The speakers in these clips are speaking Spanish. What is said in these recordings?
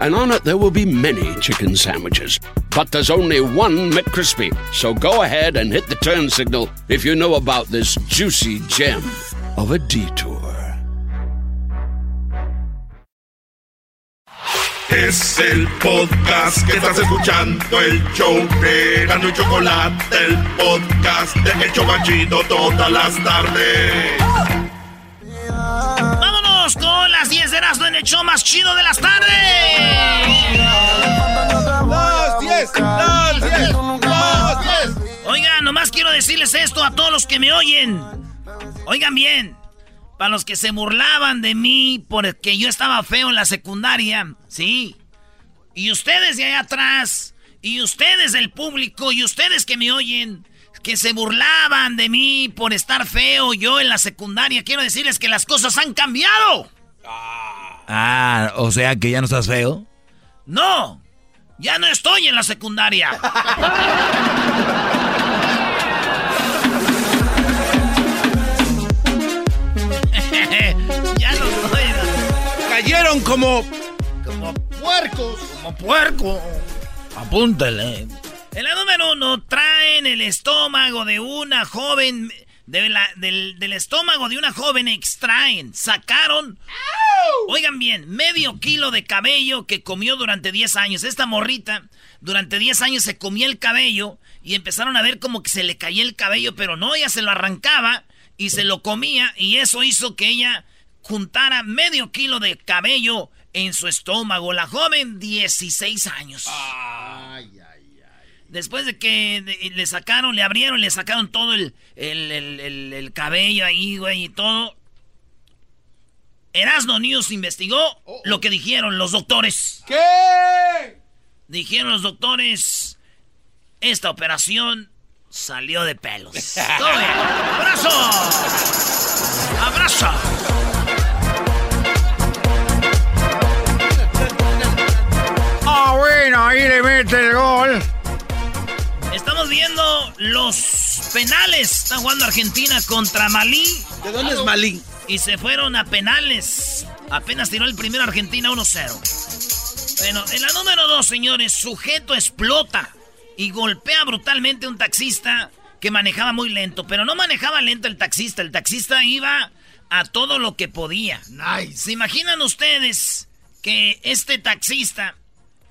and on it there will be many chicken sandwiches. But there's only one McCrispy. So go ahead and hit the turn signal if you know about this juicy gem of a detour. Es el podcast que estás escuchando, el show de Gano y Chocolate, el podcast de todas las tardes. Las 10 de Erasmo en el show más chido de las tardes. Las 10, las 10, las 10. Oigan, nomás quiero decirles esto a todos los que me oyen. Oigan bien. Para los que se burlaban de mí porque yo estaba feo en la secundaria, sí. Y ustedes de allá atrás, y ustedes del público, y ustedes que me oyen, que se burlaban de mí por estar feo yo en la secundaria, quiero decirles que las cosas han cambiado. Ah, o sea que ya no estás feo. No, ya no estoy en la secundaria. ya no estoy. Cayeron como. Como puercos. Como puerco. Apúntale. En la número uno, traen el estómago de una joven. De la- del, del estómago de una joven extraen. Sacaron. Oigan bien, medio kilo de cabello que comió durante 10 años. Esta morrita, durante 10 años se comía el cabello y empezaron a ver como que se le caía el cabello, pero no, ella se lo arrancaba y se lo comía y eso hizo que ella juntara medio kilo de cabello en su estómago. La joven, 16 años. Después de que le sacaron, le abrieron, le sacaron todo el, el, el- el- el cabello ahí, güey, y todo. Erasmo News investigó lo que dijeron los doctores. ¿Qué? Dijeron los doctores, esta operación salió de pelos. ¡Abrazo! ¡Abrazo! Ah, bueno, ahí le mete el gol. Estamos viendo los penales. Está jugando Argentina contra Malí. ¿De dónde es Malí? Y se fueron a penales. Apenas tiró el primero Argentina 1-0. Bueno, en la número 2, señores, sujeto explota y golpea brutalmente a un taxista que manejaba muy lento. Pero no manejaba lento el taxista. El taxista iba a todo lo que podía. Nice. ¿Se imaginan ustedes que este taxista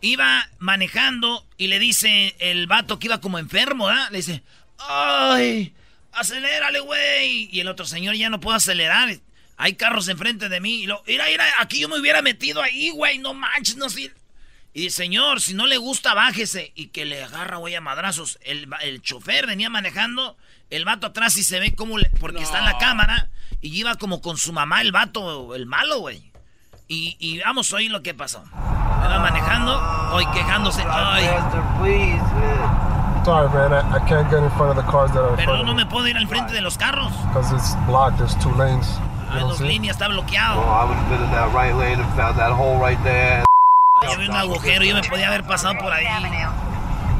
iba manejando y le dice el vato que iba como enfermo, ¿ah? Le dice, ¡ay! ¡Acelérale, güey! Y el otro señor ya no puedo acelerar. Hay carros enfrente de mí. Y lo, mira, mira, aquí yo me hubiera metido ahí, güey. No manches, no sirve. Y dice, señor, si no le gusta, bájese. Y que le agarra, güey, a madrazos. El, el chofer venía manejando, el vato atrás y se ve como le, porque está en la cámara. Y iba como con su mamá, el vato, el malo, güey. Y, y vamos a oír lo que pasó. Manejando, hoy quejándose. Ay, Sorry, man. I, I can't get in front of the cars that are pero no me puedo ir al frente de los carros. because it's blocked. There's two lanes. Hay dos líneas, está bloqueado. I would have been in that right lane and found that hole right there. Ahí había un agujero, yo me podía haber pasado por ahí.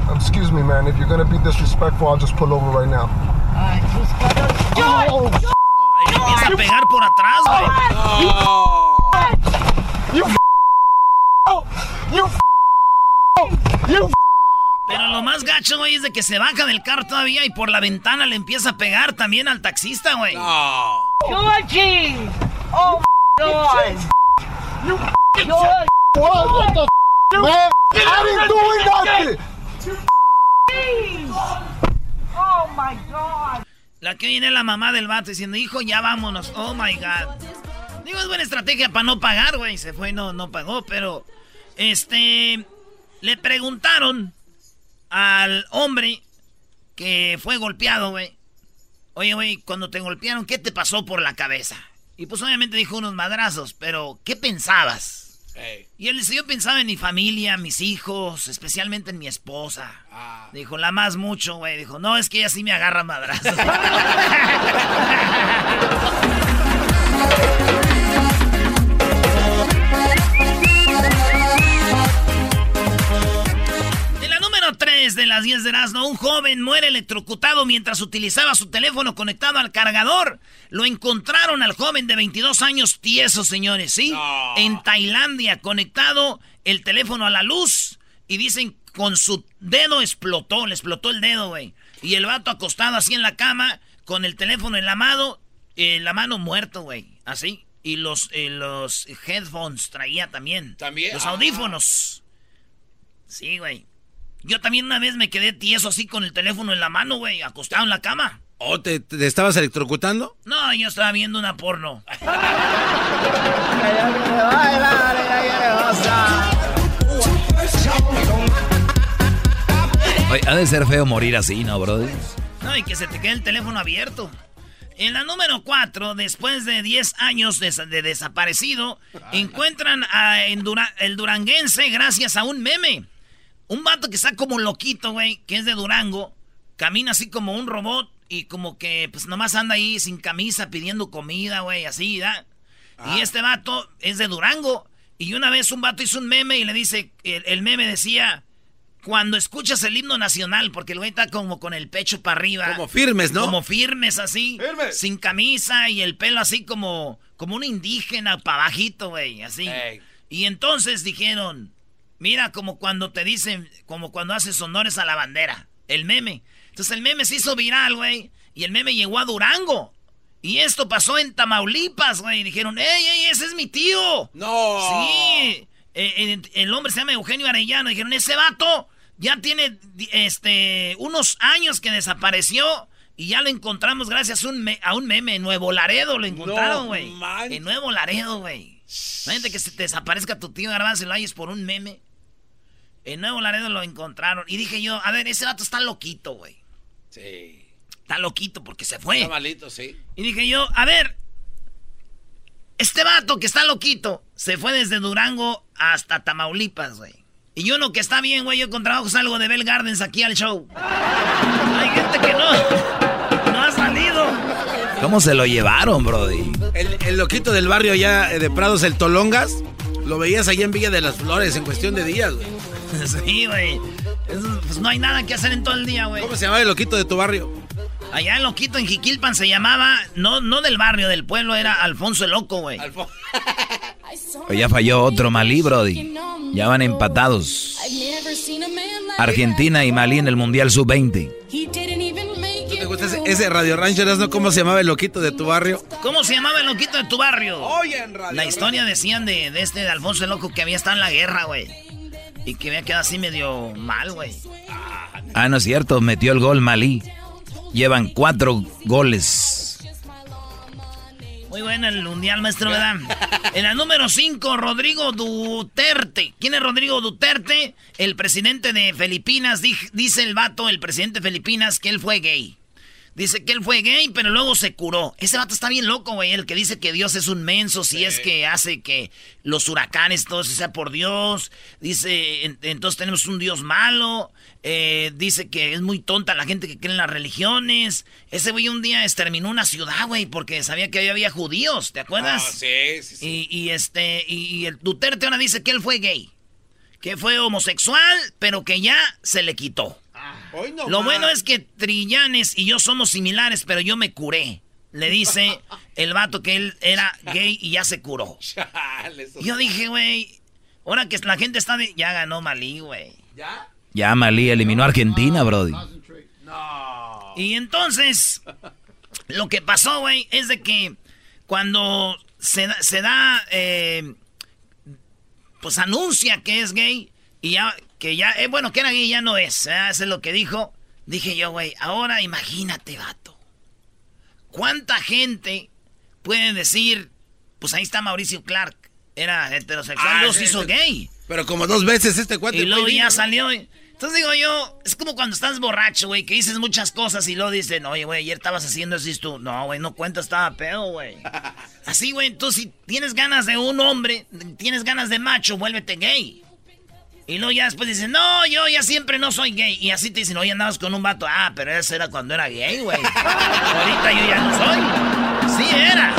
Um, excuse me, man. If you're gonna be disrespectful, I'll just pull over right now. Oh, Ahí le empieza a pegar por atrás, güey. you you you Pero lo más gacho, güey, es de que se baja del carro todavía y por la ventana le empieza a pegar también al taxista, güey. Georgie! Oh my god! George! what, what the f- man? I didn't do nothing. Oh my god! La que viene la mamá del vato diciendo, hijo, ya vámonos. Oh my god. Digo, es buena estrategia para no pagar, güey. Se fue y no, no pagó, pero. Este. Le preguntaron al hombre que fue golpeado, güey. Oye, güey, cuando te golpearon, ¿qué te pasó por la cabeza? Y pues obviamente dijo unos madrazos, pero ¿qué pensabas? Y él dice, yo pensaba en mi familia, mis hijos, especialmente en mi esposa. Dijo, la más mucho, güey. Dijo, no, es que ella sí me agarra madrazo. la número 3 de las 10 de Erasmo, un joven muere electrocutado mientras utilizaba su teléfono conectado al cargador. Lo encontraron al joven de 22 años tieso, señores, ¿sí? En Tailandia, conectado el teléfono a la luz. Y dicen, con su dedo explotó, le explotó el dedo, güey. Y el vato acostado así en la cama, con el teléfono en la mano, en la mano muerto, güey. Así. Y los, eh, los headphones traía también. También. Los Ah. audífonos. Sí, güey. Yo también una vez me quedé tieso así con el teléfono en la mano, güey, acostado en la cama. ¿O te, te estabas electrocutando? No, yo estaba viendo una porno. Oye, ha de ser feo morir así, ¿no, brother? No, y que se te quede el teléfono abierto. En la número 4, después de 10 años de, de desaparecido, encuentran a en Dura- el duranguense gracias a un meme. Un vato que está como loquito, güey, que es de Durango, camina así como un robot y como que pues nomás anda ahí sin camisa pidiendo comida, güey, así, ¿da? Y este vato es de Durango. Y una vez un vato hizo un meme y le dice, el, el meme decía, cuando escuchas el himno nacional, porque el güey está como con el pecho para arriba. Como firmes, ¿no? Como firmes así. Sin camisa y el pelo así como, como un indígena para bajito, güey, así. Y entonces dijeron, mira como cuando te dicen, como cuando haces honores a la bandera, el meme. Entonces el meme se hizo viral, güey, y el meme llegó a Durango. Y esto pasó en Tamaulipas, güey. y Dijeron, ¡ey, ey, ese es mi tío! ¡No! Sí. Eh, eh, el hombre se llama Eugenio Arellano. Dijeron, ese vato ya tiene este, unos años que desapareció y ya lo encontramos gracias a un, me- a un meme. En Nuevo Laredo lo encontraron, No güey. en Nuevo Laredo, güey. Imagínate que se te desaparezca tu tío Garbanzo y lo hayes por un meme. En Nuevo Laredo lo encontraron. Y dije yo, a ver, ese vato está loquito, güey. Sí. Está loquito porque se fue. Está malito, sí. Y dije yo, a ver, este vato que está loquito se fue desde Durango hasta Tamaulipas, güey. Y uno que está bien, güey, yo con trabajo salgo de Bell Gardens aquí al show. Hay gente que no, no ha salido. ¿Cómo se lo llevaron, brody? El, el loquito del barrio allá eh, de Prados, el Tolongas, lo veías allá en Villa de las Flores en cuestión de días, güey. Sí, güey. Pues no hay nada que hacer en todo el día, güey. ¿Cómo se llamaba el loquito de tu barrio? Allá el loquito en Jiquilpan se llamaba, no, no del barrio, del pueblo, era Alfonso el Loco, güey. Oye, ya falló otro Malí, brody. Ya van empatados. Argentina y Malí en el Mundial Sub-20. ¿No te gusta ese, ese Radio Rancho? ¿no? ¿Cómo se llamaba el loquito de tu barrio? ¿Cómo se llamaba el loquito de tu barrio? Oye, en Radio La historia decían de, de este de Alfonso el Loco que había estado en la guerra, güey. Y que había quedado así medio mal, güey. Ah, no es cierto, metió el gol Malí. Llevan cuatro goles. Muy bueno el mundial, maestro, ¿verdad? En la número 5, Rodrigo Duterte. ¿Quién es Rodrigo Duterte? El presidente de Filipinas. Dice el vato, el presidente de Filipinas, que él fue gay. Dice que él fue gay, pero luego se curó. Ese vato está bien loco, güey. El que dice que Dios es un menso, si es que hace que los huracanes, todo eso sea por Dios. Dice, en- entonces tenemos un Dios malo. Eh, dice que es muy tonta la gente que cree en las religiones. Ese güey un día exterminó una ciudad, güey, porque sabía que ahí había judíos, ¿te acuerdas? Ah, sí, sí, sí. Y, y este, y, y el Duterte ahora dice que él fue gay. Que fue homosexual, pero que ya se le quitó. Hoy no Lo más. bueno es que Trillanes y yo somos similares, pero yo me curé. Le dice el vato que él era gay y ya se curó. Chale, Yo dije, güey, ahora que la gente está de... Ya ganó Malí, güey. ¿Ya? Ya Malí eliminó a Argentina, brody. Y entonces, lo que pasó, güey, es de que cuando se da, se da eh, pues anuncia que es gay y ya, que ya, eh, bueno, que era gay ya no es, ¿eh? eso es lo que dijo. Dije yo, güey, ahora imagínate, vato. ¿Cuánta gente puede decir, pues ahí está Mauricio Clark, era heterosexual, Ah, sí, hizo gay? Pero como dos veces este cuate. Y luego ya salió. y- Entonces digo yo, es como cuando estás borracho, güey, que dices muchas cosas y luego dicen, oye, güey, ayer estabas haciendo así, tú. No, güey, no cuento, estaba pedo, güey. Así, güey, entonces si tienes ganas de un hombre, tienes ganas de macho, vuélvete gay. Y luego ya después dicen, no, yo ya siempre no soy gay. Y así te dicen, oye, andabas con un vato. Ah, pero eso era cuando era gay, güey. Ahorita yo ya no soy. Sí era.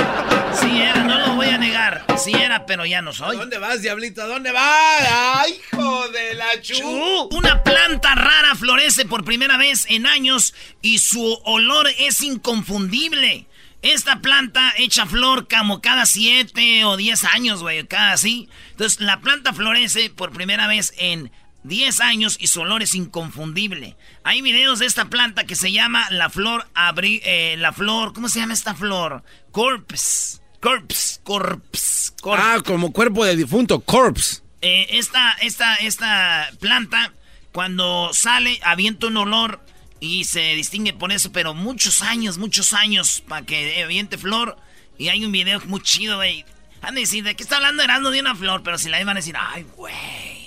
Sí era, no lo voy a negar. Sí era, pero ya no soy. ¿A dónde vas, diablito? ¿A dónde vas? ¡Ay, hijo de la chu! Una planta rara florece por primera vez en años y su olor es inconfundible. Esta planta echa flor como cada 7 o 10 años, güey, cada así. Entonces, la planta florece por primera vez en 10 años y su olor es inconfundible. Hay videos de esta planta que se llama la flor abri eh, la flor, ¿cómo se llama esta flor? Corpse. Corpse, corpse, corpse. Ah, como cuerpo de difunto, corpse. Eh, esta, esta, esta planta, cuando sale, avienta un olor y se distingue por eso, pero muchos años, muchos años para que aviente flor. Y hay un video muy chido, güey. Han de decir, ¿de qué está hablando Erasmo de una flor? Pero si la van a decir, ay, güey.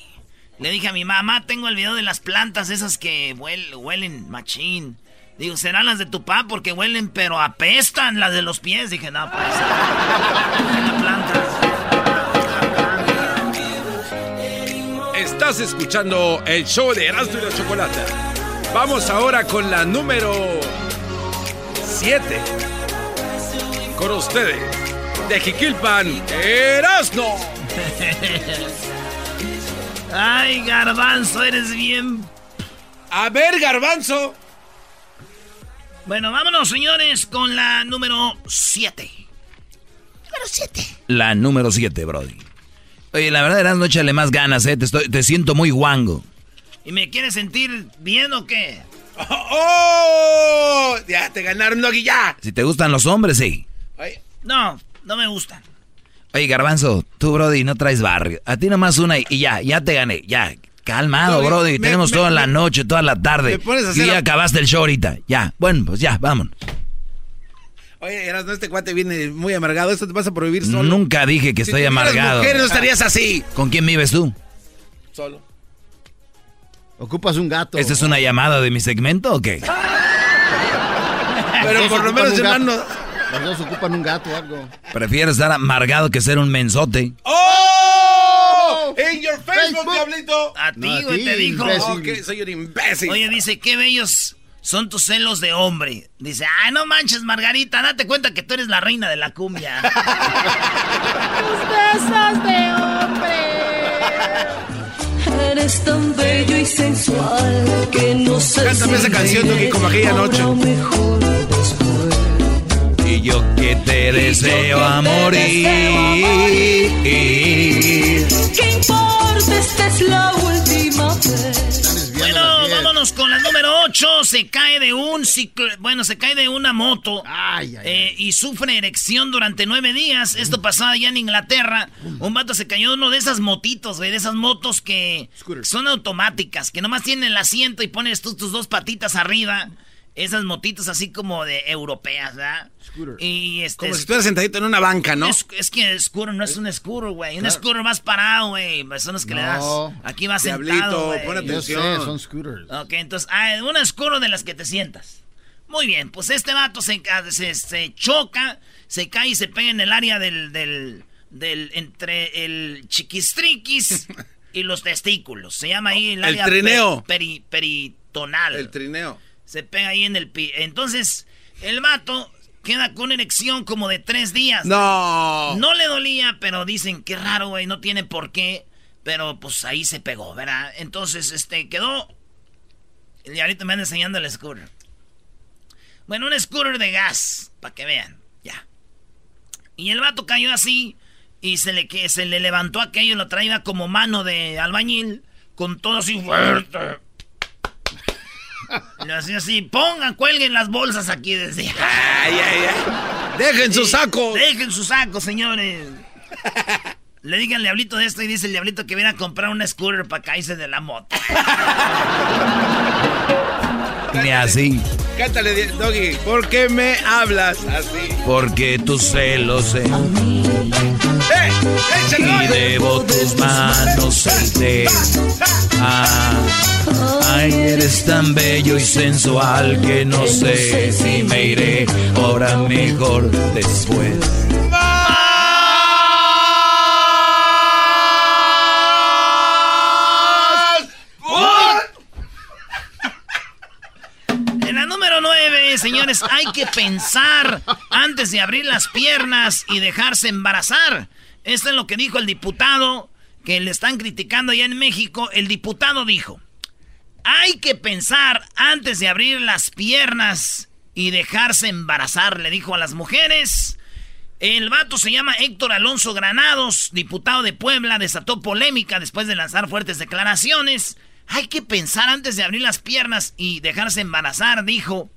Le dije a mi mamá, tengo el video de las plantas esas que huelen, machín. Digo, serán las de tu papá porque huelen, pero apestan las de los pies. Dije, no, pues. la planta. Estás escuchando el show de Erasmo y la Chocolata. Vamos ahora con la número 7. Con ustedes, de Jiquilpan, Erasmo. Ay, garbanzo, eres bien. A ver, garbanzo. Bueno, vámonos, señores, con la número 7. Número 7. La número 7, Brody. Oye, la verdad, Erasmo, échale más ganas, ¿eh? Te, estoy, te siento muy guango. ¿Y me quieres sentir bien o qué? ¡Oh! Ya te ganaron, Nogui, ya. Si te gustan los hombres, sí. No, no me gustan. Oye, Garbanzo, tú, Brody, no traes barrio. A ti nomás una y, ya, ya te gané, ya. Calmado, Brody. Tenemos toda la noche, toda la tarde. y ya acabaste el show ahorita. Ya, bueno, pues ya, vámonos. Oye, Erasmo, este cuate viene muy amargado. ¿Esto te pasa por vivir solo? Nunca dije que estoy amargado. mujer, no estarías así. ¿Con quién vives tú? Solo. Ocupas un gato. ¿Esta es una llamada de mi segmento o qué? Pero por lo menos, hermano. Los dos ocupan un gato o algo. Prefiero estar amargado que ser un mensote. ¡Oh! ¡En your Facebook, diablito! A ti, güey, te dijo. Okay, soy un imbécil. Oye, dice, qué bellos son tus celos de hombre. Dice, ay, no manches, Margarita, date cuenta que tú eres la reina de la cumbia. tus besos de hombre. Eres tan bello y sensual que no sé Cántame esa canción, Duki, como aquella noche. Y yo que te deseo a morir. ¿Qué importa? Esta es la última vez. Bueno, vámonos con la número 8. Se cae de un ciclo. Bueno, se cae de una moto. Ay, ay, eh, y sufre erección durante nueve días. Esto pasó allá en Inglaterra. Un vato se cayó de uno de esas motitos, güey. De esas motos que son automáticas. Que nomás tienen el asiento y pones tus dos patitas arriba. Esas motitos así como de europeas, ¿verdad? Scooter. Y este, Como si estuvieras sentadito en una banca, ¿no? Es, es que scooter no es un scooter, güey. Un scooter más parado, güey. Son los que le das. No. Aquí vas Diablito, sentado, pon Yo atención. sé, son scooters. Ok, entonces, ah, una scooter de las que te sientas. Muy bien, pues este vato se, se, se choca, se cae y se pega en el área del, del, del entre el chiquistriquis y los testículos. Se llama ahí el El área trineo. pe- peri- peritonal. El trineo. Se pega ahí en el pi. Entonces, el vato queda con erección como de tres días. No. No le dolía, pero dicen, qué raro, güey, no tiene por qué. Pero pues ahí se pegó, ¿verdad? Entonces, este, quedó. Y ahorita me anda enseñando el scooter. Bueno, un scooter de gas, para que vean, ya. Y el vato cayó así y se le, que, se le levantó aquello lo traía como mano de albañil, con todo así fuerte. Hacía así, pongan, cuelguen las bolsas aquí, decía. Ay, ay, ay. Dejen sus Sí, sacos. Dejen sus sacos, señores. Le digan al diablito de esto y dice el diablito que viene a comprar una scooter para caerse de la moto. Ni así. Cántale, Doggy. ¿Por qué me hablas así? Porque tus celos sé. ¡Eh! Y debo tus manos el té. Ah, Ay, eres tan bello y sensual que no sé si me iré ahora mejor después. En la número 9, señores, hay que pensar antes de abrir las piernas y dejarse embarazar. Esto es lo que dijo el diputado que le están criticando allá en México. El diputado dijo, hay que pensar antes de abrir las piernas y dejarse embarazar, le dijo a las mujeres. El vato se llama Héctor Alonso Granados, diputado de Puebla, desató polémica después de lanzar fuertes declaraciones. Hay que pensar antes de abrir las piernas y dejarse embarazar, dijo.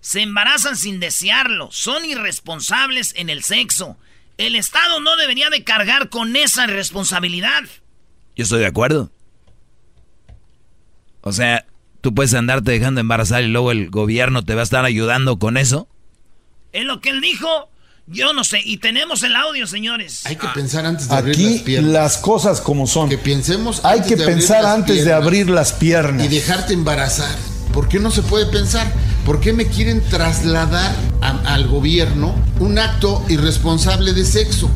Se embarazan sin desearlo, son irresponsables en el sexo. El Estado no debería de cargar con esa responsabilidad. Yo estoy de acuerdo. O sea, tú puedes andarte dejando embarazar y luego el gobierno te va a estar ayudando con eso. Es lo que él dijo. Yo no sé. Y tenemos el audio, señores. Hay que pensar antes de abrir Aquí las piernas. las cosas como son. Que pensemos Hay antes que pensar antes de abrir las piernas. Y dejarte embarazar. ¿Por qué no se puede pensar? ¿Por qué me quieren trasladar a- al gobierno un acto irresponsable de sexo?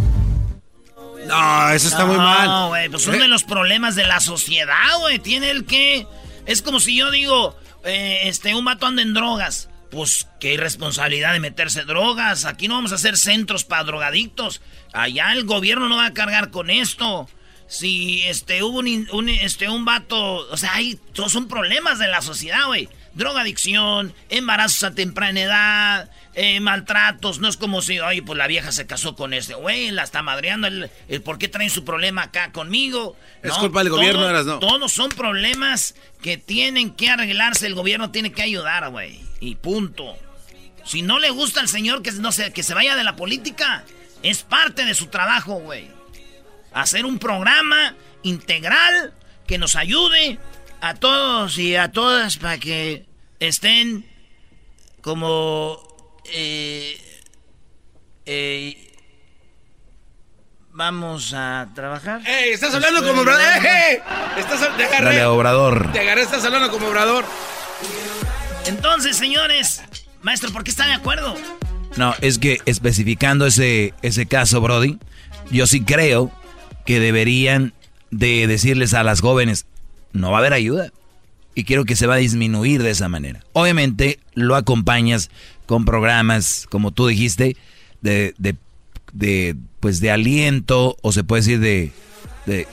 No, eso está muy No, mal. güey, pues son de los problemas de la sociedad, güey. Tiene el que. Es como si yo digo, eh, este, un vato anda en drogas. Pues qué irresponsabilidad de meterse drogas. Aquí no vamos a hacer centros para drogadictos. Allá el gobierno no va a cargar con esto. Si este hubo un, un, este un vato, o sea, hay todos son problemas de la sociedad, güey. Drogadicción, embarazos a temprana edad, eh, maltratos. No es como si, oye, pues la vieja se casó con este güey, la está madreando. El, el por qué traen su problema acá conmigo. Es culpa del gobierno, todo- Erasno. Todos son problemas que tienen que arreglarse. El gobierno tiene que ayudar, güey. Y punto. Si no le gusta al señor que, no se, que se vaya de la política, es parte de su trabajo, güey. Hacer un programa integral que nos ayude a todos y a todas para que estén como... eh, eh, vamos a trabajar. ¡Ey! Estás hablando como obrador. ¡Ey! Estás, te agarré. Dale, Obrador. Te agarré, estás hablando como obrador. Entonces, señores, maestro, ¿por qué está de acuerdo? No, es que especificando ese, ese caso, Brody, yo sí creo que deberían de decirles a las jóvenes, no va a haber ayuda. Y quiero que se va a disminuir de esa manera. Obviamente lo acompañas con programas, como tú dijiste, de, de, de, pues de aliento, o se puede decir de... de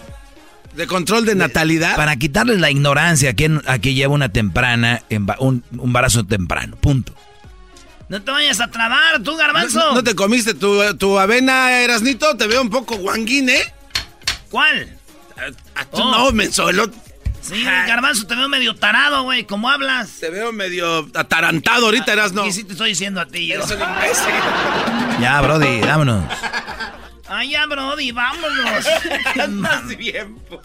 De control de natalidad. para quitarles la ignorancia a que lleva una temprana, un, un embarazo temprano, punto. No te vayas a trabar, tú, garbanzo. ¿No, no te comiste tu, tu avena, Erasnito? Te veo un poco guanguín, ¿eh? ¿Cuál? Ah, Oh. No, menso. el otro- Sí, garbanzo, te veo medio tarado, güey. ¿Cómo hablas? Te veo medio atarantado ahorita, Erasno. ¿Qué sí te estoy diciendo a ti yo? Eres un imbécil. Ya, Brody, vámonos. Ay, ya, Brody, vámonos. Andas bien, po-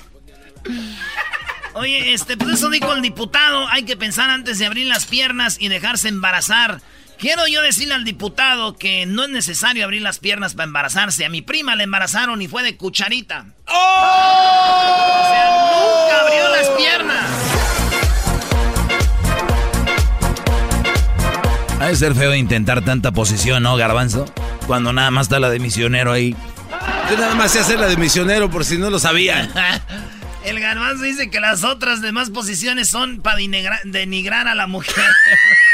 Oye, este, pues eso dijo el diputado. Hay que pensar antes de abrir las piernas y dejarse embarazar. Quiero yo decirle al diputado que no es necesario abrir las piernas para embarazarse. A mi prima le embarazaron y fue de cucharita. O sea, nunca abrió las piernas. Ha de ser feo intentar tanta posición, ¿no, Garbanzo? Cuando nada más está la de misionero ahí. Yo nada más sé hacer la de misionero por si no lo sabían. El garbanzo dice que las otras demás posiciones son para denigrar a la mujer.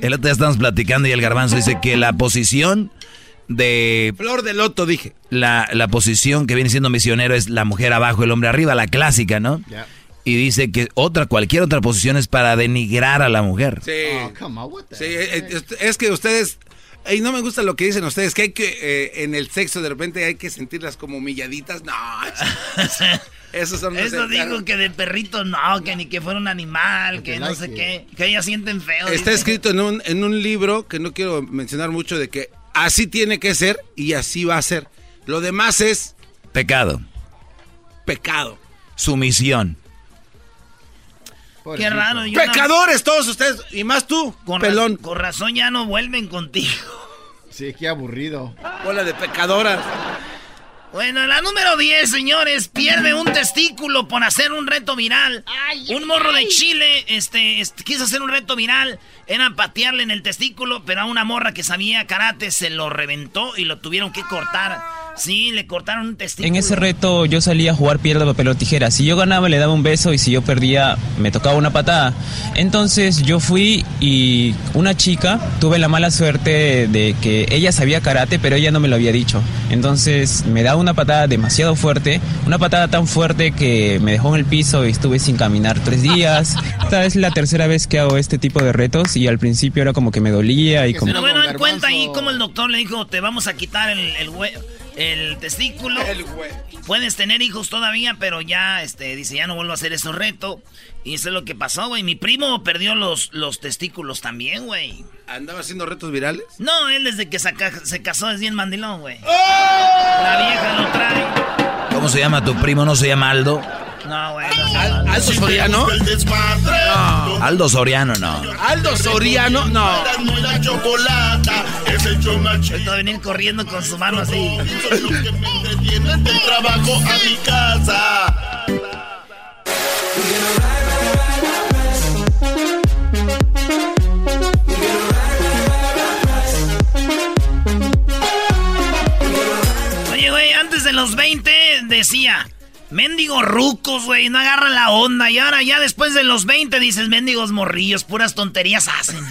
El otro día estamos platicando y el Garbanzo dice que la posición de... Flor de loto, dije. La, la posición que viene siendo misionero es la mujer abajo, el hombre arriba, la clásica, ¿no? Y dice que otra, cualquier otra posición es para denigrar a la mujer. Sí. Oh, come on, what the Sí, eh, eh, es que ustedes... Y no me gusta lo que dicen ustedes, que hay que, eh, en el sexo de repente hay que sentirlas como humilladitas. No, esos son... Eso dijo que de perrito no, que ni que fuera un animal, que no like sé it. qué, que ellas sienten feo. Está dice. escrito en un, en un libro que no quiero mencionar mucho de que así tiene que ser y así va a ser. Lo demás es Pecado, pecado. sumisión. Qué raro. yo no- Pecadores todos ustedes y más tú, con, pelón. con razón ya no vuelven contigo. Sí, qué aburrido. Bola de pecadoras. Bueno, la número 10, señores, pierde un testículo por hacer un reto viral. un morro de Chile, este, este, quiso hacer un reto viral, era patearle en el testículo, pero a una morra que sabía karate se lo reventó y lo tuvieron que cortar. Sí, le cortaron un testículo. En ese reto yo salía a jugar piedra, papel o tijera. Si yo ganaba le daba un beso y si yo perdía me tocaba una patada. Entonces yo fui y una chica tuve la mala suerte de que ella sabía karate pero ella no me lo había dicho. Entonces me da una patada demasiado fuerte, una patada tan fuerte que me dejó en el piso y estuve sin caminar tres días. Esta es la tercera vez que hago este tipo de retos y al principio era como que me dolía y como... Pero bueno, en cuenta ahí como el doctor le dijo, te vamos a quitar el, el hue- el testículo. Puedes tener hijos todavía, pero ya, este, dice, ya no vuelvo a hacer ese reto. Y eso es lo que pasó, güey. Mi primo perdió los, los testículos también, güey. ¿Andaba haciendo retos virales? No, él desde que saca- se casó es bien mandilón, güey. La vieja lo trae. ¿Cómo se llama tu primo? ¿No se llama Aldo? No, güey. ¿Aldo Soriano? No. Aldo Soriano, no. ¿Aldo Soriano? No. Esto venir corriendo con su mano así. Trabajo a mi casa. Oye, güey, antes de los 20 decía, mendigos rucos, güey, no agarran la onda. Y ahora ya después de los 20 dices, mendigos morrillos, puras tonterías hacen.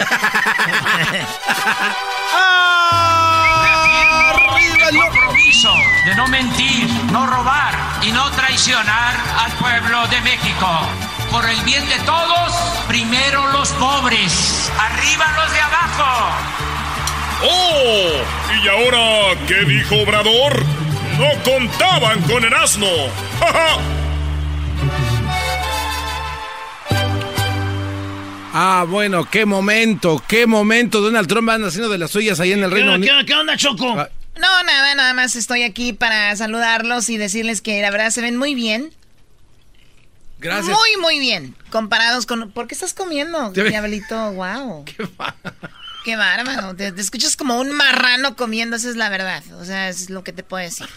el compromiso de no mentir, no robar y no traicionar al pueblo de México. Por el bien de todos, primero los pobres, arriba los de abajo. ¡Oh! ¿Y ahora qué dijo Obrador? No contaban con el asno. ¡Ja, ja! Ah, bueno, qué momento, qué momento. Donald Trump anda haciendo de las suyas ahí en el Reino ¿Qué, Unido. qué- onda, Choco? No, nada, nada más estoy aquí para saludarlos y decirles que la verdad se ven muy bien. Gracias. Muy, muy bien. Comparados con... ¿Por qué estás comiendo, diablito? Wow. Qué bárbaro. Te, te escuchas como un marrano comiendo, esa es la verdad. O sea, es lo que te puedo decir.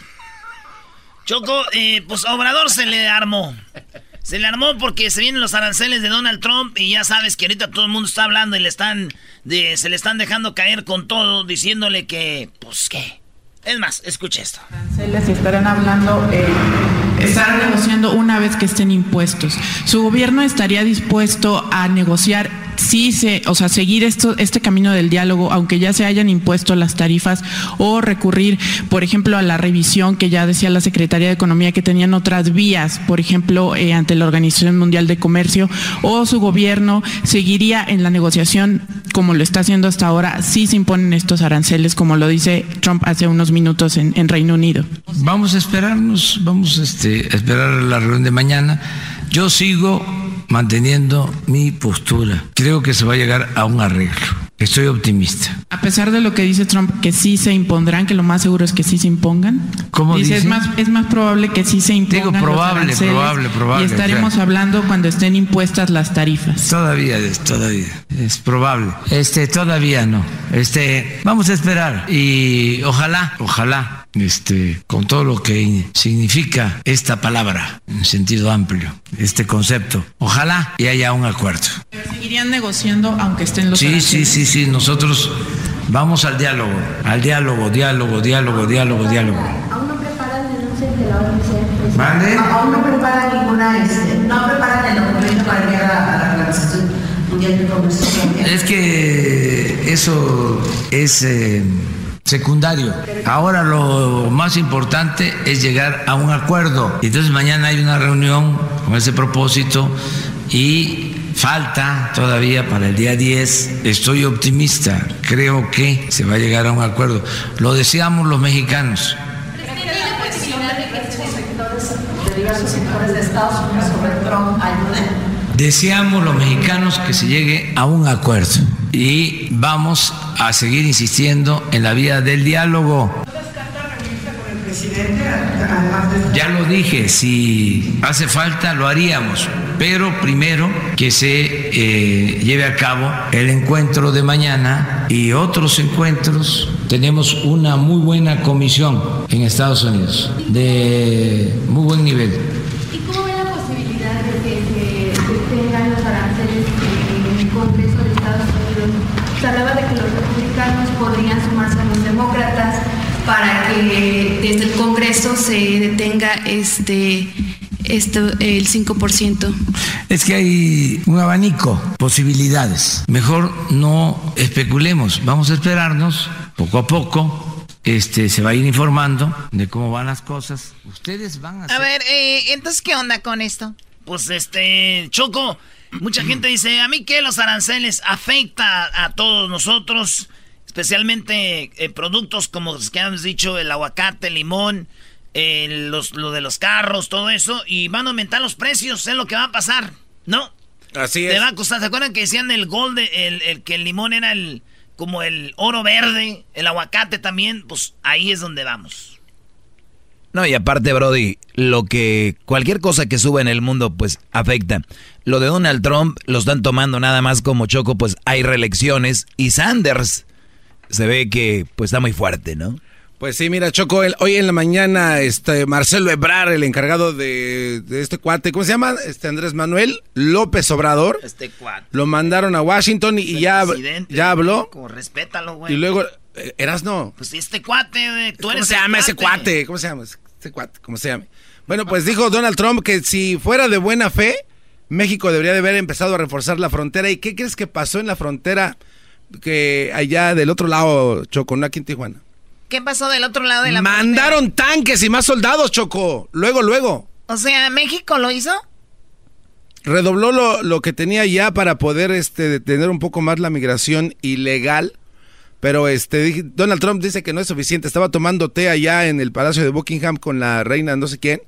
Choco, eh, pues a Obrador se le armó. Se le armó porque se vienen los aranceles de Donald Trump y ya sabes que ahorita todo el mundo está hablando y le están de, se le están dejando caer con todo, diciéndole que, pues qué. Es más, escuche esto. aranceles y estarán hablando, eh, estarán negociando una vez que estén impuestos. Su gobierno estaría dispuesto a negociar, sí, se, o sea, seguir esto, este camino del diálogo, aunque ya se hayan impuesto las tarifas, o recurrir, por ejemplo, a la revisión que ya decía la Secretaría de Economía que tenían otras vías, por ejemplo, eh, ante la Organización Mundial de Comercio, o su gobierno seguiría en la negociación como lo está haciendo hasta ahora, si se imponen estos aranceles, como lo dice Trump hace unos minutos en, en Reino Unido. Vamos a esperarnos, vamos este, a esperar la reunión de mañana. Yo sigo manteniendo mi postura. Creo que se va a llegar a un arreglo. Estoy optimista. A pesar de lo que dice Trump, que sí se impondrán, que lo más seguro es que sí se impongan. ¿Cómo dice? Es dice? más, es más probable que sí se impongan. Digo, probable, probable, probable, Y estaremos o sea. hablando cuando estén impuestas las tarifas. Todavía, es- todavía es probable. Este, todavía no. Este, vamos a esperar y ojalá, ojalá, este, con todo lo que significa esta palabra en sentido amplio, este concepto, ojalá y haya un acuerdo. Seguirían negociando aunque estén los Sí, sí, aranceles. sí, sí. Nosotros vamos al diálogo, al diálogo, diálogo, diálogo, diálogo, diálogo. Aún no preparan el denuncia de la OMC. ¿Mande? Aún no preparan ninguna, este, no preparan el documento para enviar a, a la Organización Mundial de Comercio. Es que eso es eh, secundario. Ahora lo más importante es llegar a un acuerdo. Entonces mañana hay una reunión con ese propósito y falta todavía para el día 10. Estoy optimista. Creo que se va a llegar a un acuerdo. Lo deseamos los mexicanos. Deseamos los mexicanos que se llegue a un acuerdo y vamos a seguir insistiendo en la vía del diálogo. Ya lo dije, si hace falta lo haríamos, pero primero que se eh, lleve a cabo el encuentro de mañana y otros encuentros Tenemos una muy buena comisión en Estados Unidos, de muy buen nivel. Se hablaba de que los republicanos podrían sumarse a los demócratas para que desde el Congreso se detenga este, esto, el 5%. Es que hay un abanico, posibilidades. Mejor no especulemos, vamos a esperarnos poco a poco. Este, se va a ir informando de cómo van las cosas. Ustedes van a... A ver, eh, entonces, ¿qué onda con esto? Pues este, Choco, mucha gente dice, a mí que los aranceles afecta a todos nosotros, especialmente eh, productos como los que hemos dicho, el aguacate, el limón, eh, los, lo de los carros, todo eso, y van a aumentar los precios, es lo que va a pasar, ¿no? Así Te es. va a costar, ¿se acuerdan que decían el gold, el, el que el limón era el como el oro verde, el aguacate también? Pues ahí es donde vamos. No, y aparte, Brody, lo que cualquier cosa que suba en el mundo, pues afecta. Lo de Donald Trump lo están tomando nada más como choco, pues hay reelecciones y Sanders se ve que pues está muy fuerte, ¿no? Pues sí, mira, Choco, el- hoy en la mañana, este Marcelo Ebrar, el encargado de, de este cuate, ¿cómo se llama? Este Andrés Manuel López Obrador, Este cuate. lo mandaron a Washington y, y ya, ya habló. Como respétalo, güey. Y luego, eh, Erasno, Pues este cuate, tú ¿cómo eres se llama ese cuate? ¿Cómo se llama ese cuate? ¿Cómo se llama? Bueno, pues dijo Donald Trump que si fuera de buena fe, México debería de haber empezado a reforzar la frontera. ¿Y qué crees que pasó en la frontera que allá del otro lado, Choco, no aquí en Tijuana? ¿Qué pasó del otro lado de la Mandaron tanques y más soldados, Choco. Luego, luego. O sea, ¿México lo hizo? Redobló lo, lo que tenía ya para poder este, detener un poco más la migración ilegal. Pero este Donald Trump dice que no es suficiente. Estaba tomando té allá en el Palacio de Buckingham con la reina no sé quién.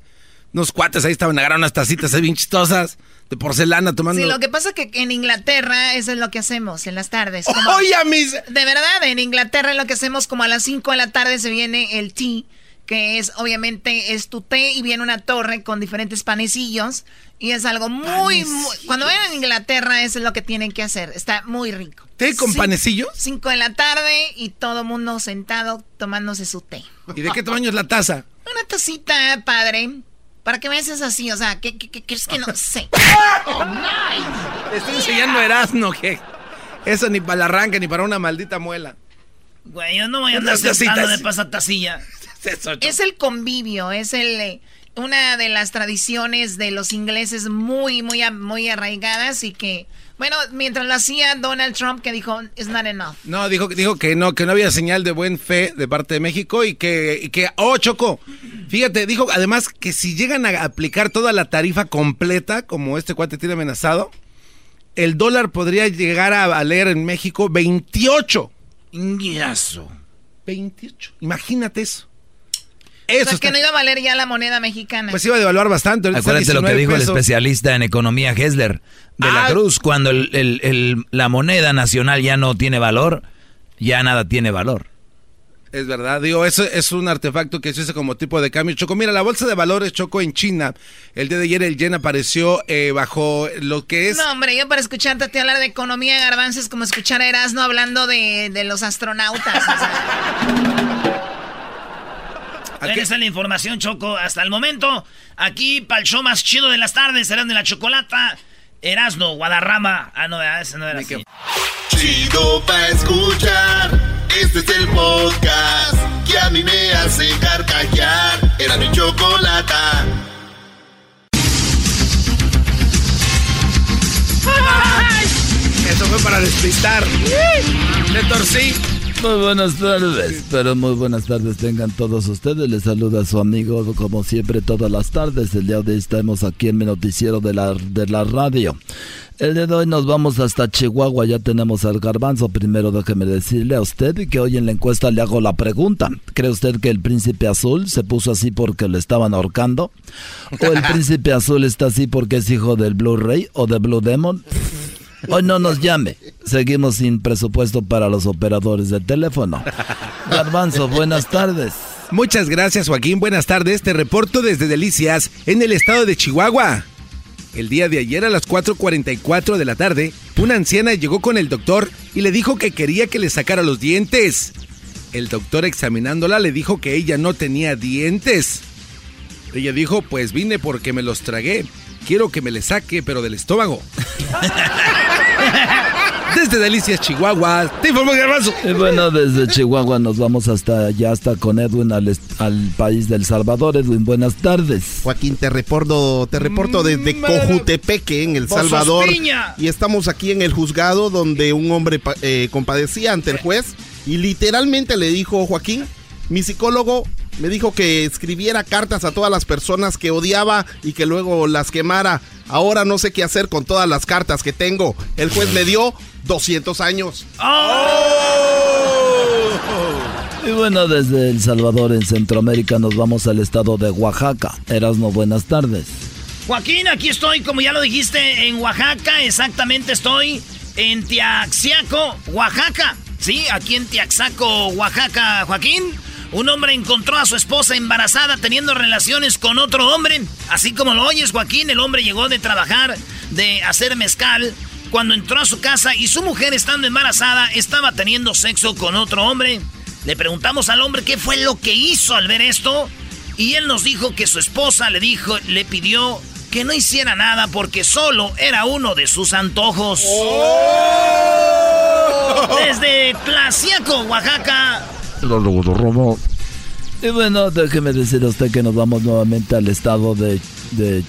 Unos cuates ahí estaban agarrando unas tacitas ahí bien chistosas de porcelana tomando. Sí, lo que pasa es que en Inglaterra eso es lo que hacemos en las tardes. como- Oye, mis... De verdad, en Inglaterra es lo que hacemos como a las 5 de la tarde se viene el tea, que es obviamente es tu té y viene una torre con diferentes panecillos y es algo muy, muy- cuando vayan a Inglaterra eso es lo que tienen que hacer, está muy rico. ¿Té con panecillos? 5 de la tarde y todo mundo sentado tomándose su té. ¿Y de qué tamaño es la taza? Una tacita, padre. ¿Para qué me haces así? O sea, ¿qué, qué, qué crees que no sé? Le estoy enseñando Erasmo que eso ni para el arranque ni para una maldita muela. Güey, yo no voy a andar sentando de pasatacilla. Es el convivio, es el eh, una de las tradiciones de los ingleses muy, muy, muy arraigadas y que, bueno, mientras lo hacía Donald Trump que dijo, it's not enough. No, dijo, dijo que no, que no había señal de buen fe de parte de México y que, y que, oh, Choco, fíjate, dijo además que si llegan a aplicar toda la tarifa completa, como este cuate tiene amenazado, el dólar podría llegar a valer en México 28. Inguiazo. 28. Imagínate eso. O Eso sea, que no iba a valer ya la moneda mexicana. Pues iba a devaluar bastante. Acuérdate lo que 19 dijo el especialista en economía Hessler de la Ah. Cruz, cuando el- el- el- la moneda nacional ya no tiene valor, ya nada tiene valor. Es verdad, digo, eso es un artefacto que se usa como tipo de cambio. Choco, mira, la bolsa de valores Choco en China, el día de ayer el yen apareció eh, bajo lo que es... No, hombre, yo para escucharte a ti hablar de economía, garbanzo, es como escuchar a Erasmo hablando de, de los astronautas. o sea. Esa es la información, Choco. Hasta el momento, aquí para el show más chido de las tardes, serán de la chocolata. Erasno, Guadarrama. Ah, no, ese no era así. Chido pa' escuchar. Este es el podcast que a mí me hace carcajear. Era mi chocolata. Eso fue para despistar. Le torcí. Muy buenas tardes, pero muy buenas tardes tengan todos ustedes. Les saluda su amigo como siempre todas las tardes. El día de hoy estamos aquí en mi noticiero de la, de la radio. El día de hoy nos vamos hasta Chihuahua, ya tenemos al garbanzo. Primero déjeme decirle a usted que hoy en la encuesta le hago la pregunta. ¿Cree usted que el príncipe azul se puso así porque lo estaban ahorcando? ¿O el príncipe azul está así porque es hijo del Blu-ray o de Blue Demon? Hoy no nos llame. Seguimos sin presupuesto para los operadores de teléfono. Garbanzo, buenas tardes. Muchas gracias, Joaquín. Buenas tardes. Te reporto desde Delicias, en el estado de Chihuahua. El día de ayer a las 4.44 de la tarde, una anciana llegó con el doctor y le dijo que quería que le sacara los dientes. El doctor examinándola le dijo que ella no tenía dientes. Ella dijo, pues vine porque me los tragué. Quiero que me le saque, pero del estómago. desde Delicias, Chihuahua. Te informo, Garbanzo. Y bueno, desde Chihuahua nos vamos hasta allá, hasta con Edwin al, al país del Salvador. Edwin, buenas tardes. Joaquín, te reporto, te reporto desde Cojutepeque, en El Salvador. Y estamos aquí en el juzgado donde un hombre eh, compadecía ante el juez y literalmente le dijo, Joaquín, mi psicólogo me dijo que escribiera cartas a todas las personas que odiaba y que luego las quemara. Ahora no sé qué hacer con todas las cartas que tengo. El juez me dio 200 años. Y bueno, desde El Salvador en Centroamérica nos vamos al estado de Oaxaca. Erasmo, buenas tardes. Joaquín, aquí estoy, como ya lo dijiste, en Oaxaca. Exactamente estoy en Tiaxiaco, Oaxaca. Sí, aquí en Tiaxaco, Oaxaca, Joaquín. Un hombre encontró a su esposa embarazada teniendo relaciones con otro hombre. Así como lo oyes, Joaquín, el hombre llegó de trabajar, de hacer mezcal. Cuando entró a su casa y su mujer, estando embarazada, estaba teniendo sexo con otro hombre. Le preguntamos al hombre qué fue lo que hizo al ver esto. Y él nos dijo que su esposa le dijo, le pidió que no hiciera nada porque solo era uno de sus antojos. ¡Oh! Desde Tlaxiaco, Oaxaca, y bueno, déjeme decir a usted que nos vamos nuevamente al estado de, de,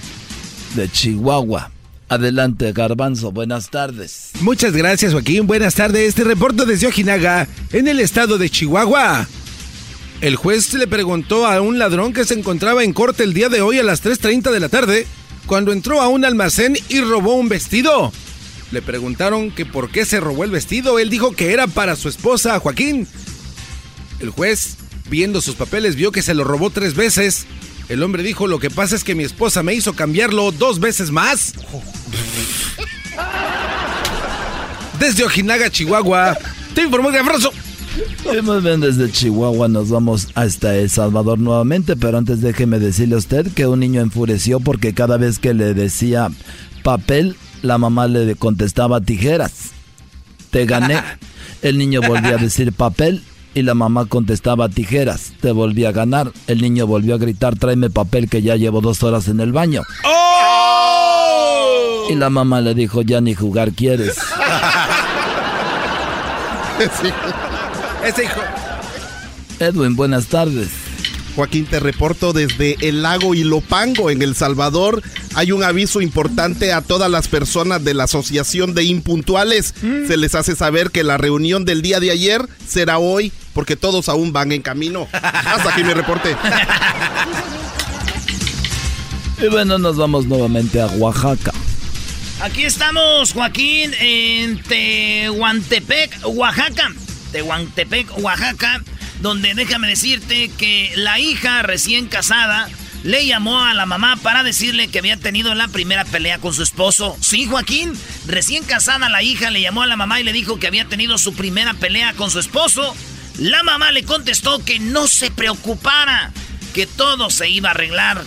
Chihuahua. Adelante, Garbanzo, buenas tardes. Muchas gracias, Joaquín. Buenas tardes. Este reporte desde Ojinaga, en el estado de Chihuahua. El juez le preguntó a un ladrón que se encontraba en corte el día de hoy a las 3.30 de la tarde, cuando entró a un almacén y robó un vestido. Le preguntaron que por qué se robó el vestido. Él dijo que era para su esposa, Joaquín, el juez, viendo sus papeles, vio que se lo robó tres veces. El hombre dijo, lo que pasa es que mi esposa me hizo cambiarlo dos veces más. Desde Ojinaga, Chihuahua, te informó de abrazo. Muy bien, desde Chihuahua nos vamos hasta El Salvador nuevamente, pero antes déjeme decirle a usted que un niño enfureció porque cada vez que le decía papel, la mamá le contestaba tijeras. Te gané. El niño volvía a decir papel y la mamá contestaba tijeras. Te volví a ganar. El niño volvió a gritar, tráeme papel que ya llevo dos horas en el baño. ¡Oh! Y la mamá le dijo, ya ni jugar quieres. Ese hijo. Edwin, buenas tardes. Joaquín, te reporto desde el lago Ilopango, en El Salvador. Hay un aviso importante a todas las personas de la Asociación de Impuntuales. Mm. Se les hace saber que la reunión del día de ayer será hoy, porque todos aún van en camino. Hasta aquí mi reporte. Y bueno, nos vamos nuevamente a Oaxaca. Aquí estamos, Joaquín, en Tehuantepec, Oaxaca. Tehuantepec, Oaxaca donde déjame decirte que la hija recién casada le llamó a la mamá para decirle que había tenido la primera pelea con su esposo. Sí, Joaquín, recién casada la hija le llamó a la mamá y le dijo que había tenido su primera pelea con su esposo. La mamá le contestó que no se preocupara, que todo se iba a arreglar.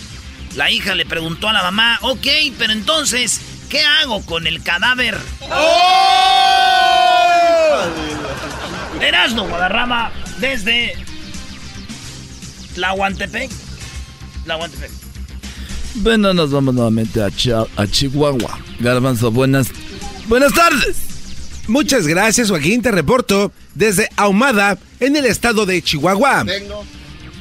La hija le preguntó a la mamá, ok, pero entonces, ¿qué hago con el cadáver? ¡Oh! Erasno Guadarrama desde La Huantepec. La Huantepec. Bueno, nos vamos nuevamente a, a Chihuahua. Garbanzo, buenas, buenas tardes. Muchas gracias, Joaquín. Te reporto desde Ahumada, en el estado de Chihuahua.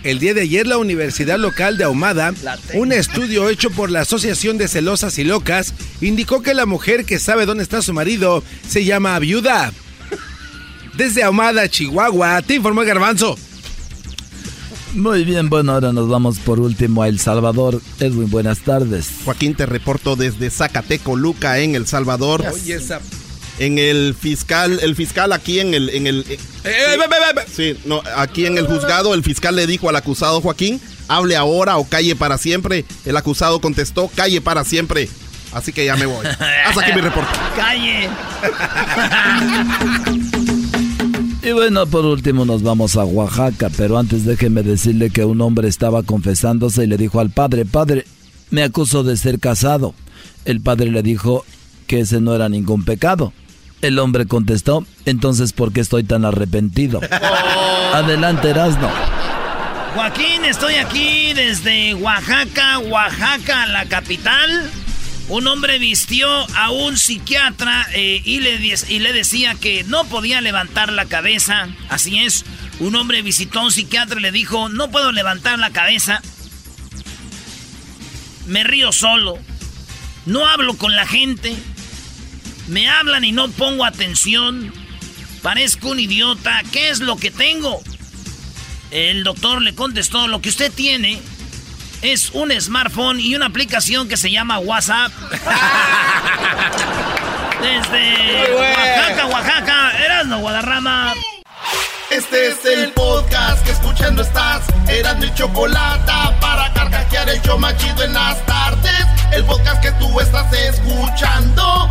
El día de ayer, la Universidad Local de Ahumada, un estudio hecho por la Asociación de Celosas y Locas, indicó que la mujer que sabe dónde está su marido se llama viuda. Desde Ahumada, Chihuahua, te informó Garbanzo. Muy bien, bueno, ahora nos vamos por último a El Salvador. Edwin, buenas tardes. Joaquín, te reporto desde Zacateco, Luca, en El Salvador. En el fiscal, el fiscal aquí en el, en el, eh, eh, sí, no, aquí en el juzgado, el fiscal le dijo al acusado Joaquín, hable ahora o calle para siempre. El acusado contestó, calle para siempre. Así que ya me voy. Hasta aquí mi reporte. Calle. Y bueno, por último nos vamos a Oaxaca, pero antes déjeme decirle que un hombre estaba confesándose y le dijo al padre, padre, me acuso de ser casado. El padre le dijo que ese no era ningún pecado. El hombre contestó, entonces ¿por qué estoy tan arrepentido? Adelante, Erasno. Joaquín, estoy aquí desde Oaxaca, Oaxaca, la capital. Un hombre vistió a un psiquiatra eh, y, le, y le decía que no podía levantar la cabeza. Así es, un hombre visitó a un psiquiatra y le dijo, no puedo levantar la cabeza. Me río solo. No hablo con la gente. Me hablan y no pongo atención. Parezco un idiota. ¿Qué es lo que tengo? El doctor le contestó, lo que usted tiene es un smartphone y una aplicación que se llama WhatsApp. Desde Oaxaca, Oaxaca, Erasmo Guadarrama. Este es el podcast que escuchando estás. Eran mi chocolate para carcajear el show machido en las tardes. El podcast que tú estás escuchando.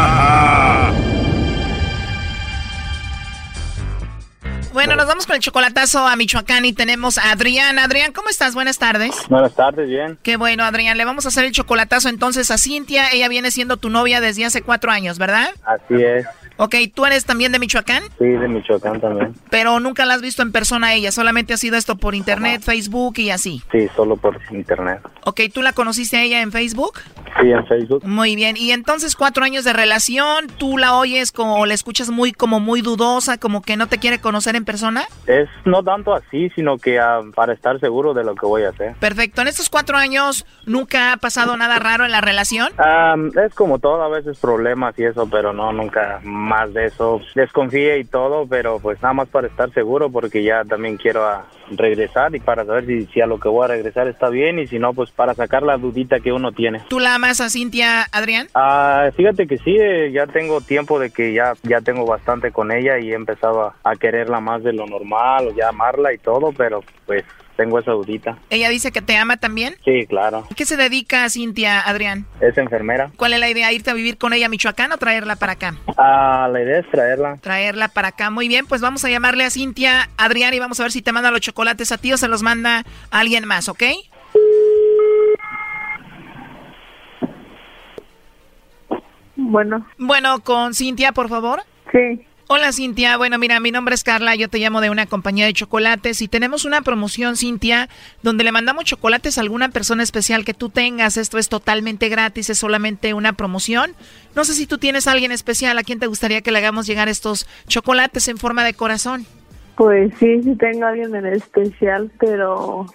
Bueno, nos vamos con el chocolatazo a Michoacán y tenemos a Adrián. Adrián, ¿cómo estás? Buenas tardes. Buenas tardes, bien. Qué bueno, Adrián. Le vamos a hacer el chocolatazo entonces a Cintia. Ella viene siendo tu novia desde hace cuatro años, ¿verdad? Así es. Ok, ¿tú eres también de Michoacán? Sí, de Michoacán también. Pero nunca la has visto en persona a ella, solamente ha sido esto por internet, Facebook y así. Sí, solo por internet. Ok, ¿tú la conociste a ella en Facebook? Sí, en Facebook. Muy bien, y entonces cuatro años de relación, ¿tú la oyes como, la escuchas muy, como muy dudosa, como que no te quiere conocer en persona? Es no tanto así, sino que ah, para estar seguro de lo que voy a hacer. Perfecto, en estos cuatro años, ¿nunca ha pasado nada raro en la relación? Ah, es como todo, a veces problemas y eso, pero no, nunca más de eso desconfíe y todo, pero pues nada más para estar seguro porque ya también quiero a regresar y para saber si, si, a lo que voy a regresar está bien y si no, pues para sacar la dudita que uno tiene. ¿Tú la amas a Cintia, Adrián? Ah, fíjate que sí, eh, ya tengo tiempo de que ya, ya tengo bastante con ella y he empezado a, a quererla más de lo normal o ya amarla y todo, pero pues tengo esa dudita. ¿Ella dice que te ama también? Sí, claro. ¿Qué se dedica a Cintia, Adrián? Es enfermera. ¿Cuál es la idea? ¿Irte a vivir con ella a Michoacán o traerla para acá? Ah, la idea es traerla. Traerla para acá. Muy bien, pues vamos a llamarle a Cintia, Adrián, y vamos a ver si te manda los chocolates a ti o se los manda a alguien más, ¿ok? Bueno. Bueno, con Cintia, por favor. Sí. Hola Cintia, bueno mira, mi nombre es Carla, yo te llamo de una compañía de chocolates y tenemos una promoción Cintia donde le mandamos chocolates a alguna persona especial que tú tengas, esto es totalmente gratis, es solamente una promoción. No sé si tú tienes a alguien especial a quien te gustaría que le hagamos llegar estos chocolates en forma de corazón. Pues sí, sí tengo a alguien en especial, pero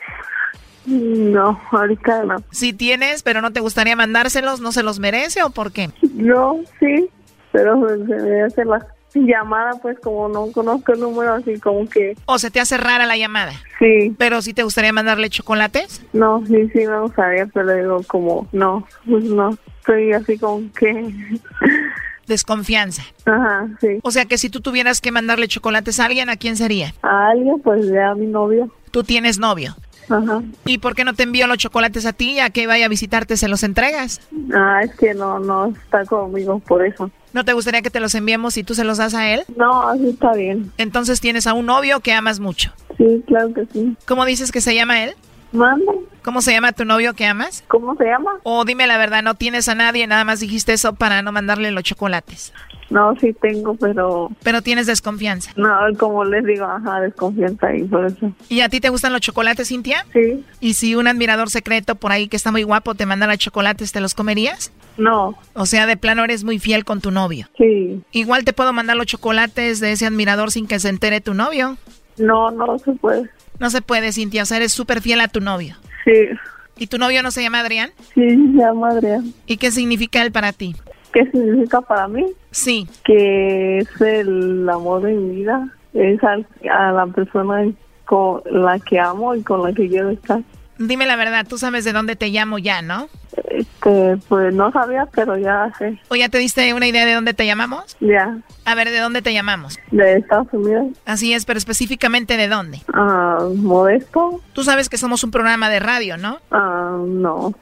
no, ahorita no. Si tienes, pero no te gustaría mandárselos, ¿no se los merece o por qué? No, sí, pero se me hace la llamada, pues como no conozco el número, así como que... ¿O se te hace rara la llamada? Sí. ¿Pero si te gustaría mandarle chocolates? No, sí, sí me gustaría, pero digo como, no, pues no, estoy así como que... Desconfianza. Ajá, sí. O sea que si tú tuvieras que mandarle chocolates a alguien, ¿a quién sería? A alguien, pues ya a mi novio. ¿Tú tienes novio? Ajá. ¿Y por qué no te envío los chocolates a ti? ¿A que vaya a visitarte se los entregas? Ah, es que no, no está conmigo por eso. ¿No te gustaría que te los enviemos y tú se los das a él? No, así está bien. Entonces tienes a un novio que amas mucho. Sí, claro que sí. ¿Cómo dices que se llama él? Manda. ¿Cómo se llama tu novio que amas? ¿Cómo se llama? O dime la verdad, no tienes a nadie, nada más dijiste eso para no mandarle los chocolates. No, sí tengo, pero... Pero tienes desconfianza. No, como les digo, ajá, desconfianza ahí, por eso. ¿Y a ti te gustan los chocolates, Cintia? Sí. ¿Y si un admirador secreto por ahí que está muy guapo te mandara chocolates, te los comerías? No. O sea, de plano eres muy fiel con tu novio. Sí. Igual te puedo mandar los chocolates de ese admirador sin que se entere tu novio. No, no se puede. No se puede, Cintia. O sea, eres súper fiel a tu novio. Sí. ¿Y tu novio no se llama Adrián? Sí, se llama Adrián. ¿Y qué significa él para ti? ¿Qué significa para mí? Sí. Que es el amor de mi vida. Es a, a la persona con la que amo y con la que quiero estar. Dime la verdad, tú sabes de dónde te llamo ya, ¿no? Este, pues no sabía, pero ya sé. ¿O ya te diste una idea de dónde te llamamos? Ya. A ver, ¿de dónde te llamamos? De Estados Unidos. Así es, pero específicamente de dónde? Ah, Modesto. Tú sabes que somos un programa de radio, ¿no? Ah, no.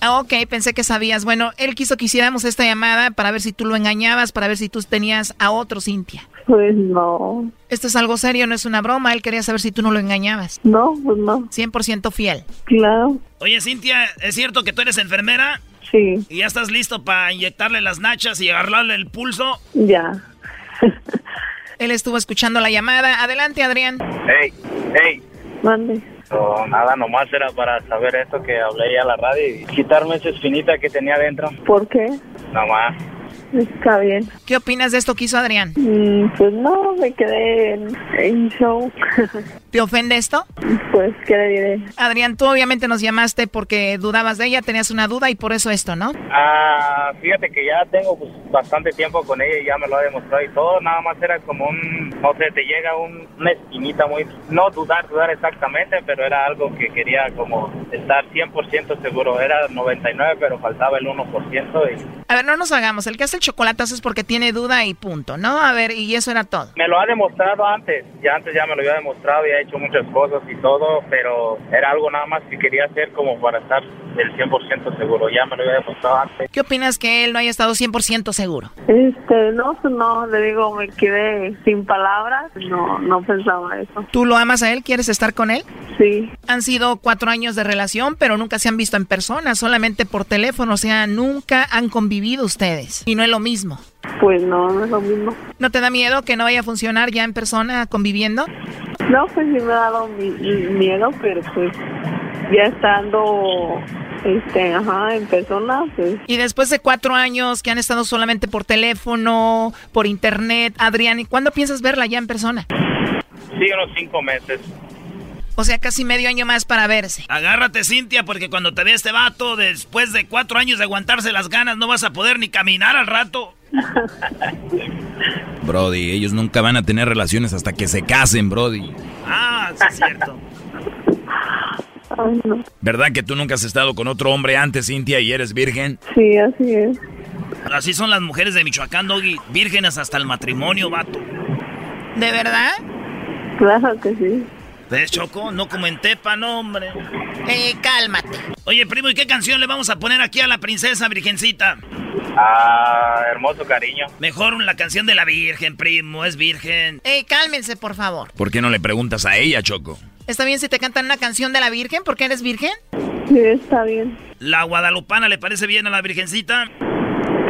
Ah, ok, pensé que sabías. Bueno, él quiso que hiciéramos esta llamada para ver si tú lo engañabas, para ver si tú tenías a otro, Cintia. Pues no. Esto es algo serio, no es una broma. Él quería saber si tú no lo engañabas. No, pues no. 100% fiel. Claro. Oye, Cintia, ¿es cierto que tú eres enfermera? Sí. ¿Y ya estás listo para inyectarle las nachas y agarrarle el pulso? Ya. Él estuvo escuchando la llamada. Adelante, Adrián. Hey, hey. Mande. So, nada, nomás era para saber esto que hablé ya a la radio y quitarme esa espinita que tenía dentro. ¿Por qué? Nomás. Está bien. ¿Qué opinas de esto que hizo Adrián? Mm, pues no, me quedé en, en show. ¿Te ofende esto? Pues, ¿qué le diré? Adrián, tú obviamente nos llamaste porque dudabas de ella, tenías una duda y por eso esto, ¿no? Ah, fíjate que ya tengo pues, bastante tiempo con ella y ya me lo ha demostrado y todo. Nada más era como un, no sé, te llega un, una espinita muy, no dudar, dudar exactamente, pero era algo que quería como estar 100% seguro. Era 99, pero faltaba el 1% y... A ver, no nos hagamos. El que hace el chocolatazo es porque tiene duda y punto, ¿no? A ver, y eso era todo. Me lo ha demostrado antes, ya antes ya me lo había demostrado y ha hecho muchas cosas y todo, pero era algo nada más que quería hacer como para estar del 100% seguro, ya me lo había demostrado antes. ¿Qué opinas que él no haya estado 100% seguro? Este, no, no, le digo, me quedé sin palabras. No, no pensaba eso. ¿Tú lo amas a él? ¿Quieres estar con él? Sí. Han sido cuatro años de relación, pero nunca se han visto en persona, solamente por teléfono, o sea, nunca han convivido ustedes. Y no es lo mismo. Pues no, no es lo mismo. ¿No te da miedo que no vaya a funcionar ya en persona conviviendo? No, pues sí me ha dado mi- mi- miedo, pero pues ya estando, este, ajá, en persona, pues Y después de cuatro años que han estado solamente por teléfono, por internet, Adrián, ¿y cuándo piensas verla ya en persona? Sí, unos cinco meses. O sea, casi medio año más para verse. Agárrate, Cintia, porque cuando te vea este vato, después de cuatro años de aguantarse las ganas, no vas a poder ni caminar al rato. Brody, ellos nunca van a tener relaciones hasta que se casen, Brody. Ah, sí es cierto. ay, no. ¿Verdad que tú nunca has estado con otro hombre antes, Cintia, y eres virgen? Sí, así es. Así son las mujeres de Michoacán, Doggy. Vírgenes hasta el matrimonio, vato. ¿De verdad? Claro que sí. ¿Ves, Choco? No como en Tepa, no, hombre. Eh, cálmate. Oye, primo, ¿y qué canción le vamos a poner aquí a la princesa virgencita? Ah, hermoso cariño. Mejor la canción de la Virgen, primo, es virgen. Eh, cálmense, por favor. ¿Por qué no le preguntas a ella, Choco? ¿Está bien si te cantan una canción de la Virgen porque eres virgen? Sí, está bien. ¿La guadalupana le parece bien a la virgencita?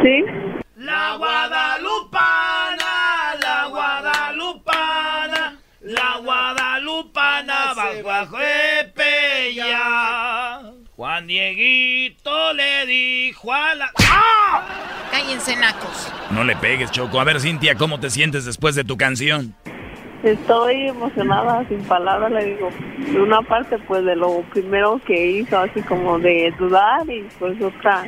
Sí. La guadalupana, Epella. Juan Dieguito le dijo a la... ¡Ah! Cállense, nacos. No le pegues, Choco. A ver, Cintia, ¿cómo te sientes después de tu canción? Estoy emocionada, sin palabras, le digo. De una parte, pues, de lo primero que hizo, así como de dudar, y pues otra,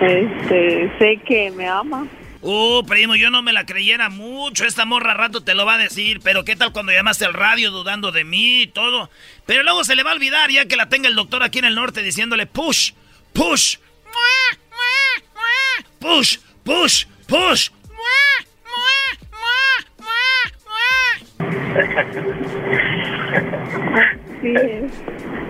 este, sé que me ama. Uh, primo, yo no me la creyera mucho. Esta morra rato te lo va a decir. Pero ¿qué tal cuando llamaste al radio dudando de mí y todo? Pero luego se le va a olvidar ya que la tenga el doctor aquí en el norte diciéndole push, push, push, push, push. Sí,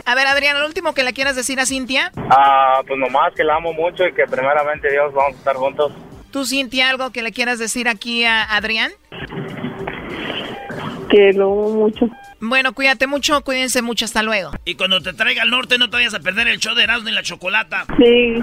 A ver, Adrián, lo último que le quieras decir a Cintia. Ah, pues nomás que la amo mucho y que primeramente Dios vamos a estar juntos. ¿Tú, Cintia, algo que le quieras decir aquí a Adrián? que lo amo mucho. Bueno, cuídate mucho, cuídense mucho, hasta luego. Y cuando te traiga al norte no te vayas a perder el show de Erasmo y la Chocolata. Sí.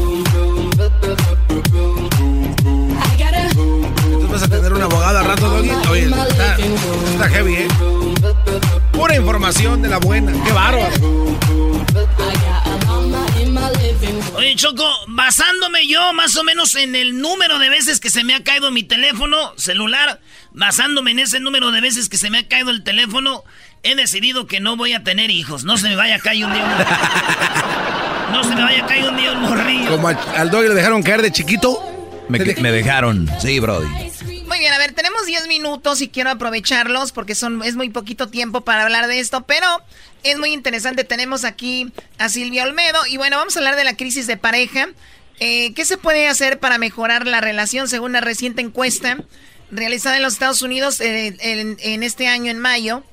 Oye, está, está heavy, ¿eh? Pura información de la buena. ¡Qué bárbaro! Oye, Choco, basándome yo más o menos en el número de veces que se me ha caído mi teléfono celular, basándome en ese número de veces que se me ha caído el teléfono, he decidido que no voy a tener hijos. No se me vaya a caer un día un... No se me vaya a caer un día un morrillo. Como al, dog le dejaron caer de chiquito. Me, me dejaron. Sí, Brody. Muy bien, a ver, tenemos 10 minutos y quiero aprovecharlos porque son, es muy poquito tiempo para hablar de esto, pero es muy interesante. Tenemos aquí a Silvia Olmedo y bueno, vamos a hablar de la crisis de pareja. Eh, ¿Qué se puede hacer para mejorar la relación según una reciente encuesta realizada en los Estados Unidos eh, en, este año, en mayo?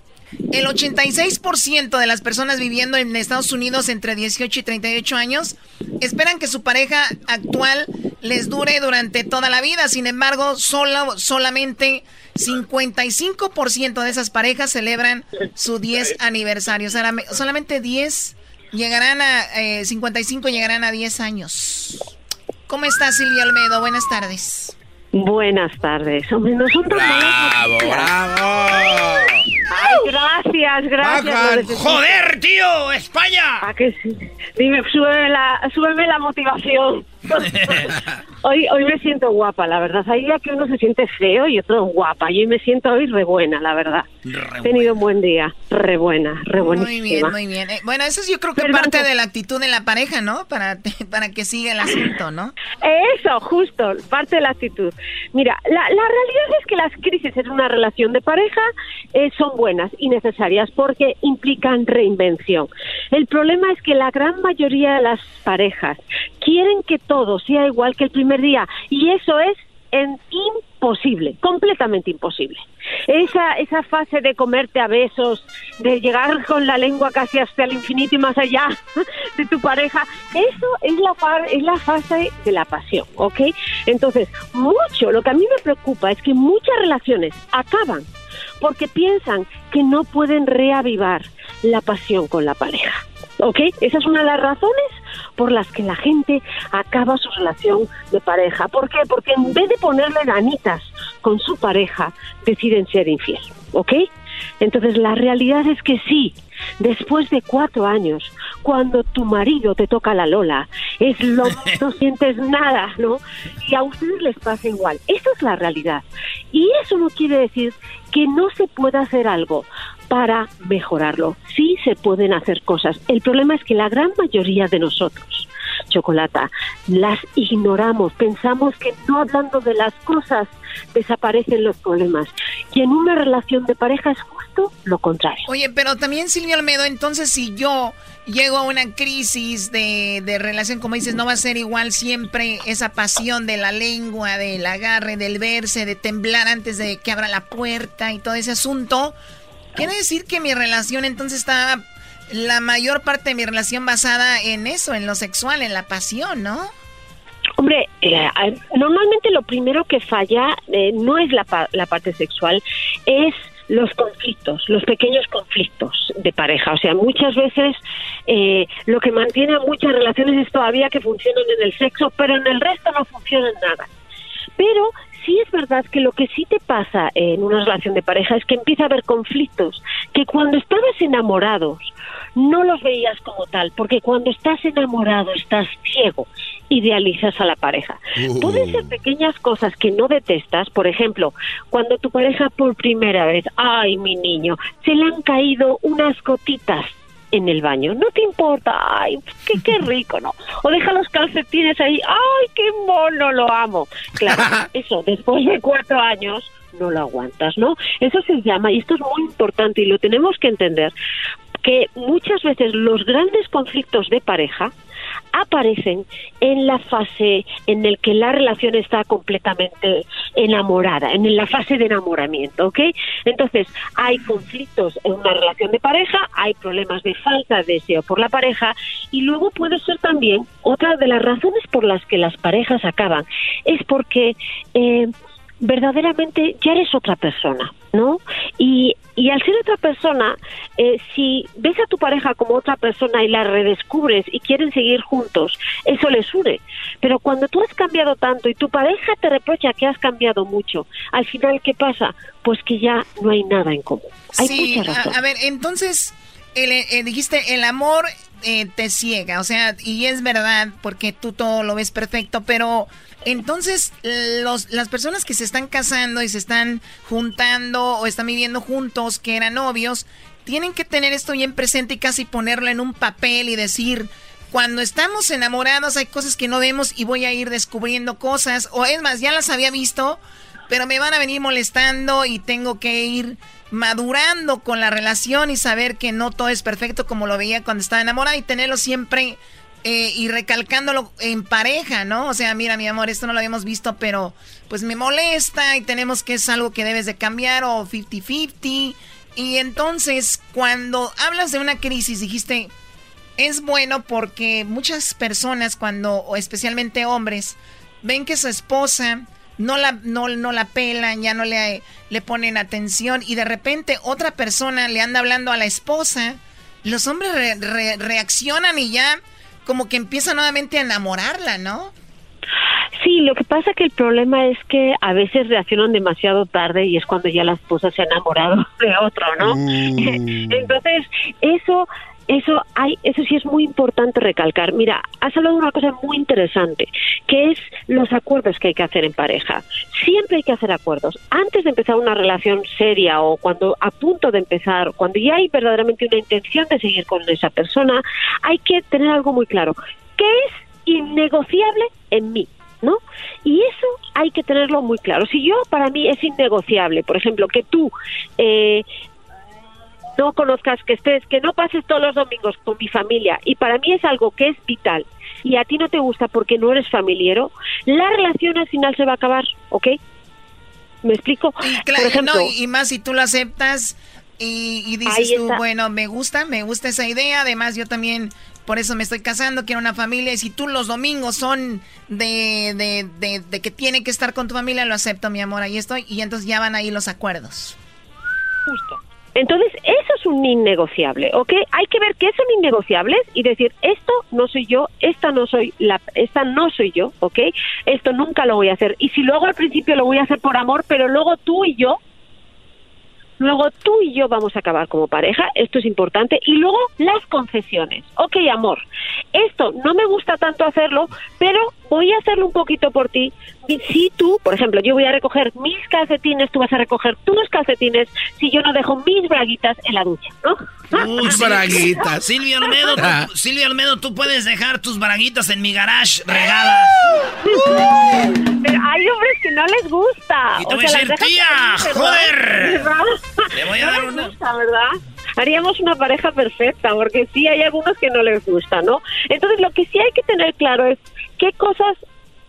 El 86% de las personas viviendo en Estados Unidos entre 18 y 38 años esperan que su pareja actual les dure durante toda la vida. Sin embargo, solo, solamente 55% de esas parejas celebran su 10 aniversario. Solamente 10 llegarán a 55 eh, llegarán a 10 años. ¿Cómo está Silvia Olmedo? Buenas tardes. Buenas tardes. Hombre, no son tan ¡Bravo, bravo! Ay, gracias, gracias. ¡Joder, tío! ¡España! ¿A que sí? Dime, súbeme la, súbeme la motivación. hoy, hoy me siento guapa, la verdad. Hay día que uno se siente feo y otro guapa. Y hoy me siento hoy re buena, la verdad. He tenido un buen día. Re buena, re buenísima. Muy bien, muy bien. Eh, bueno, eso es yo creo que parte de la actitud de la pareja, ¿no? Para, para que siga el asunto, ¿no? Eso, justo, parte de la actitud. Mira, la, la realidad es que las crisis en una relación de pareja eh, son buenas y necesarias porque implican reinvención. El problema es que la gran mayoría de las parejas quieren que todo sea igual que el primer día y eso es en imposible, completamente imposible. Esa, esa fase de comerte a besos, de llegar con la lengua casi hasta el infinito y más allá de tu pareja, eso es la, es la fase de la pasión, ¿ok? Entonces, mucho, lo que a mí me preocupa es que muchas relaciones acaban porque piensan que no pueden reavivar la pasión con la pareja. ¿Ok? Esa es una de las razones por las que la gente acaba su relación de pareja. ¿Por qué? Porque en vez de ponerle ganitas con su pareja, deciden ser infiel. ¿Ok? Entonces la realidad es que sí, después de cuatro años, cuando tu marido te toca la lola, es lo no sientes nada, ¿no? Y a ustedes les pasa igual. Esa es la realidad. Y eso no quiere decir que no se pueda hacer algo para mejorarlo. Sí se pueden hacer cosas. El problema es que la gran mayoría de nosotros, Chocolata, las ignoramos. Pensamos que no hablando de las cosas desaparecen los problemas. Y en una relación de pareja es justo lo contrario. Oye, pero también Silvia Almedo, entonces si yo llego a una crisis de, de relación, como dices, no va a ser igual siempre esa pasión de la lengua, del agarre, del verse, de temblar antes de que abra la puerta y todo ese asunto. Quiere decir que mi relación entonces está la mayor parte de mi relación basada en eso, en lo sexual, en la pasión, ¿no? Hombre, eh, normalmente lo primero que falla eh, no es la, la parte sexual, es los conflictos, los pequeños conflictos de pareja. O sea, muchas veces eh, lo que mantiene a muchas relaciones es todavía que funcionan en el sexo, pero en el resto no funcionan nada. Pero sí es verdad que lo que sí te pasa en una relación de pareja es que empieza a haber conflictos que cuando estabas enamorados no los veías como tal, porque cuando estás enamorado estás ciego, idealizas a la pareja. Uh. Pueden ser pequeñas cosas que no detestas, por ejemplo, cuando tu pareja por primera vez, ay mi niño, se le han caído unas gotitas en el baño. No te importa, ay, qué, qué rico, ¿no? O deja los calcetines ahí, ay, qué mono, lo amo. Claro, eso, después de cuatro años no lo aguantas, ¿no? Eso se llama, y esto es muy importante y lo tenemos que entender, que muchas veces los grandes conflictos de pareja aparecen en la fase en el que la relación está completamente enamorada, en la fase de enamoramiento, ¿ok? Entonces, hay conflictos en una relación de pareja, hay problemas de falta de deseo por la pareja y luego puede ser también otra de las razones por las que las parejas acaban, es porque eh, verdaderamente ya eres otra persona, ¿no? Y, y al ser otra persona, eh, si ves a tu pareja como otra persona y la redescubres y quieren seguir juntos, eso les une. Pero cuando tú has cambiado tanto y tu pareja te reprocha que has cambiado mucho, al final, ¿qué pasa? Pues que ya no hay nada en común. Hay sí, a, ver, entonces, el, eh, dijiste, el amor eh, te ciega, o sea, y es verdad porque tú todo lo ves perfecto, pero entonces los, las personas que se están casando y se están juntando o están viviendo juntos, que eran novios, tienen que tener esto bien presente y casi ponerlo en un papel y decir, cuando estamos enamorados hay cosas que no vemos y voy a ir descubriendo cosas, o es más, ya las había visto, pero me van a venir molestando y tengo que ir madurando con la relación y saber que no todo es perfecto como lo veía cuando estaba enamorada y tenerlo siempre eh, y recalcándolo en pareja, ¿no? O sea, mira, mi amor, esto no lo habíamos visto, pero pues me molesta y tenemos que es algo que debes de cambiar o 50-50. Y entonces, cuando hablas de una crisis, dijiste, es bueno porque muchas personas cuando, o especialmente hombres, ven que su esposa no la, no, no la pelan, ya no le, le ponen atención y de repente otra persona le anda hablando a la esposa, los hombres reaccionan y ya como que empiezan nuevamente a enamorarla, ¿no? Sí, lo que pasa que el problema es que a veces reaccionan demasiado tarde y es cuando ya la esposa se ha enamorado de otro, ¿no? Mm. Entonces, eso eso hay, eso sí es muy importante recalcar. Mira, has hablado de una cosa muy interesante, que es los acuerdos que hay que hacer en pareja. Siempre hay que hacer acuerdos. Antes de empezar una relación seria o cuando a punto de empezar, cuando ya hay verdaderamente una intención de seguir con esa persona, hay que tener algo muy claro. ¿Qué es innegociable en mí? ¿no? Y eso hay que tenerlo muy claro. Si yo, para mí, es innegociable, por ejemplo, que tú eh, no conozcas, que estés, que no pases todos los domingos con mi familia y para mí es algo que es vital y a ti no te gusta porque no eres familiero, la relación al final se va a acabar, ¿ok? ¿Me explico? Y, claro, no, y más si tú lo aceptas y, dices tú, bueno, me gusta, me gusta esa idea, además yo también por eso me estoy casando, quiero una familia. Y si tú los domingos son de, de, de, de, que tiene que estar con tu familia, lo acepto, mi amor, ahí estoy. Y entonces ya van ahí los acuerdos. Justo. Entonces, eso es un innegociable, ¿ok? Hay que ver qué son innegociables y decir, esto no soy yo, esta no soy la, esta no soy yo, ¿ok? Esto nunca lo voy a hacer. Y si luego al principio lo voy a hacer por amor, pero luego tú y yo Luego tú y yo vamos a acabar como pareja, esto es importante. Y luego las concesiones. Ok, amor, esto no me gusta tanto hacerlo, pero voy a hacerlo un poquito por ti. Si tú, por ejemplo, yo voy a recoger mis calcetines, tú vas a recoger tus calcetines, si yo no dejo mis braguitas en la ducha, ¿no? Tus braguitas. Silvia Almedo, tú, ah. Silvia Almedo, tú puedes dejar tus braguitas en mi garage regadas. Pero hay hombres que no les gusta. Y te voy a decir, tía, joder. Te voy a dar una... ¿verdad? haríamos una pareja perfecta, porque sí hay algunos que no les gusta, ¿no? Entonces lo que sí hay que tener claro es qué cosas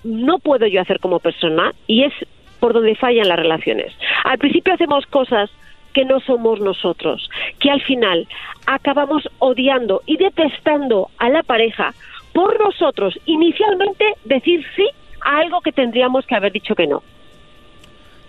no puedo yo hacer como persona y es por donde fallan las relaciones. Al principio hacemos cosas que no somos nosotros, que al final acabamos odiando y detestando a la pareja por nosotros inicialmente decir sí a algo que tendríamos que haber dicho que no.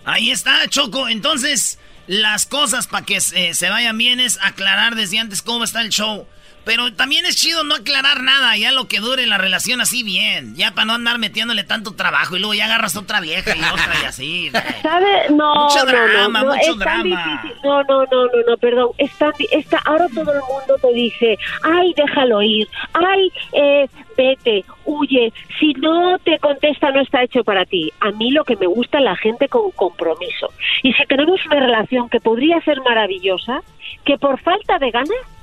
Ahí está, Choco. Entonces, las cosas para que se, se vayan bien es aclarar desde antes cómo está el show. Pero también es chido no aclarar nada, ya lo que dure la relación así bien. Ya para no andar metiéndole tanto trabajo y luego ya agarras otra vieja y otra y así. ¿Sabes? No, mucho drama, no, mucho drama. No, no, no, no, no, perdón. Está, está, ahora todo el mundo te dice, ay, déjalo ir, ay, eh, vete, huye. Si no te contesta, no está hecho para ti. A mí lo que me gusta es la gente con compromiso. Y si tenemos una relación que podría ser maravillosa, que por falta de ganas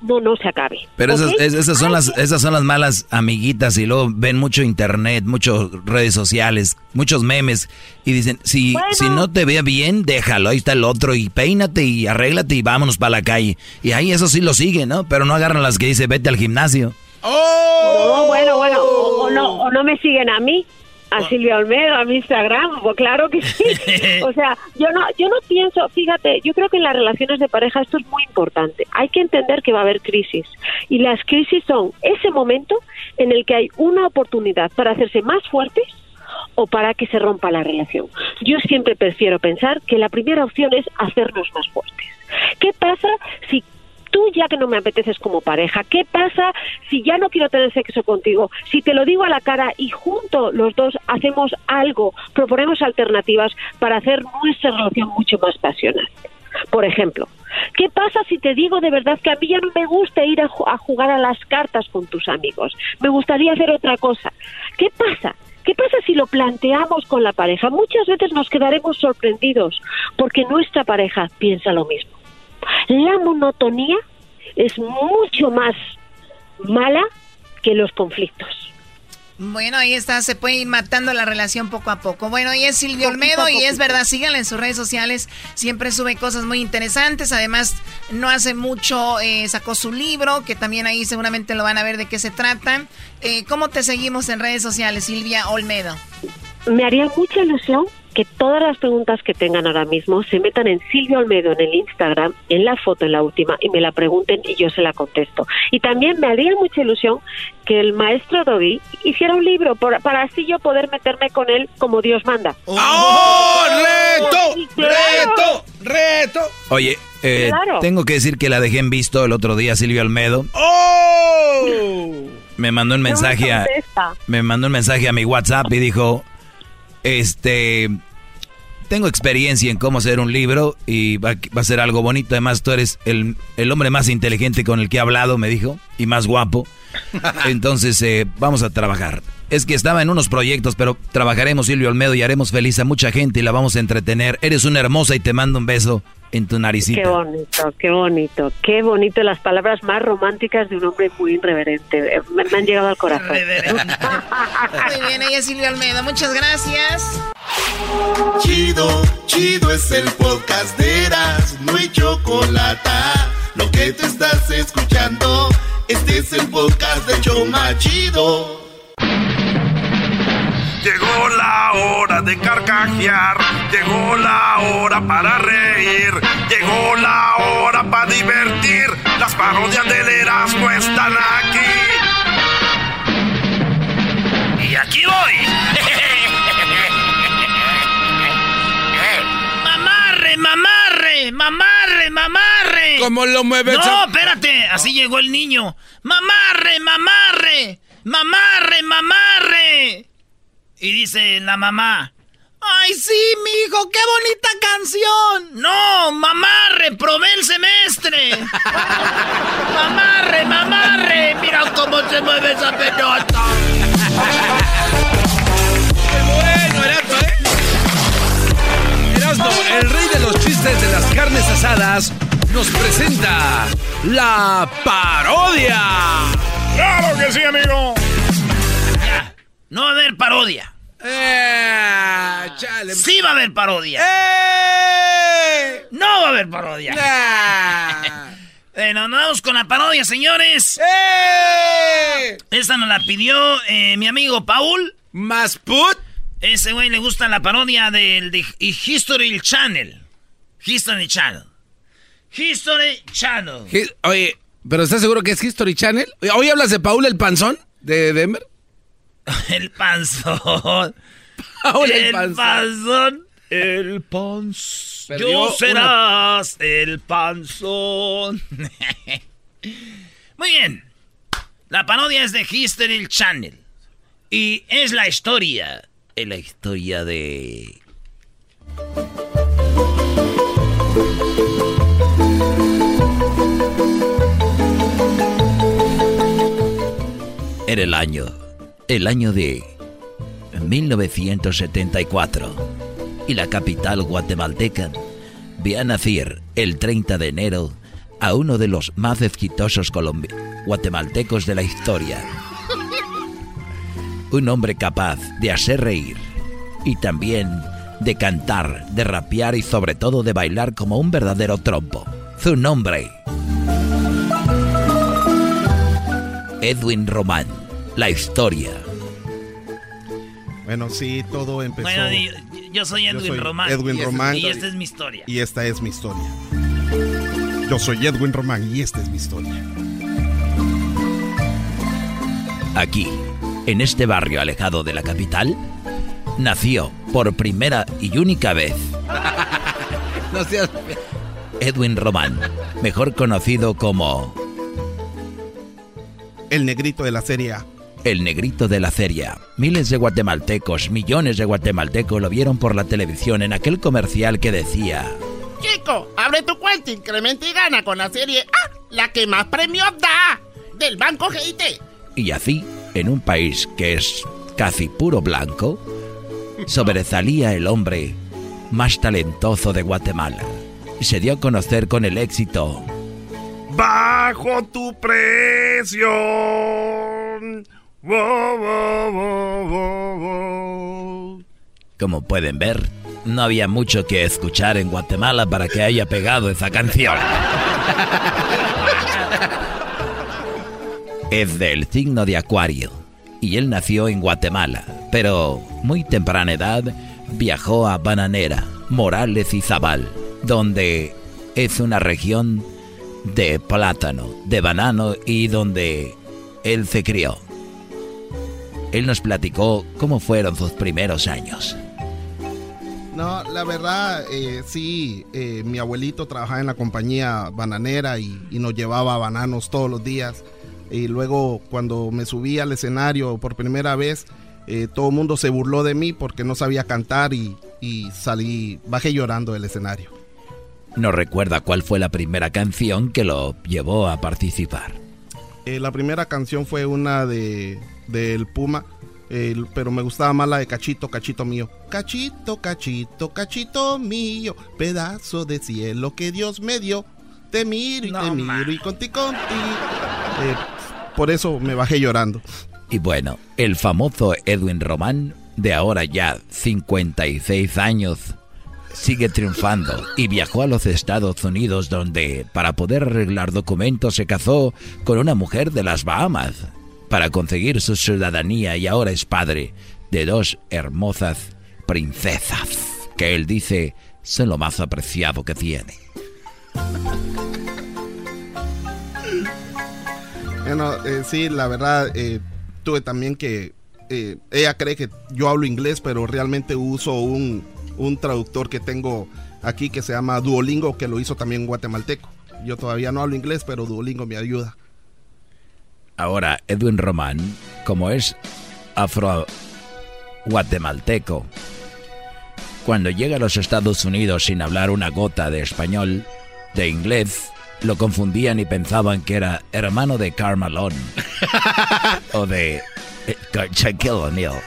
no, no se acabe. Pero esas, esas, son las, esas son las malas amiguitas y luego ven mucho internet, muchas redes sociales, muchos memes y dicen, si, si no te ve bien, déjalo, ahí está el otro y peínate y arréglate y vámonos para la calle. Y ahí eso sí lo sigue, ¿no? Pero no agarran las que dice vete al gimnasio. ¡Oh! bueno, bueno, o, no, o no me siguen a mí a. Silvia Olmedo, a mi Instagram, pues claro que sí. o sea, yo no, yo no pienso, fíjate, yo creo que en las relaciones de pareja esto es muy importante. Hay que entender que va a haber crisis. Y las crisis son ese momento en el que hay una oportunidad para hacerse más fuertes o para que se rompa la relación. Yo siempre prefiero pensar que la primera opción es hacernos más fuertes. ¿Qué pasa si tú ya que no me apeteces como pareja, ¿qué pasa si ya no quiero tener sexo contigo? Si te lo digo a la cara y junto los dos hacemos algo, proponemos alternativas para hacer nuestra relación mucho más pasional. Por ejemplo, ¿qué pasa si te digo de verdad que a mí ya no me gusta ir a, a jugar a las cartas con tus amigos? Me gustaría hacer otra cosa. ¿Qué pasa? ¿Qué pasa si lo planteamos con la pareja? Muchas veces nos quedaremos sorprendidos porque nuestra pareja piensa lo mismo. La monotonía es mucho más mala que los conflictos. Bueno, ahí está, se puede ir matando la relación poco a poco. Bueno, y es Silvio Olmedo y es verdad, síganle en sus redes sociales, siempre sube cosas muy interesantes, además no hace mucho eh, sacó su libro, que también ahí seguramente lo van a ver de qué se trata. Eh, ¿Cómo te seguimos en redes sociales, Silvia Olmedo? Me haría mucha ilusión que todas las preguntas que tengan ahora mismo se metan en Silvio Olmedo en el Instagram, en la foto, en la última, y me la pregunten y yo se la contesto. Y también me haría mucha ilusión que el maestro Doggy hiciera un libro para así yo poder meterme con él como Dios manda. ¡Oh, reto! ¡Reto! ¡Reto! Oye, eh, tengo que decir que la dejé en visto el otro día Silvio Olmedo. ¡Oh! Me mandó un mensaje a, me mandó un mensaje a mi WhatsApp y dijo, este, tengo experiencia en cómo hacer un libro y va, a ser algo bonito. Además, tú eres el, hombre más inteligente con el que he hablado, me dijo, y más guapo. Entonces, eh, vamos a trabajar. Es que estaba en unos proyectos, pero trabajaremos Silvio Olmedo y haremos feliz a mucha gente y la vamos a entretener. Eres una hermosa y te mando un beso en tu naricita. Qué bonito, qué bonito, qué bonito. Las palabras más románticas de un hombre muy irreverente. Eh, me, han llegado al corazón. muy bien, ella es Silvia Almeida. Muchas gracias. Chido, chido es el podcast de Eras, no hay chocolate. Lo que te estás escuchando, este es el podcast de Choma Chido. Llegó la hora de carcajear, llegó la hora para reír, llegó la hora para divertir. Las parodias del Erasmo están aquí. Y aquí voy. mamarre, mamarre, mamarre, mamarre. ¿Cómo lo mueve? No, espérate, así llegó el niño. Mamarre, mamarre, mamarre, mamarre. Y dice la mamá, ¡Ay, sí, mijo! ¡Qué bonita canción! ¡No, mamá, reprobé el semestre! ¡Mamarre, mamarre! ¡Mira cómo se mueve esa pelota! ¡Qué bueno, Erasmo, eh! Erasmo, el rey de los chistes de las carnes asadas, nos presenta la parodia. ¡Claro que sí, amigo! No va a haber parodia. Eh, Sí va a haber parodia. Eh. No va a haber parodia. bueno, nos vamos con la parodia, señores. Eh. Esta nos la pidió eh, mi amigo Paul. ¿Más put? Ese güey le gusta la parodia del de History Channel. History Channel. History Channel. Oye, ¿pero estás seguro que es History Channel? ¿Hoy hablas de Paul el Panzón de Denver? El panzón. el, panzón. El panzón. Yo serás el panzón. Muy bien. La parodia es de History Channel. Y es la historia. Es la historia de. En el año el año de 1974 y la capital guatemalteca ve a nacer el 30 de enero a uno de los más exitosos guatemaltecos de la historia. Un hombre capaz de hacer reír y también de cantar, de rapear y sobre todo de bailar como un verdadero trompo. Su nombre, Edwin Román la historia. Bueno, sí, todo empezó. Bueno, yo soy Edwin Román. Edwin Román. Y esta es mi historia. Y esta es mi historia. Yo soy Edwin Román y esta es mi historia. Aquí, en este barrio alejado de la capital, nació por primera y única vez. no seas... Edwin Román, mejor conocido como el negrito de la Serie A. El negrito de la Serie Miles de guatemaltecos, millones de guatemaltecos lo vieron por la televisión en aquel comercial que decía... Chico, abre tu cuenta, incrementa y gana con la serie A, la que más premios da del Banco GIT. Y así, en un país que es casi puro blanco, sobresalía el hombre más talentoso de Guatemala. Se dio a conocer con el éxito. Bajo tu presión. Como pueden ver, no había mucho que escuchar en Guatemala para que haya pegado esa canción. es del signo de Acuario y él nació en Guatemala, pero muy temprana edad viajó a Bananera, Morales y Zabal, donde es una región de plátano, de banano y donde él se crió. Él nos platicó cómo fueron sus primeros años. No, la verdad, eh, sí, eh, mi abuelito trabajaba en la compañía bananera y, y nos llevaba bananos todos los días. Y luego cuando me subí al escenario por primera vez, eh, todo el mundo se burló de mí porque no sabía cantar y, y salí, bajé llorando del escenario. No recuerda cuál fue la primera canción que lo llevó a participar. Eh, la primera canción fue una de del Puma, el- pero me gustaba más la de Cachito, Cachito mío. Cachito, cachito, cachito mío, pedazo de cielo que Dios me dio. Te miro y te miro y conti conti. Eh, por eso me bajé llorando. Y bueno, el famoso Edwin Román, de ahora ya 56 años, sigue triunfando y viajó a los Estados Unidos donde, para poder arreglar documentos, se casó con una mujer de las Bahamas para conseguir su ciudadanía y ahora es padre de dos hermosas princesas que él dice son lo más apreciado que tiene. Bueno, eh, sí, la verdad, eh, tuve también que... eh, ella cree que yo hablo inglés, pero realmente uso un, un traductor que tengo aquí que se llama Duolingo, que lo hizo también guatemalteco. Yo todavía no hablo inglés, pero Duolingo me ayuda. Ahora, Edwin Román, como es afro guatemalteco, cuando llega a los Estados Unidos sin hablar una gota de español, de inglés, lo confundían y pensaban que era hermano de Carmelón o de eh, Shaquille O'Neal.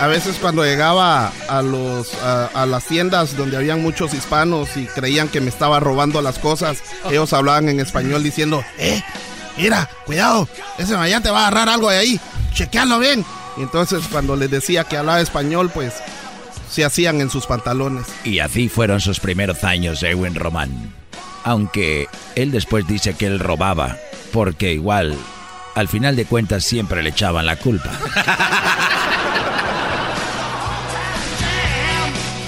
A veces cuando llegaba a, los, a, a las tiendas donde habían muchos hispanos y creían que me estaba robando las cosas, ellos hablaban en español diciendo, eh, mira, cuidado, ese mañana te va a agarrar algo de ahí, chequealo bien. Y entonces cuando les decía que hablaba español, pues se hacían en sus pantalones. Y así fueron sus primeros años de Edwin Román. Aunque él después dice que él robaba, porque igual, al final de cuentas siempre le echaban la culpa.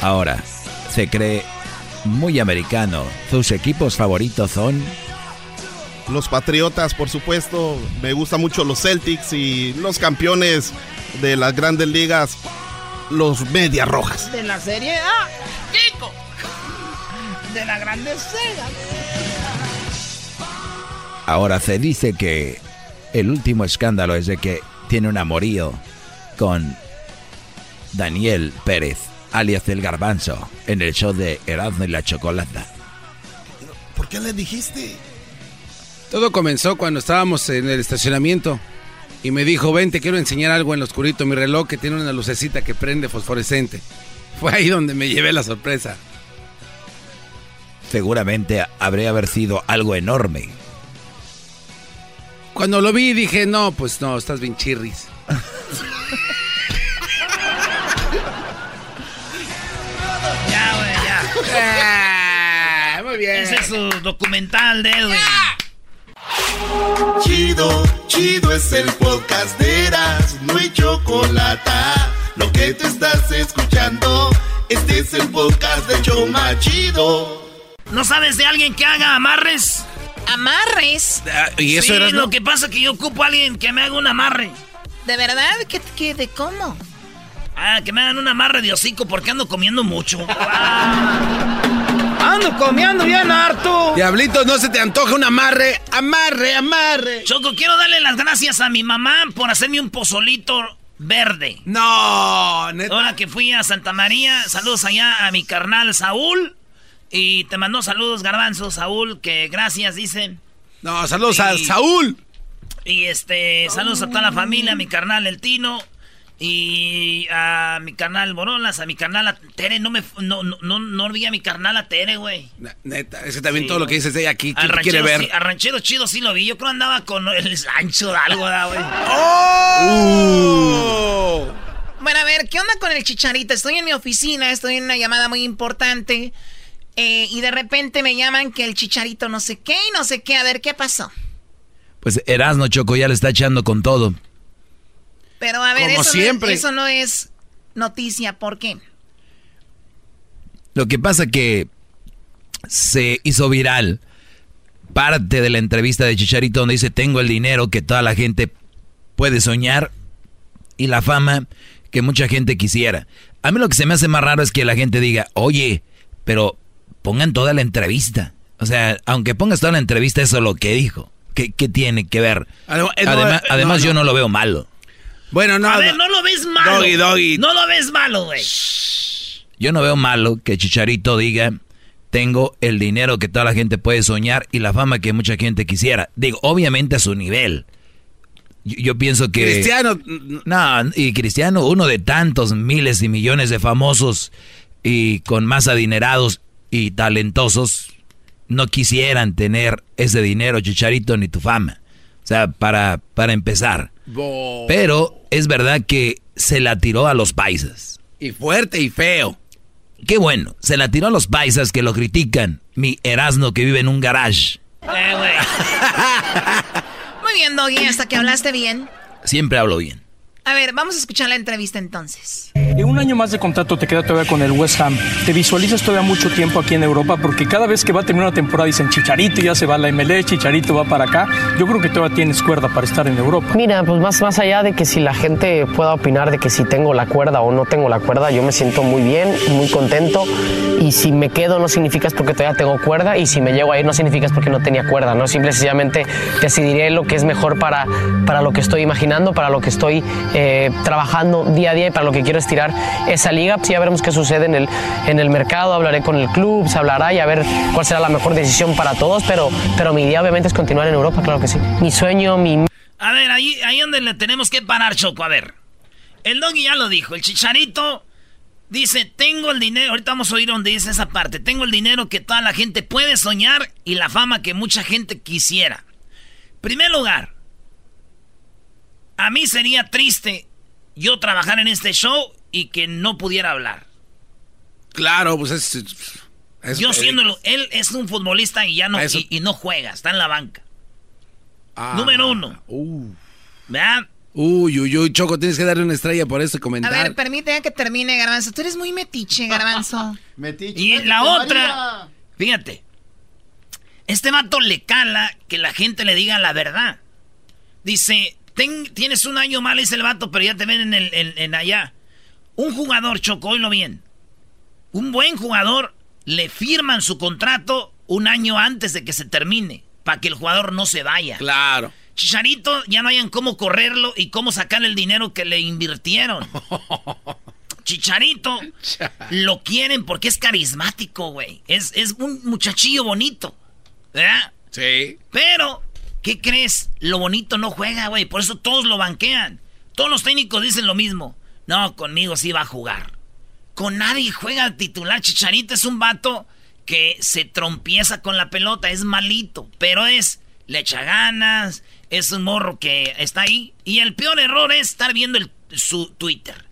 Ahora, se cree muy americano. Sus equipos favoritos son... Los Patriotas, por supuesto, me gustan mucho los Celtics y los campeones de las grandes ligas, los Medias Rojas. De la serie A, Chico. De la grande Sega. Ahora se dice que el último escándalo es de que tiene un amorío con Daniel Pérez, alias el Garbanzo, en el show de Erasmo y la Chocolata. ¿Por qué le dijiste? Todo comenzó cuando estábamos en el estacionamiento y me dijo, ven, te quiero enseñar algo en lo oscurito, mi reloj que tiene una lucecita que prende fosforescente. Fue ahí donde me llevé la sorpresa. Seguramente habría haber sido algo enorme. Cuando lo vi dije, no, pues no, estás bien chirris. Ah, muy bien. Ese es su documental de Edwin. Chido, chido es el podcast de Eras, no hay chocolate. Lo que te estás escuchando, este es el podcast de Choma Chido. ¿No sabes de alguien que haga amarres? ¿Amarres? ¿Y eso sí, era lo que pasa es que yo ocupo a alguien que me haga un amarre. ¿De verdad? ¿Qué, qué, de cómo? Ah, que me hagan un amarre de hocico porque ando comiendo mucho. ando comiendo bien harto. Diablito, no se te antoja un amarre. Amarre, amarre. Choco, quiero darle las gracias a mi mamá por hacerme un pozolito verde. No, neta. Ahora que fui a Santa María, saludos allá a mi carnal Saúl. Y te mandó saludos, Garbanzo, Saúl, que gracias, dicen. No, saludos a Saúl. Y este, saludos a toda la familia, a mi carnal El Tino. Y a mi carnal Borolas, a mi carnal Tere, no me no, no, no, no olvidé a mi carnal a Tere, güey. Neta, ese también todo lo que dices de ella aquí, ¿quién quiere ranchero, ver? sí, al ranchero chido sí lo vi. Yo creo andaba con el ancho de algo, ¿verdad, güey. ¡Oh! Bueno, a ver, ¿qué onda con el chicharito? Estoy en mi oficina, estoy en una llamada muy importante. eh, y de repente me llaman que el chicharito no sé qué y no sé qué. A ver, ¿qué pasó? Pues Erasno Choco ya le está echando con todo. Pero a ver, Como eso, no- eso no es noticia. ¿Por qué? Lo que pasa que se hizo viral parte de la entrevista de Chicharito donde dice tengo el dinero que toda la gente puede soñar y la fama que mucha gente quisiera. A mí lo que se me hace más raro es que la gente diga, oye, pero pongan toda la entrevista. O sea, aunque pongas toda la entrevista, eso es lo que dijo. ¿Qué, qué tiene que ver? Además, eh, no, además además no, yo no lo veo malo. Bueno, no. a ver, no lo ves malo. Doggy, doggy. No lo ves malo, güey. Yo no veo malo que Chicharito diga, tengo el dinero que toda la gente puede soñar y la fama que mucha gente quisiera. Digo, obviamente a su nivel. Yo, yo pienso que... Cristiano. No, y Cristiano, uno de tantos miles y millones de famosos y con más adinerados y talentosos, no quisieran tener ese dinero, Chicharito, ni tu fama. Sea, para, para empezar. Pero es verdad que se la tiró a los paisas. Y fuerte y feo. Qué bueno, se la tiró a los paisas que lo critican. Mi Erasno que vive en un garage. Eh. Muy bien, Doggy, hasta que hablaste bien. Siempre hablo bien. A ver, vamos a escuchar la entrevista entonces. En un año más de contrato te queda todavía con el West Ham. ¿Te visualizas todavía mucho tiempo aquí en Europa? Porque cada vez que va a terminar una temporada dicen Chicharito ya se va a la MLS, Chicharito va para acá. Yo creo que todavía tienes cuerda para estar en Europa. Mira, pues más, más allá de que si la gente pueda opinar de que si tengo la cuerda o no tengo la cuerda, yo me siento muy bien, muy contento. Y si me quedo no significa es porque todavía tengo cuerda y si me llego a ir no significa es porque no tenía cuerda, ¿no? Simple y sencillamente decidiré lo que es mejor para, para lo que estoy imaginando, para lo que estoy eh, trabajando día a día y para lo que quiero estirar esa liga. Sí, ya veremos qué sucede en el, en el mercado, hablaré con el club, se hablará y a ver cuál será la mejor decisión para todos, pero, pero mi idea obviamente es continuar en Europa, claro que sí. Mi sueño, mi... A ver, ahí, ahí donde le tenemos que parar, Choco. A ver. El doggy ya lo dijo. El chicharito dice: Tengo el dinero. Ahorita vamos a oír donde dice esa parte. Tengo el dinero que toda la gente puede soñar y la fama que mucha gente quisiera. Primer lugar, a mí sería triste yo trabajar en este show y que no pudiera hablar. Claro, pues es. es- yo eh, siéndolo, él es un futbolista y ya no, Eso- y, y no juega, está en la banca. ah, Número uno. ¿Verdad? Uy, uy, uy, Choco, tienes que darle una estrella por ese A comentario. ver, permíteme que termine, Garbanzo. Tú eres muy metiche, Garbanzo. Y la otra, fíjate, este vato le cala que la gente le diga la verdad. Dice, "Ten- tienes un año mal, dice el vato, pero ya te ven en, el, en, en allá. Un jugador, Choco, oílo bien. Un buen jugador le firman su contrato un año antes de que se termine, para que el jugador no se vaya. Claro. Chicharito, ya no hayan cómo correrlo y cómo sacar el dinero que le invirtieron. Chicharito lo quieren porque es carismático, güey. Es, es un muchachillo bonito. ¿Verdad? Sí. Pero, ¿qué crees? Lo bonito no juega, güey. Por eso todos lo banquean. Todos los técnicos dicen lo mismo. No, conmigo sí va a jugar. Con nadie juega al titular. Chicharito es un vato que se trompieza con la pelota. Es malito. Pero es, le echa ganas. Es un morro que está ahí. Y el peor error es estar viendo su Twitter.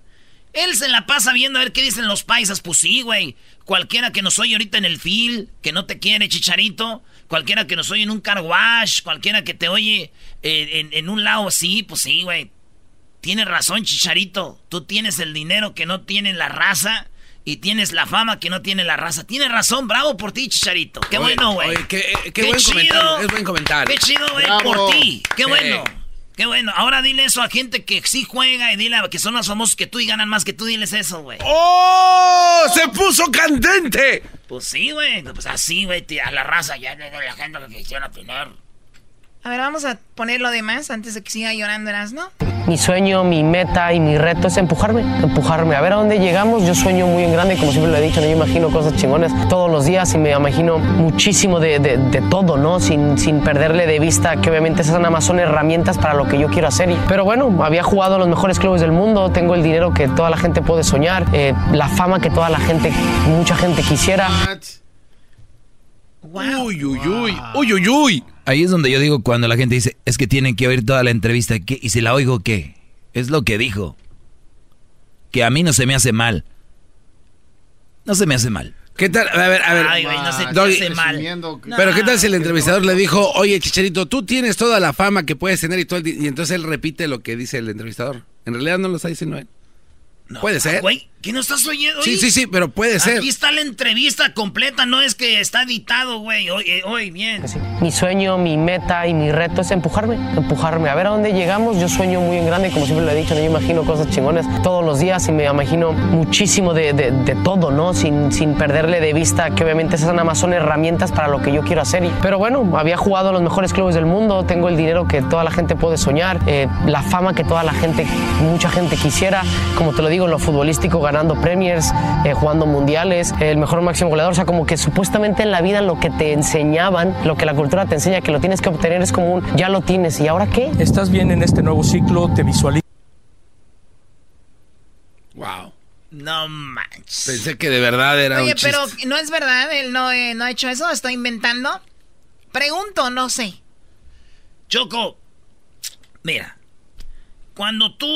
Él se la pasa viendo a ver qué dicen los paisas. Pues sí, güey. Cualquiera que nos oye ahorita en el field, que no te quiere, chicharito. Cualquiera que nos oye en un car wash. Cualquiera que te oye eh, en, en un lado así, pues sí, güey. Tienes razón, chicharito. Tú tienes el dinero que no tiene la raza. Y tienes la fama que no tiene la raza. Tienes razón, bravo por ti, chicharito. Qué Oye, bueno, güey. qué- eh, qué buen comentario, es buen comentario. Qué chido, güey, por ti. Qué Sí. bueno. Qué bueno. Ahora dile eso a gente que sí juega y dile a que son los famosos que tú y ganan más que tú. Diles eso, güey. ¡Oh! ¡Se puso candente! Pues sí, güey. Pues así, güey. A la raza ya no la gente que quisiera tener. A ver, vamos a poner lo demás antes de que siga llorando, ¿no? Mi sueño, mi meta y mi reto es empujarme, empujarme. A ver a dónde llegamos. Yo sueño muy en grande, como siempre lo he dicho, ¿no? yo imagino cosas chingones todos los días y me imagino muchísimo de, de, todo, ¿no? Sin, sin perderle de vista que obviamente esas nada más son herramientas para lo que yo quiero hacer. pero bueno, había jugado en los mejores clubes del mundo, tengo el dinero que toda la gente puede soñar, eh, la fama que toda la gente, mucha gente quisiera. Uy, uy, uy, uy, uy, uy. Ahí es donde yo digo cuando la gente dice, es que tienen que oír toda la entrevista. ¿qué? ¿Y si la oigo qué? Es lo que dijo. Que a mí no se me hace mal. No se me hace mal. ¿Qué tal? A ver, a ver. Ay, güey, no se te hace mal. Pero ¿qué tal si el entrevistador le dijo, oye, Chicharito, tú tienes toda la fama que puedes tener y todo el... Y entonces él repite lo que dice el entrevistador. En realidad no lo está diciendo él. Puede ser. Güey, ¿qué no estás oyendo? Sí, sí, sí, pero puede ser. Aquí está la entrevista completa, no es que está editado, güey. Oye, oye, bien. Mi sueño, mi meta y mi reto es empujarme, empujarme. A ver a dónde llegamos. Yo sueño muy en grande, como siempre lo he dicho, ¿no? yo imagino cosas chingones todos los días y me imagino muchísimo de, de, todo, ¿no? Sin, sin perderle de vista que obviamente esas nada más son herramientas para lo que yo quiero hacer. pero bueno, había jugado en los mejores clubes del mundo, tengo el dinero que toda la gente puede soñar, eh, la fama que toda la gente, mucha gente quisiera. Como te lo digo, en lo futbolístico, ganando premiers, eh, jugando mundiales, el mejor máximo goleador. O sea, como que supuestamente en la vida lo que te enseñaban, lo que la cultura te enseña que lo tienes que obtener es como un ya lo tienes. ¿Y ahora qué? Estás bien en este nuevo ciclo, te visualizo. Wow. No manches. Pensé que de verdad era Oye, pero no es verdad, él no, eh, no ha hecho eso, está inventando. Pregunto, no sé. Choco, mira, cuando tú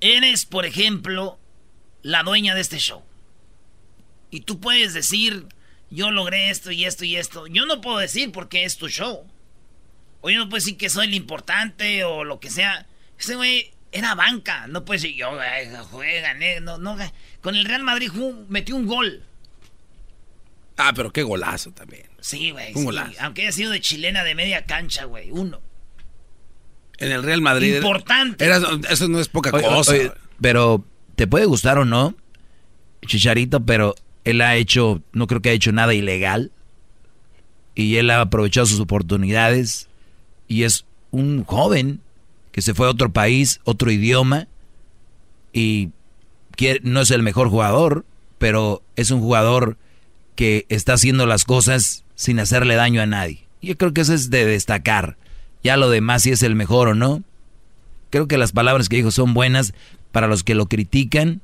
eres, por ejemplo, la dueña de este show. Y tú puedes decir, yo logré esto y esto y esto. Yo no puedo decir porque es tu show. O yo no puedo decir que soy el importante o lo que sea. Ese güey era banca. No puede decir, yo jugué, gané. No, no, con el Real Madrid metió un gol. Ah, pero qué golazo también. Sí, güey. Aunque haya sido de chilena de media cancha, güey. Uno. En el Real Madrid. Importante. eso no es poca cosa. pero te puede gustar o no, Chicharito, pero él ha hecho, no creo que ha hecho nada ilegal. Y él ha aprovechado sus oportunidades. Y es un joven que se fue a otro país, otro idioma. Y no es el mejor jugador, pero es un jugador que está haciendo las cosas sin hacerle daño a nadie. Yo creo que eso es de destacar. Ya lo demás, si es el mejor o no. Creo que las palabras que dijo son buenas para los que lo critican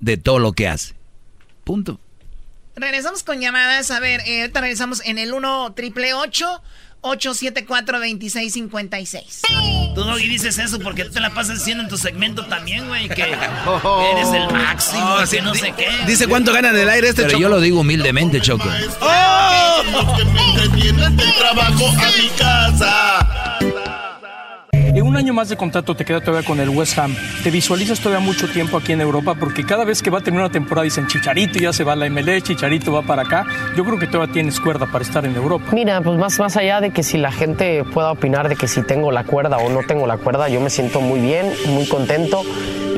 de todo lo que hace. Punto. Regresamos con llamadas. A ver, eh, ahorita regresamos en el 1 triple 874 2656 Tú, no dices eso porque tú te la pasas diciendo en tu segmento también, güey, que eres el máximo, oh, que no sé qué. Dice cuánto gana en el aire este Pero yo lo digo humildemente, Choco. ¡Oh! que me trabajo a mi casa. Un año más de contrato te queda todavía con el West Ham. ¿Te visualizas todavía mucho tiempo aquí en Europa? Porque cada vez que va a terminar una temporada dicen Chicharito ya se va a la MLE, Chicharito va para acá. Yo creo que todavía tienes cuerda para estar en Europa. Mira, pues más, más allá de que si la gente pueda opinar de que si tengo la cuerda o no tengo la cuerda, yo me siento muy bien, muy contento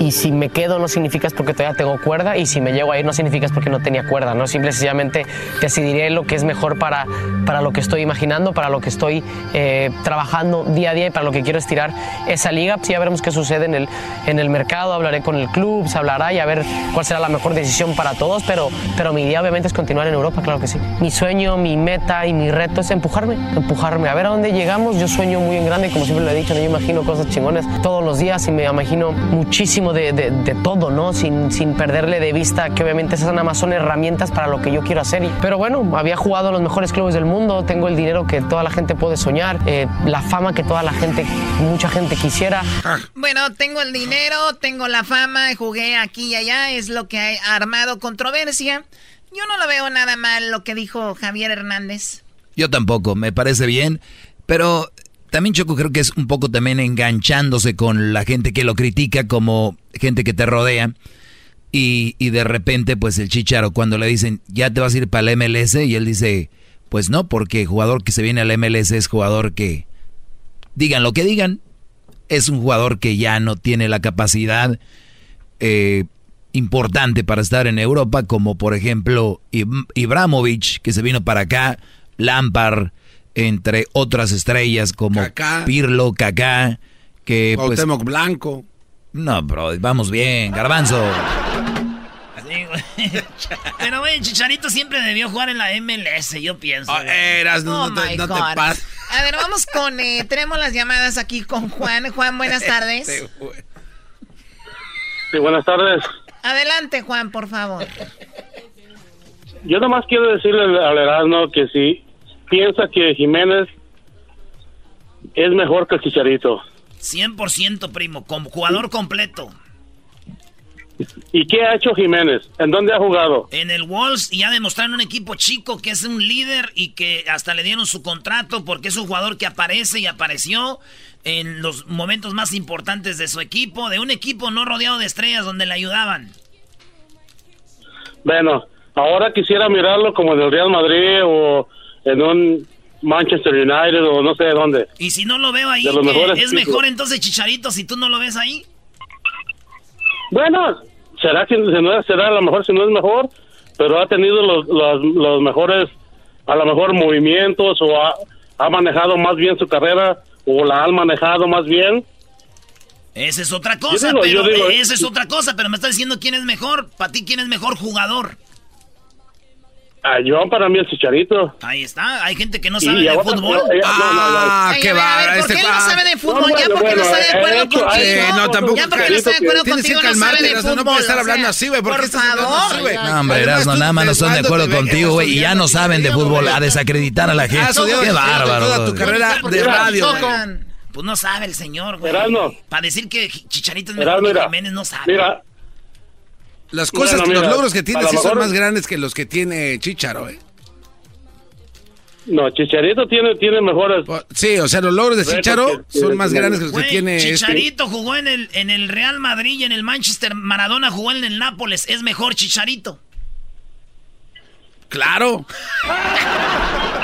y si me quedo no significa es porque todavía tengo cuerda y si me llego a ir no significa es porque no tenía cuerda, ¿no? Simple sencillamente decidiré lo que es mejor para, para lo que estoy imaginando, para lo que estoy eh, trabajando día a día y para lo que quiero estirar esa liga. Sí, ya veremos qué sucede en el, en el mercado, hablaré con el club, se hablará y a ver cuál será la mejor decisión para todos, pero, pero mi idea obviamente es continuar en Europa, claro que sí. Mi sueño, mi meta y mi reto es empujarme, empujarme, a ver a dónde llegamos. Yo sueño muy en grande, como siempre lo he dicho, ¿no? yo imagino cosas chingones todos los días y me imagino muchísimo de, todo, ¿no? Sin, sin perderle de vista que obviamente esas nada más son herramientas para lo que yo quiero hacer. pero bueno, había jugado en los mejores clubes del mundo, tengo el dinero que toda la gente puede soñar, eh, la fama que toda la gente, mucha gente quisiera. Bueno, tengo el dinero, tengo la fama, jugué aquí y allá, es lo que ha armado controversia. Yo no lo veo nada mal lo que dijo Javier Hernández. Yo tampoco, me parece bien, pero también Choco creo que es un poco también enganchándose con la gente que lo critica como gente que te rodea. Y, y, de repente, pues el chicharo, cuando le dicen, ya te vas a ir para el MLS, y él dice, pues no, porque jugador que se viene al MLS es jugador que, digan lo que digan, es un jugador que ya no tiene la capacidad eh, importante para estar en Europa, como por ejemplo Ibramovich, que se vino para acá, Lampard, entre otras estrellas como Pirlo, Kaká, que pues, Blanco. No, bro, vamos bien, Garbanzo. Pero, güey, Chicharito siempre debió jugar en la MLS, yo pienso. Oh, eras, no, Oh, te, no te pases. A ver, vamos con. eh, tenemos las llamadas aquí con Juan. Juan, buenas tardes. Sí, buenas tardes. Adelante, Juan, por favor. Yo nada más quiero decirle al al Erasmo que si piensa que Jiménez es mejor que el Chicharito. 100% primo, como jugador completo. ¿Y qué ha hecho Jiménez? ¿En dónde ha jugado? En el Wolves y ya demostraron un equipo chico que es un líder y que hasta le dieron su contrato porque es un jugador que aparece y apareció en los momentos más importantes de su equipo, de un equipo no rodeado de estrellas donde le ayudaban. Bueno, ahora quisiera mirarlo como en el Real Madrid o en un Manchester United o no sé de dónde. Y si no lo veo ahí, ¿es equipos. mejor entonces Chicharito si tú no lo ves ahí? Bueno, será que si no es- será a lo mejor si no es mejor, pero ha tenido los, los, los mejores, a lo mejor movimientos o ha, ha manejado más bien su carrera o la han manejado más bien. Esa es otra cosa, digo, pero digo- esa es otra cosa, pero me estás diciendo quién es mejor. Para ti, ¿quién es mejor jugador? Ah, yo para mí el chicharito. Ahí está, hay gente que no sabe de fútbol. no, eh, no, no, no. Ah, qué va. ¿por Este qué él no sabe de fútbol? No, ya bueno, porque no está de eh, acuerdo hecho, contigo. eh, no, tampoco. Ya porque no está de acuerdo Tienes que contigo, no sabe de fútbol. no puedes estar o hablando sea, así, güey. ¿Por qué Por estás hablando así, güey? No, hombre, Erasmo, nada más no están de acuerdo contigo, güey, y ya no saben de fútbol, a desacreditar a la gente. Ah, Qué toda bárbaro. tu güey. carrera de radio, güey. Pues no sabe el señor, güey. Para decir que Chicharito es mejor que Jiménez, no sabe. Mira, Las cosas, Bueno, que los logros que tiene sí son más grandes que los que tiene Chicharo, ¿eh? no, Chicharito tiene, tiene mejores. Sí, o sea, los logros de Chicharo que- son más grandes que los que tiene este. Chicharito jugó en el, en el Real Madrid y en el Manchester. Maradona jugó en el Nápoles. Es mejor Chicharito. Claro.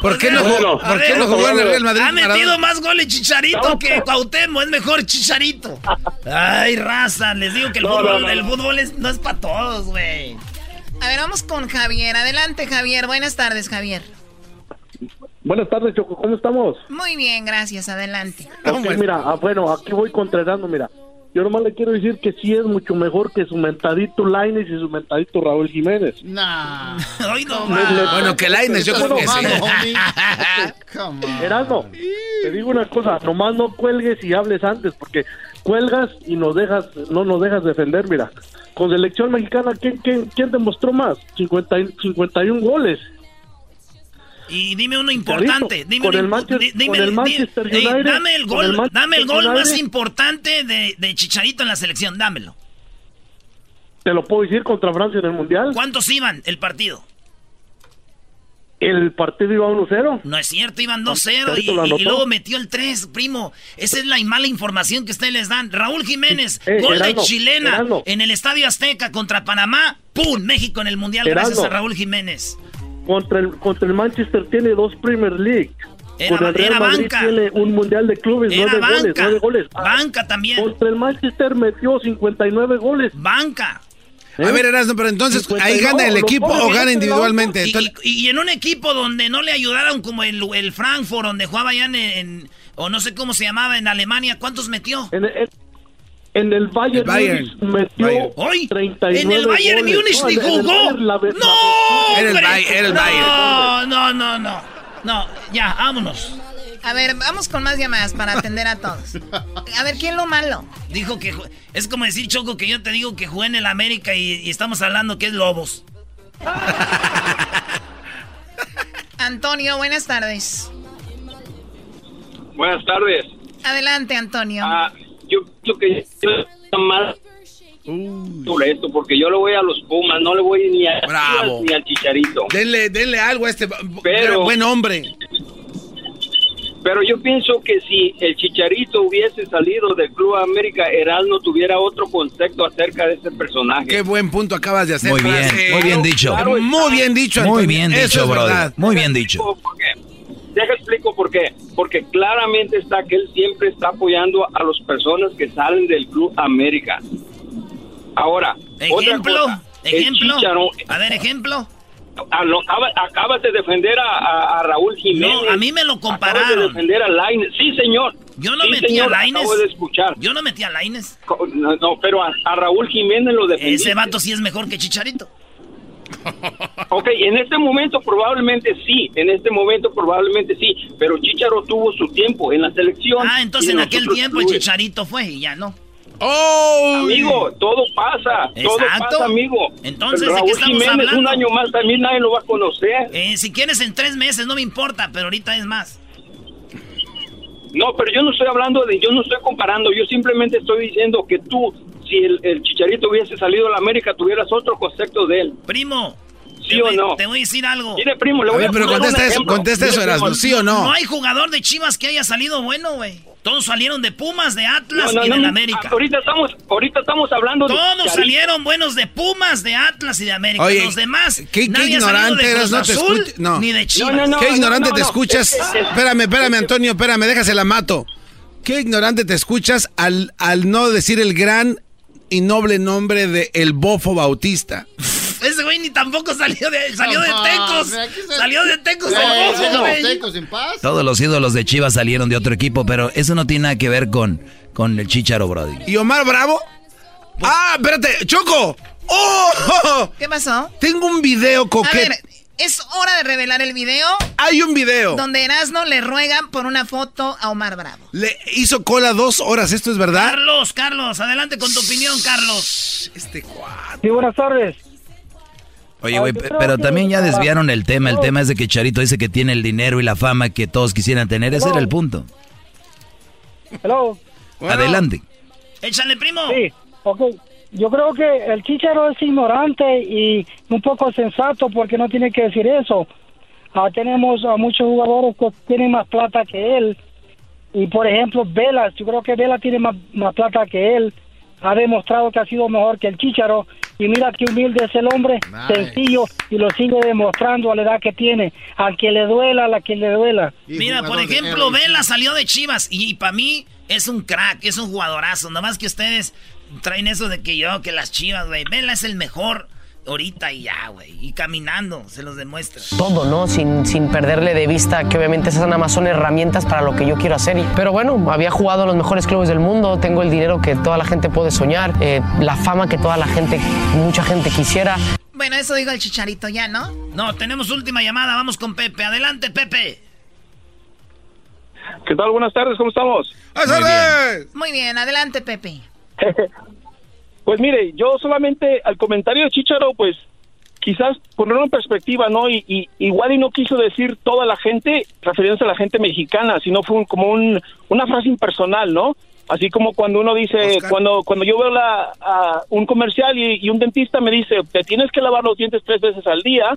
¿Por qué no jugó, Bueno, ¿por a qué ver, no jugó en el Real Madrid? Ha metido Maradona? más goles Chicharito que Cuauhtémoc. Es mejor Chicharito. Ay, raza. Les digo que el No, fútbol, no, no, el fútbol es- no es para todos, güey. A ver, vamos con Javier. Adelante, Javier. Buenas tardes, Javier. Buenas tardes, Choco. ¿Cómo estamos? Muy bien, gracias. Adelante. Ok, mira, ah, bueno, aquí voy contratando, mira. Yo nomás le quiero decir que sí es mucho mejor que su mentadito Laines y su mentadito Raúl Jiménez. Nah. Hoy no Le- va. le- Bueno, que Lainez, yo creo que sí. Erasmo, te digo una cosa, nomás no cuelgues y hables antes, porque cuelgas y nos dejas, no nos dejas defender, mira. Con selección mexicana, ¿quién, quién, quién demostró más? 50, y- 51 goles. Y dime uno importante. Dime, con el Manchester- dime con el Manchester dame el gol, el dame el gol más importante de, de Chicharito en la selección. Dámelo. Te lo puedo decir contra Francia en el Mundial. ¿Cuántos iban el partido? El partido iba 1-0. No es cierto, iban 2-0 y, luego metió el 3, primo. Esa es la mala información que ustedes les dan. Raúl Jiménez, Eh, gol de chilena en el Estadio Azteca contra Panamá. ¡Pum! México en el Mundial gracias a Raúl Jiménez. Contra el, contra el Manchester tiene dos Premier League. Era- Con el Real era Madrid banca. tiene un Mundial de Clubes, Era nueve goles, banca. nueve goles. Ah, Banca también. Contra el Manchester metió 59 goles. Banca. A ver, Erasmo, pero entonces, ¿ahí 52, gana el equipo goles o gana individualmente? Y, y- y en un equipo donde no le ayudaron como el, el Frankfurt, donde jugaba ya en, en- o no sé cómo se llamaba, en Alemania, ¿cuántos metió? En el, en el Bayern, El Bayern. Metió Bayern. Hoy, 39 en el Bayern. Múnich ni en el jugó. No, el Bayern. No, no, no, no. No, ya, vámonos. A ver, vamos con más llamadas para atender a todos. A ver, ¿quién lo malo? Dijo que ju- es como decir Choco que yo te digo que jugué en el América y, y estamos hablando que es Lobos. Antonio, buenas tardes. Buenas tardes. Adelante, Antonio. Ah, que está mal sobre esto porque yo le voy a los Pumas, no le voy ni a Bravo. ni al Chicharito. Denle, denle algo a este Pero- buen hombre. Pero yo pienso que si el Chicharito hubiese salido del Club América, Erasmo tuviera otro concepto acerca de ese personaje. Qué buen punto acabas de hacer. Muy bien, muy bien dicho. Claro, muy bien dicho, Muy bien Eso dicho, es brother. verdad. Muy bien dicho. ¿Por qué? Deja explico por qué. Porque claramente está que él siempre está apoyando a las personas que salen del Club América. Ahora, otra Ejemplo, cosa, ejemplo. A ver, ejemplo. no, acaba- acabas de defender a, a- a Raúl Jiménez. No, a mí me lo Acabas compararon. de defender a Lainez. Sí, señor. Yo no Sí, metí señor, a. Acabo de escuchar. Yo no metí a Laines. No, no, pero a, a Raúl Jiménez lo defendiste. Ese vato sí es mejor que Chicharito. Ok, en este momento probablemente sí, en este momento probablemente sí, pero Chicharo tuvo su tiempo en la selección. Ah, entonces en aquel tiempo el. Chicharito fue y ya no. Amigo, todo pasa, todo Exacto. pasa, amigo. Entonces, Pero ¿de Raúl qué estamos Jiménez, hablando? un año más también nadie lo va a conocer. Eh, si quieres en tres meses, no me importa, pero ahorita es más. No, pero yo no estoy hablando de, yo no estoy comparando, yo simplemente estoy diciendo que tú, si el, el Chicharito hubiese salido a la América, tuvieras otro concepto de él. Primo. ¿Sí te o voy- no? Te voy a decir algo. Mire, primo, le A voy ver, a pero contesta eso, contesta eso, Erasmo, ¿sí o no? No hay jugador de Chivas que haya salido bueno, güey. Todos salieron de Pumas, de Atlas No, no, y no, del no, América. Ahorita estamos, ahorita estamos hablando de Todos salieron buenos de Pumas, de Atlas y de América. Oye, Los demás, ¿Qué, qué nadie ha salido ignorante de eras? Cruz No te escuchas. No. Ni de Chivas. No, no, no. ¿Qué ignorante no, te no. escuchas? Es es- espérame, espérame, es Antonio, espérame, déjase la mato. ¿Qué ignorante te escuchas al, al no decir el gran y noble nombre de El Bofo Bautista? Ese güey ni tampoco salió de, salió de Tecos. Salió de Tecos el Bofo, los güey. tecos en paz. Todos los ídolos de Chivas salieron de otro equipo, pero eso no tiene nada que ver con, con el Chicharo, Brody. ¿Y Omar Bravo? ¡Ah, espérate! ¡Choco! ¡Oh! ¿Qué pasó? Tengo un video coqueto. Es hora de revelar el video Hay un video. donde Erasno le ruegan por una foto a Omar Bravo. Le hizo cola dos horas, ¿esto es verdad? Carlos, Carlos, adelante con tu opinión, Carlos. Este Sí, buenas tardes. Oye, güey, pe- pero también ya desviaron el tema. El tema es de que Charito dice que tiene el dinero y la fama que todos quisieran tener. Ese era el punto. Hello. Adelante. Échale, primo. Sí, ok. Yo creo que el Chicharo es ignorante y un poco sensato porque no tiene que decir eso. Ah, tenemos a muchos jugadores que tienen más plata que él. Y por ejemplo, Vela, yo creo que Vela tiene más, más plata que él. Ha demostrado que ha sido mejor que el Chicharo. Y mira qué humilde es el hombre, sencillo, y lo sigue demostrando a la edad que tiene. A quien le duela, a la que le duela. Mira, por ejemplo, Vela salió de Chivas y, para mí es un crack, es un jugadorazo. Nada más que ustedes traen eso de que yo, que las Chivas, güey. Vela es el mejor ahorita y ya, güey. Y caminando, se los demuestra. todo, ¿no? Sin, sin perderle de vista que obviamente esas nada más son herramientas para lo que yo quiero hacer. Y- Pero bueno, había jugado en los mejores clubes del mundo, tengo el dinero que toda la gente puede soñar, eh, la fama que toda la gente, mucha gente quisiera. Bueno, eso digo el chicharito ya, ¿no? No, tenemos última llamada, vamos con Pepe. Adelante, Pepe. ¿Qué tal? Buenas tardes, ¿cómo estamos? Muy bien, adelante, Pepe. Pues mire, yo solamente al comentario de Chicharo, pues quizás ponerlo en perspectiva, ¿no? Y, y igual y no quiso decir toda la gente, refiriéndose a la gente mexicana, sino fue un- como un, una frase impersonal, ¿no? Así como cuando uno dice, cuando cuando yo veo la, a un comercial y, y un dentista me dice, te tienes que lavar los dientes tres veces al día,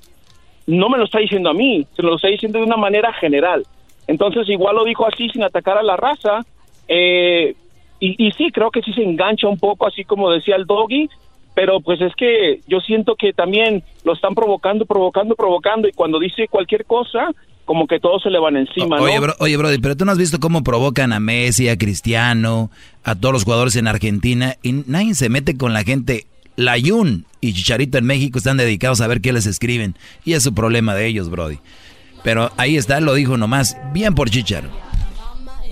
no me lo está diciendo a mí, se lo está diciendo de una manera general. Entonces igual lo dijo así sin atacar a la raza. Eh, y, y sí, creo que sí se engancha un poco, así como decía el doggy, pero pues es que yo siento que también lo están provocando, provocando, provocando, y cuando dice cualquier cosa, como que todos se le van encima, Oye, ¿no? bro, oye, Brody, pero tú no has visto cómo provocan a Messi, a Cristiano, a todos los jugadores en Argentina y nadie se mete con la gente. La Yun y Chicharito en México están dedicados a ver qué les escriben y es su problema de ellos, Brody. Pero ahí está, lo dijo nomás, bien por Chicharo.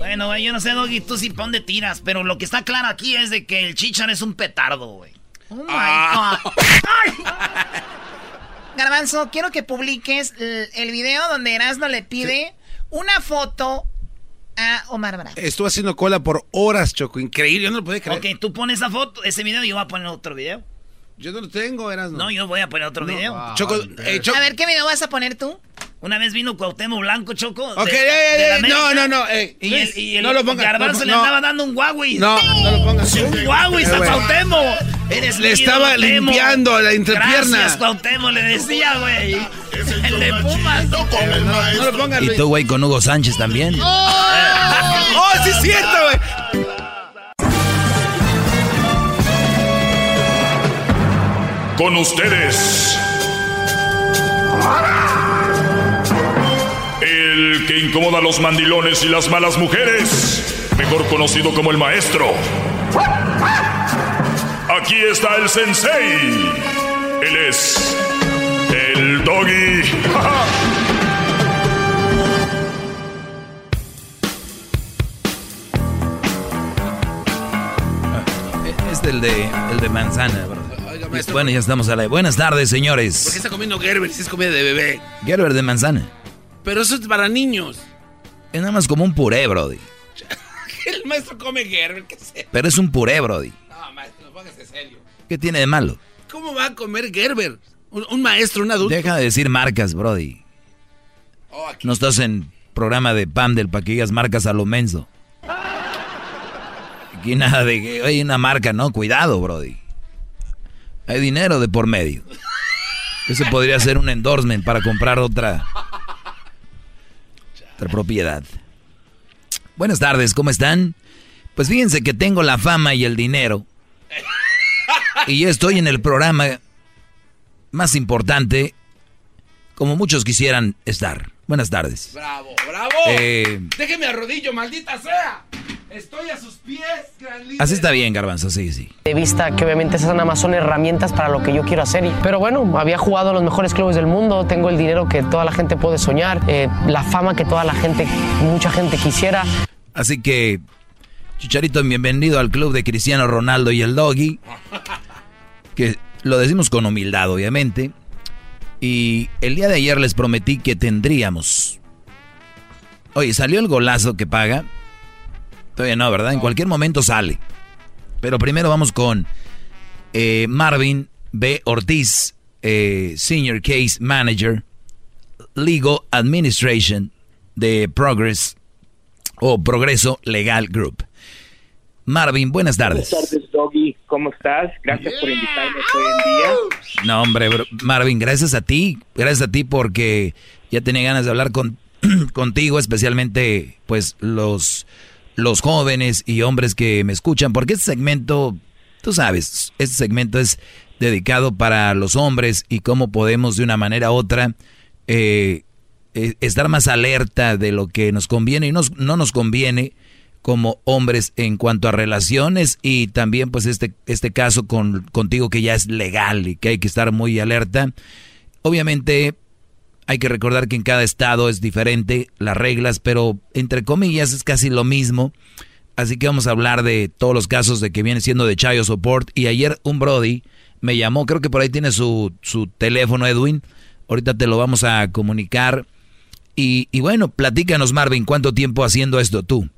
Bueno, güey, yo no sé, Doggy, tú sí pa' dónde tiras, pero lo que está claro aquí es de que el Chichar es un petardo, güey. Oh my Ah. God. Garbanzo, quiero que publiques el, el video donde Erasmo le pide una foto a Omar Bravo. Estuvo haciendo cola por horas, Choco. Increíble, yo no lo podía creer. Ok, tú pones esa foto, ese video y yo voy a poner otro video. Yo no lo tengo, eras No, yo voy a poner otro video. Choco, eh, Choco. A ver, ¿qué video vas a poner tú? Una vez vino Cuauhtémoc Blanco, Choco. Ok, de- ey, ey, de ey, América, no, no, no, ey, y Luis, el, y el no lo pongas, Garbanzo no, le no. andaba dando un Huawei. No, no lo pongas. Un Huawei Eh, a. Cuauhtémoc. Eres Le estaba limpiando la entrepierna. Gracias, Cuauhtémoc, le decía, güey. El de Pumas. No lo pongas, Y tú, güey, con Hugo Sánchez también. ¡Oh, sí es cierto, güey! Con ustedes. El que incomoda a los mandilones y las malas mujeres. Mejor conocido como el maestro. Aquí está el sensei. Él es el doggy. Es el de, el de manzana, bueno, ya estamos a la... Buenas tardes, señores. ¿Por qué está comiendo Gerber si es comida de bebé? Gerber de manzana. Pero eso es para niños. Es nada más como un puré, brody. El maestro come Gerber, ¿qué sé? Pero es un puré, brody. No, maestro, póngase serio. ¿Qué tiene de malo? ¿Cómo va a comer Gerber? Un, un maestro, un adulto. Deja de decir marcas, brody. Oh, aquí. No estás en programa de Pam del pa' que digas marcas a lo menso. Aquí nada de que hay una marca, no, cuidado, Brody. Hay dinero de por medio. Ese podría ser un endorsement para comprar otra, otra propiedad. Buenas tardes, ¿cómo están? Pues fíjense que tengo la fama y el dinero. Y yo estoy en el programa más importante, como muchos quisieran estar. Buenas tardes. Bravo, bravo. Eh, Déjeme arrodillo, maldita sea. Estoy a sus pies, gran líder. así está bien, Garbanzo, sí, sí. De vista que obviamente esas nada más son herramientas para lo que yo quiero hacer. Pero bueno, había jugado a los mejores clubes del mundo, tengo el dinero que toda la gente puede soñar, eh, la fama que toda la gente, mucha gente quisiera. Así que, Chicharito, bienvenido al club de Cristiano Ronaldo y el Doggy. Que lo decimos con humildad, obviamente. Y el día de ayer les prometí que tendríamos. Oye, ¿salió el golazo que paga? Todavía no, ¿verdad? En cualquier momento sale. Pero primero vamos con eh, Marvin B. Ortiz, eh, Senior Case Manager, Legal Administration de Progress o Progreso Legal Group. Marvin, buenas tardes. Buenas tardes, Doggy. ¿Cómo estás? Gracias por invitarme hoy en día. No, hombre, bro. Marvin, gracias a ti. Gracias a ti porque ya tenía ganas de hablar con, contigo, especialmente pues los, los jóvenes y hombres que me escuchan, porque este segmento, tú sabes, este segmento es dedicado para los hombres y cómo podemos de una manera u otra eh, eh, estar más alerta de lo que nos conviene y nos, no nos conviene como hombres en cuanto a relaciones y también pues este, este caso con, contigo que ya es legal y que hay que estar muy alerta. Obviamente hay que recordar que en cada estado es diferente las reglas, pero entre comillas es casi lo mismo. Así que vamos a hablar de todos los casos de que viene siendo de Chayo Support. Y ayer un Brody me llamó, creo que por ahí tiene su, su teléfono Edwin. Ahorita te lo vamos a comunicar. Y, y bueno, platícanos Marvin, ¿cuánto tiempo haciendo esto tú?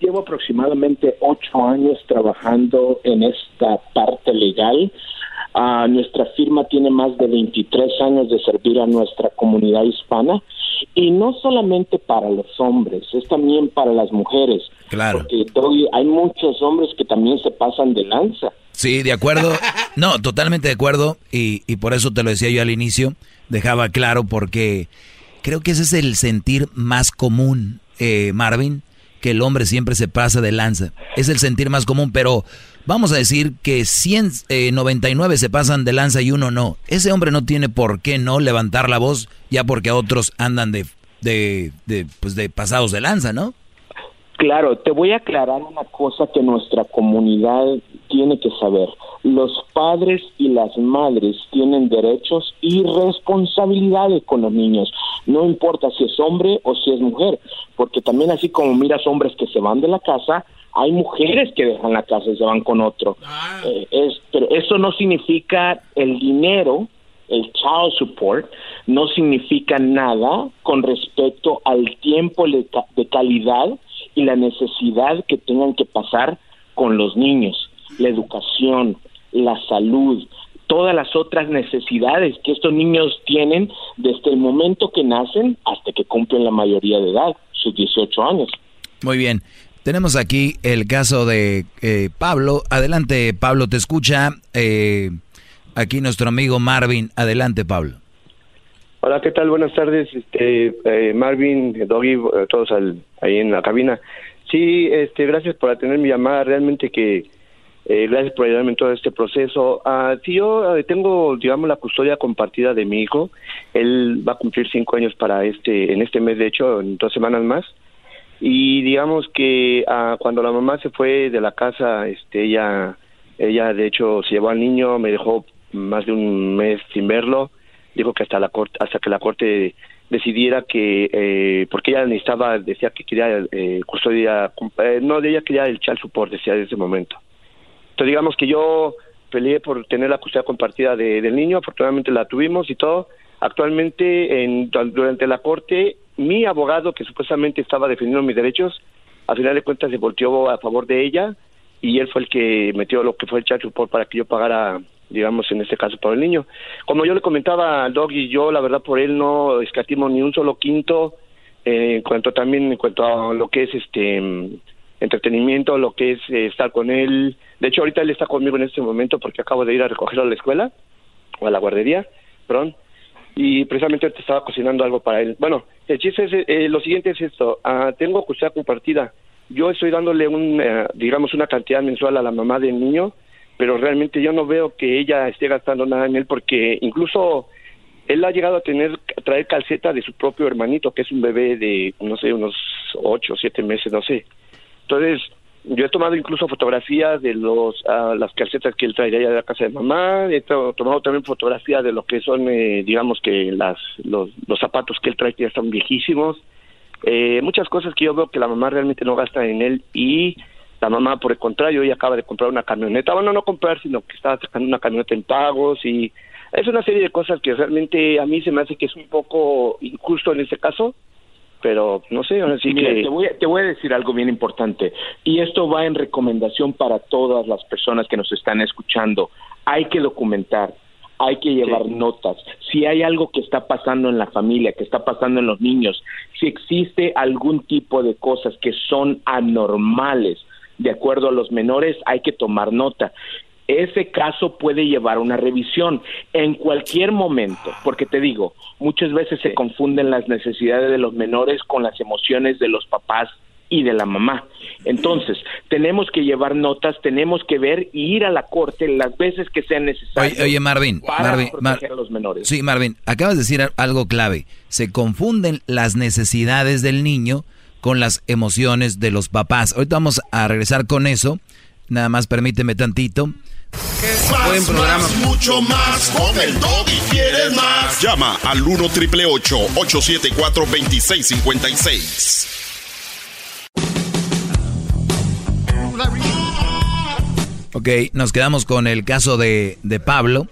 Llevo aproximadamente ocho años trabajando en esta parte legal. Ah, nuestra firma tiene más de 23 años de servir a nuestra comunidad hispana y no solamente para los hombres, es también para las mujeres. Claro. Porque hay muchos hombres que también se pasan de lanza. Sí, de acuerdo. No, totalmente de acuerdo. Y, y por eso te lo decía yo al inicio. Dejaba claro porque creo que ese es el sentir más común, eh, Marvin, que el hombre siempre se pasa de lanza. Es el sentir más común, pero vamos a decir que 100, eh, 99 se pasan de lanza y uno no. Ese hombre no tiene por qué no levantar la voz ya porque otros andan de, de, pues de pasados de lanza, ¿no? Claro, te voy a aclarar una cosa que nuestra comunidad tiene que saber. Los padres y las madres tienen derechos y responsabilidades con los niños. No importa si es hombre o si es mujer, porque también así como miras hombres que se van de la casa, hay mujeres que dejan la casa y se van con otro. Eh, es, pero eso no significa el dinero, el child support, no significa nada con respecto al tiempo de calidad y la necesidad que tengan que pasar con los niños, la educación, la salud, todas las otras necesidades que estos niños tienen desde el momento que nacen hasta que cumplen la mayoría de edad, sus 18 años. Muy bien. Tenemos aquí el caso de eh, Pablo. Adelante, Pablo, te escucha. eh, aquí nuestro amigo Marvin. Adelante, Pablo. Hola, ¿qué tal? Buenas tardes, este, eh, Marvin, Doggy, eh, todos al- ahí en la cabina. Sí, este, gracias por atender mi llamada. Realmente que eh, gracias por ayudarme en todo este proceso. Ah, sí, yo eh, tengo, digamos, la custodia compartida de mi hijo. Él va a cumplir cinco años para este, en este mes, de hecho, en dos semanas más. Y digamos que ah, cuando la mamá se fue de la casa, este, ella, ella de hecho se llevó al niño, me dejó más de un mes sin verlo. Dijo que hasta la corte, hasta que la corte decidiera que, eh, porque ella necesitaba, decía que quería eh, custodia, eh, no, ella quería el child support, decía desde ese momento. Entonces digamos que yo peleé por tener la custodia compartida de- del niño, afortunadamente la tuvimos y todo. Actualmente, en, durante la corte, mi abogado, que supuestamente estaba defendiendo mis derechos, a final de cuentas se volteó a favor de ella y él fue el que metió lo que fue el child support para que yo pagara, digamos, en este caso por el niño. Como yo le comentaba al Doggy, yo la verdad por él no escatimo ni un solo quinto eh, en cuanto también en cuanto a lo que es este entretenimiento, lo que es eh, estar con él. De hecho, ahorita él está conmigo en este momento porque acabo de ir a recogerlo a la escuela o a la guardería, perdón. Y precisamente te estaba cocinando algo para él. Bueno, el chiste es, eh, lo siguiente es esto. Ah, tengo custodia compartida. Yo estoy dándole un, eh, digamos, una cantidad mensual a la mamá del niño, pero realmente yo no veo que ella esté gastando nada en él porque incluso él ha llegado a tener traer calceta de su propio hermanito, que es un bebé de, no sé, unos ocho o siete meses, no sé. Entonces, yo he tomado incluso fotografías de los ah, las calcetas que él traería de la casa de mamá, he to- tomado también fotografías de lo que son, eh, digamos que las los, los zapatos que él trae que ya están viejísimos. Eh, muchas cosas que yo veo que la mamá realmente no gasta en él y la mamá, por el contrario, ella acaba de comprar una camioneta, bueno, no comprar, sino que estaba sacando una camioneta en pagos y es una serie de cosas que realmente a mí se me hace que es un poco injusto en este caso, pero no sé, ahora sí Mira, que... te, voy a, te voy a decir algo bien importante y esto va en recomendación para todas las personas que nos están escuchando. Hay que documentar, hay que llevar notas. Si hay algo que está pasando en la familia, que está pasando en los niños, si existe algún tipo de cosas que son anormales de acuerdo a los menores, hay que tomar nota. Ese caso puede llevar a una revisión en cualquier momento, porque te digo, muchas veces se confunden las necesidades de los menores con las emociones de los papás y de la mamá. Entonces, tenemos que llevar notas, tenemos que ver y ir a la corte las veces que sean necesarias. Oye, oye, Marvin, para Marvin, Mar- proteger a los menores. Sí, Marvin, acabas de decir algo clave. Se confunden las necesidades del niño con las emociones de los papás. Ahorita vamos a regresar con eso. Nada más permíteme tantito. Más, más, mucho más. Con el y quieres más. Llama al 1 triple 874 2656. Ok, nos quedamos con el caso de, de Pablo,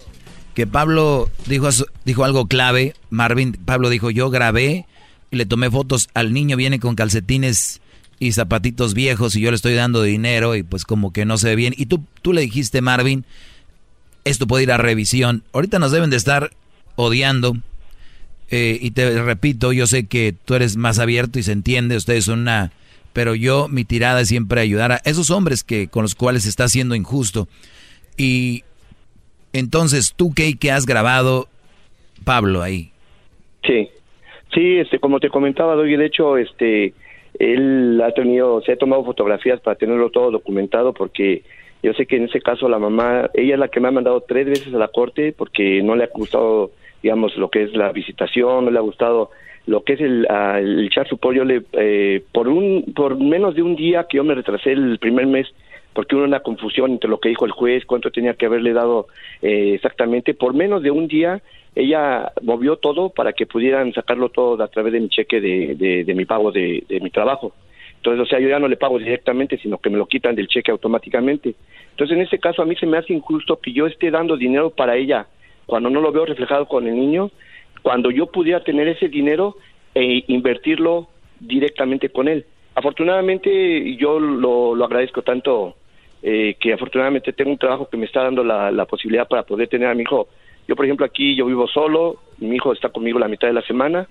que Pablo dijo, dijo algo clave. Marvin, Pablo dijo, yo grabé y le tomé fotos al niño, viene con calcetines y zapatitos viejos y yo le estoy dando dinero y pues como que no se ve bien. Y tú, tú le dijiste, Marvin, esto puede ir a revisión. Ahorita nos deben de estar odiando. eh, y te repito, yo sé que tú eres más abierto y se entiende, ustedes son una... Pero yo, mi tirada es siempre ayudar a esos hombres que con los cuales está haciendo injusto. Y entonces, tú, Kay, que has grabado, Pablo, ahí. Sí, sí, este, como te comentaba, Doy, de hecho, este, él ha tenido, se ha tomado fotografías para tenerlo todo documentado porque yo sé que en ese caso la mamá, ella es la que me ha mandado tres veces a la corte porque no le ha gustado, digamos, lo que es la visitación, no le ha gustado lo que es el, el char support, yo le, eh, por un, por menos de un día que yo me retrasé el primer mes, porque hubo una confusión entre lo que dijo el juez, cuánto tenía que haberle dado eh, exactamente, por menos de un día ella movió todo para que pudieran sacarlo todo a través de mi cheque de, de, mi pago de, de mi trabajo. Entonces, o sea, yo ya no le pago directamente, sino que me lo quitan del cheque automáticamente. Entonces, en este caso, a mí se me hace injusto que yo esté dando dinero para ella cuando no lo veo reflejado con el niño, cuando yo pudiera tener ese dinero e invertirlo directamente con él. Afortunadamente, yo lo, lo agradezco tanto eh, que afortunadamente tengo un trabajo que me está dando la, la posibilidad para poder tener a mi hijo. Yo, por ejemplo, aquí yo vivo solo, mi hijo está conmigo la mitad de la semana,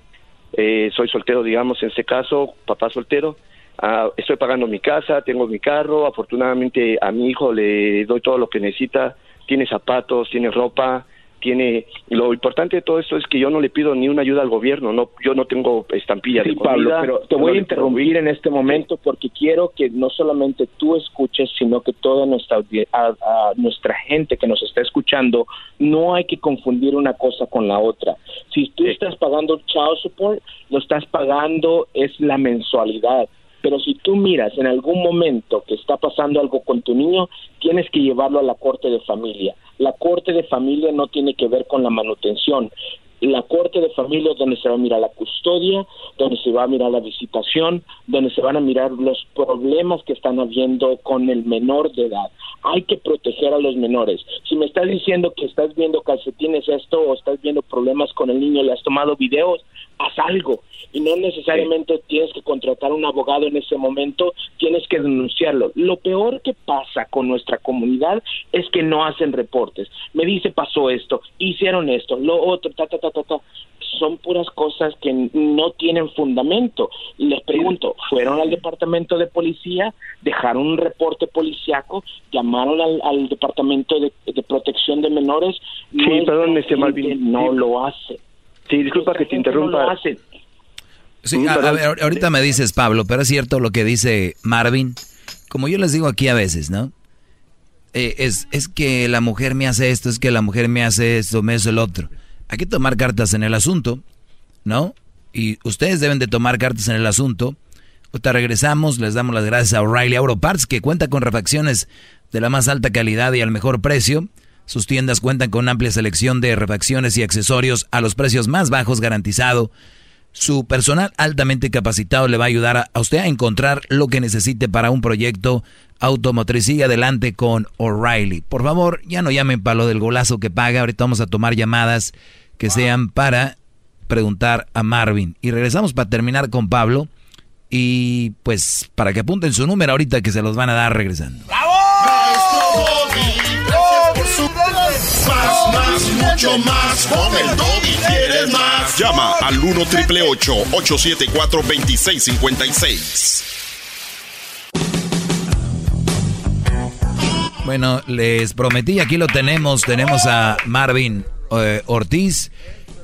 eh, soy soltero, digamos, en este caso, papá soltero. Ah, estoy pagando mi casa, tengo mi carro, afortunadamente a mi hijo le doy todo lo que necesita, tiene zapatos, tiene ropa, tiene lo importante de todo esto es que yo no le pido ni una ayuda al gobierno, no yo no tengo estampilla Sí, de comida. Pablo, pero te no voy a interrumpir en este momento porque quiero que no solamente tú escuches, sino que toda nuestra audi- a, a nuestra gente que nos está escuchando, no hay que confundir una cosa con la otra. Si tú estás pagando child support, lo estás pagando es la mensualidad. Pero si tú miras en algún momento que está pasando algo con tu niño, tienes que llevarlo a la corte de familia. La corte de familia no tiene que ver con la manutención. La corte de familia es donde se va a mirar la custodia, donde se va a mirar la visitación, donde se van a mirar los problemas que están habiendo con el menor de edad. Hay que proteger a los menores. Si me estás diciendo que estás viendo calcetines esto o estás viendo problemas con el niño, le has tomado videos, haz algo. Y no necesariamente tienes que contratar un abogado en ese momento, tienes que denunciarlo. Lo peor que pasa con nuestra comunidad es que no hacen reportes. Me dice pasó esto, hicieron esto, lo otro, ta, ta, ta, ta, ta. Son puras cosas que no tienen fundamento. Y les pregunto, ¿fueron al departamento de policía? ¿Dejaron un reporte policiaco? ¿Llamaron al, al departamento de, de protección de menores? Sí, perdón, este Malvin. No lo hace. Sí, disculpa que te interrumpa. Sí, a, a ver, ahorita me dices, Pablo, pero es cierto lo que dice Marvin. Como yo les digo aquí a veces, ¿no? Eh, es, es que la mujer me hace esto, es que la mujer me hace esto, me hace el otro. Hay que tomar cartas en el asunto, ¿no? Y ustedes deben de tomar cartas en el asunto. Ahorita regresamos, les damos las gracias a O'Reilly Auto Parts, que cuenta con refacciones de la más alta calidad y al mejor precio. Sus tiendas cuentan con amplia selección de refacciones y accesorios a los precios más bajos garantizado. Su personal altamente capacitado le va a ayudar a usted a encontrar lo que necesite para un proyecto automotriz. Sigue adelante con O'Reilly. Por favor, ya no llamen para lo del golazo que paga. Ahorita vamos a tomar llamadas que sean para preguntar a Marvin. Y regresamos para terminar con Pablo. Y pues para que apunten su número ahorita que se los van a dar regresando. Más, más, mucho más. Con el Doggy quieres más. Llama al 1 triple 874 2656. Bueno, les prometí, aquí lo tenemos. Tenemos a Marvin eh, Ortiz.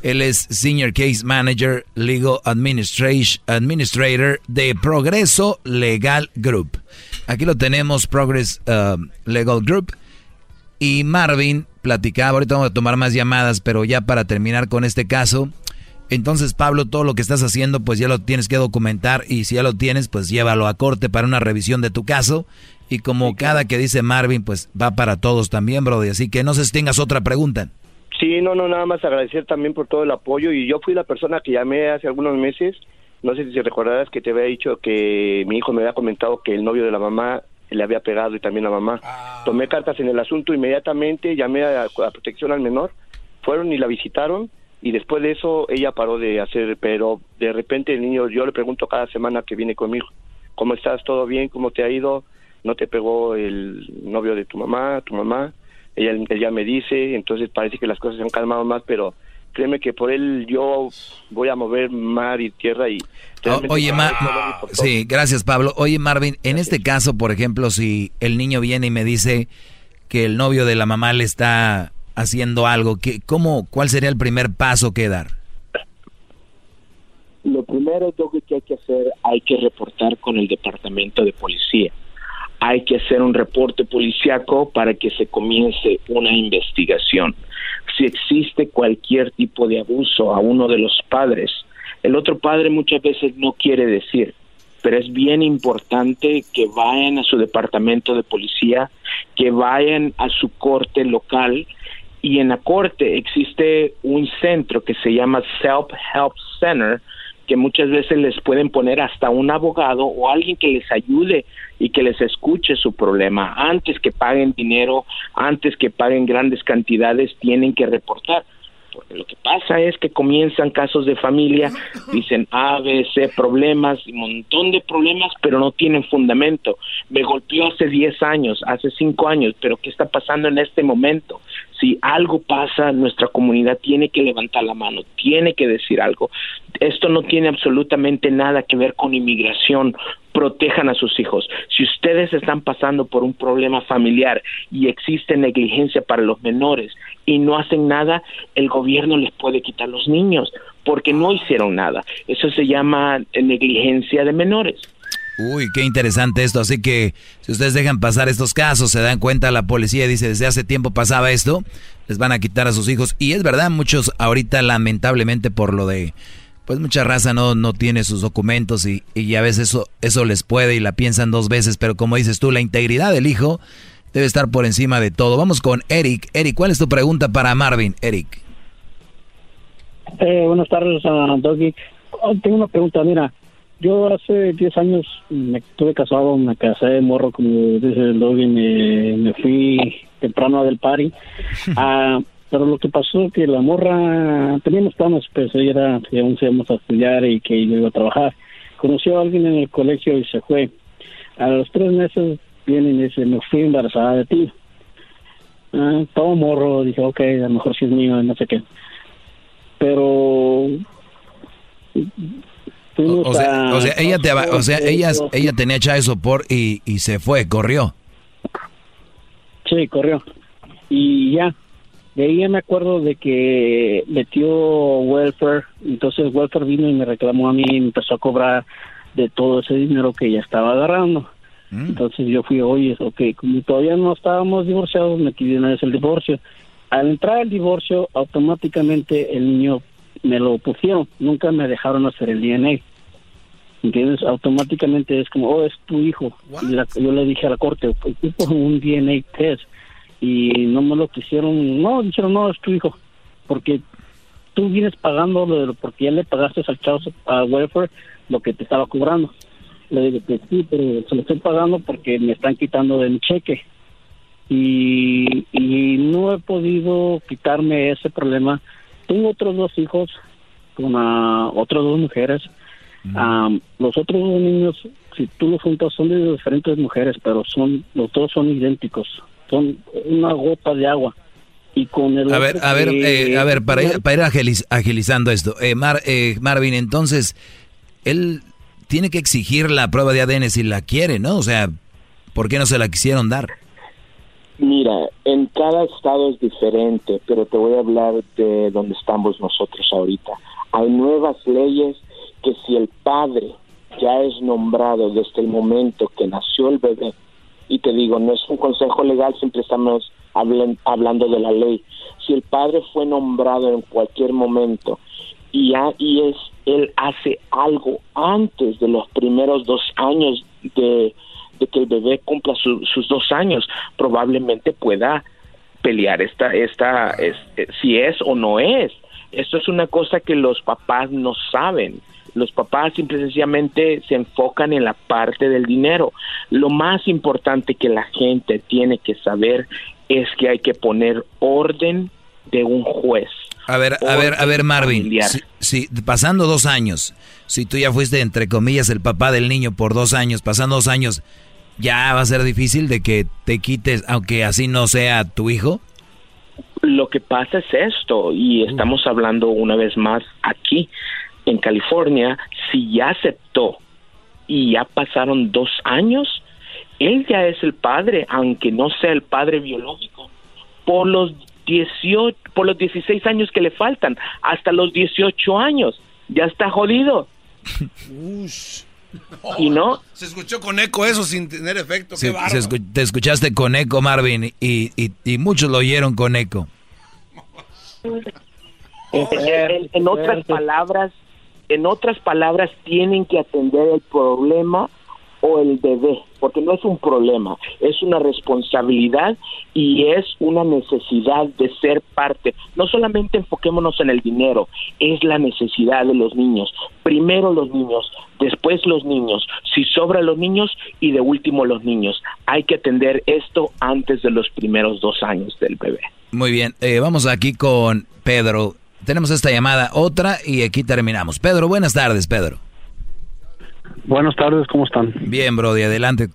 Él es Senior Case Manager, Legal Administration, Administrator de Progreso Legal Group. Aquí lo tenemos, Progress um, Legal Group. Y Marvin platicaba, ahorita vamos a tomar más llamadas, pero ya para terminar con este caso. Entonces, Pablo, todo lo que estás haciendo, pues ya lo tienes que documentar y si ya lo tienes, pues llévalo a corte para una revisión de tu caso. Y como cada que dice Marvin, pues va para todos también, Brody. Así que no si tengas otra pregunta. Sí, no, no, nada más agradecer también por todo el apoyo. Y yo fui la persona que llamé hace algunos meses. No sé si te recordarás que te había dicho que mi hijo me había comentado que el novio de la mamá le había pegado y también la mamá. Tomé cartas en el asunto inmediatamente, llamé a, a protección al menor, fueron y la visitaron y después de eso ella paró de hacer, pero de repente el niño, yo le pregunto cada semana que viene conmigo, ¿cómo estás? ¿Todo bien? ¿Cómo te ha ido? ¿No te pegó el novio de tu mamá, tu mamá? Ella, ella me dice, entonces parece que las cosas se han calmado más, pero créeme que por él yo voy a mover mar y tierra y... Oye, Ma- sí, gracias Pablo. Oye, Marvin, en este caso, por ejemplo, si el niño viene y me dice que el novio de la mamá le está haciendo algo, ¿qué, cómo, ¿cuál sería el primer paso que dar? Lo primero que hay que hacer, hay que reportar con el departamento de policía. Hay que hacer un reporte policiaco para que se comience una investigación. Si existe cualquier tipo de abuso a uno de los padres, el otro padre muchas veces no quiere decir, pero es bien importante que vayan a su departamento de policía, que vayan a su corte local y en la corte existe un centro que se llama Self Help Center que muchas veces les pueden poner hasta un abogado o alguien que les ayude y que les escuche su problema. Antes que paguen dinero, antes que paguen grandes cantidades, tienen que reportar. Porque lo que pasa es que comienzan casos de familia, dicen A, B, C, problemas, un montón de problemas, pero no tienen fundamento. Me golpeó hace 10 años, hace 5 años, pero ¿qué está pasando en este momento? Si algo pasa, nuestra comunidad tiene que levantar la mano, tiene que decir algo. Esto no tiene absolutamente nada que ver con inmigración. Protejan a sus hijos. Si ustedes están pasando por un problema familiar y existe negligencia para los menores y no hacen nada, el gobierno les puede quitar los niños porque no hicieron nada. Eso se llama negligencia de menores. Uy, qué interesante esto. Así que si ustedes dejan pasar estos casos, se dan cuenta la policía y dice, desde hace tiempo pasaba esto, les van a quitar a sus hijos. Y es verdad, muchos ahorita lamentablemente por lo de, pues mucha raza no, no tiene sus documentos y, y a veces eso, eso les puede y la piensan dos veces. Pero como dices tú, la integridad del hijo debe estar por encima de todo. Vamos con Eric. Eric, ¿cuál es tu pregunta para Marvin? Eric. Eh, buenas tardes, a Doggy. Oh, tengo una pregunta, mira. Yo hace 10 años me estuve casado, me casé morro, como dice el Doggy, me, me fui temprano del party. Ah, pero lo que pasó es que la morra, teníamos planes, pues ella era que aún íbamos a estudiar y que yo iba a trabajar. Conoció a alguien en el colegio y se fue. A los tres meses viene y me dice, me fui embarazada de ti. Ah, todo morro, dije, ok, a lo mejor sí es mío, no sé qué. Pero... O, sea, o sea, ella te, o sea, ella, ella tenía child support y, y se fue, corrió. Sí, corrió. Y ya, de ahí ya me acuerdo de que metió welfare, entonces welfare vino y me reclamó a mí y me empezó a cobrar de todo ese dinero que ella estaba agarrando. Entonces yo fui, oye, ok, como todavía no estábamos divorciados, me de una vez el divorcio. Al entrar el divorcio, automáticamente el niño me lo pusieron, nunca me dejaron hacer el DNA. ¿Entiendes? Automáticamente es como, oh, es tu hijo. Y la- yo le dije a la corte, ocupo un DNA test. Y no me lo quisieron, no, dijeron, no, es tu hijo. Porque tú vienes pagando, porque ya le pagaste al chavo, a welfare, lo que te estaba cobrando. Le digo que sí, pero se lo estoy pagando porque me están quitando de mi cheque. Y, y no he podido quitarme ese problema. Tengo otros dos hijos con ah, otras dos mujeres. Am, los otros dos niños, si tú los juntas, son de diferentes mujeres, pero son los dos son idénticos. Son una gota de agua. Y con el A ver, a ver, que- eh, a ver, para ir, para ir agiliz- agilizando esto. Eh, Mar- eh, Marvin, entonces, él tiene que exigir la prueba de ADN si la quiere, ¿no? O sea, ¿por qué no se la quisieron dar? Mira, en cada estado es diferente, pero te voy a hablar de donde estamos nosotros ahorita. Hay nuevas leyes que si el padre ya es nombrado desde el momento que nació el bebé, y te digo, no es un consejo legal, siempre estamos hablan- hablando de la ley. Si el padre fue nombrado en cualquier momento y, ha- y es él hace algo antes de los primeros dos años de, de que el bebé cumpla su- sus dos años, probablemente pueda pelear esta, esta, es- eh, si es o no es. Esto es una cosa que los papás no saben. Los papás simple sencillamente se enfocan en la parte del dinero. Lo más importante que la gente tiene que saber es que hay que poner orden de un juez. A ver, a ver, a ver, Marvin. Si, si- pasando dos años, si tú ya fuiste, entre comillas, el papá del niño por dos años, pasando dos años, ¿ya va a ser difícil de que te quites, aunque así no sea tu hijo? Lo que pasa es esto, y estamos hablando una vez más aquí en California, si ya aceptó y ya pasaron dos años, él ya es el padre, aunque no sea el padre biológico, por los 18, por los 16 años que le faltan, hasta los 18 años, ya está jodido. ¿Y no? Se escuchó con eco eso sin tener efecto. Se- qué se bárbaro. escu- te escuchaste con eco, Marvin, y, y- y muchos lo oyeron con eco. En, en- en otras palabras, en otras palabras, tienen que atender el problema o el bebé, porque no es un problema, es una responsabilidad y es una necesidad de ser parte. No solamente enfoquémonos en el dinero, es la necesidad de los niños. Primero los niños, después los niños, si sobra los niños y de último los niños. Hay que atender esto antes de los primeros dos años del bebé. Muy bien, eh, vamos aquí con Pedro. Tenemos esta llamada, otra, y aquí terminamos. Pedro, buenas tardes, Pedro. Buenas tardes, ¿cómo están? Bien, Brody, adelante.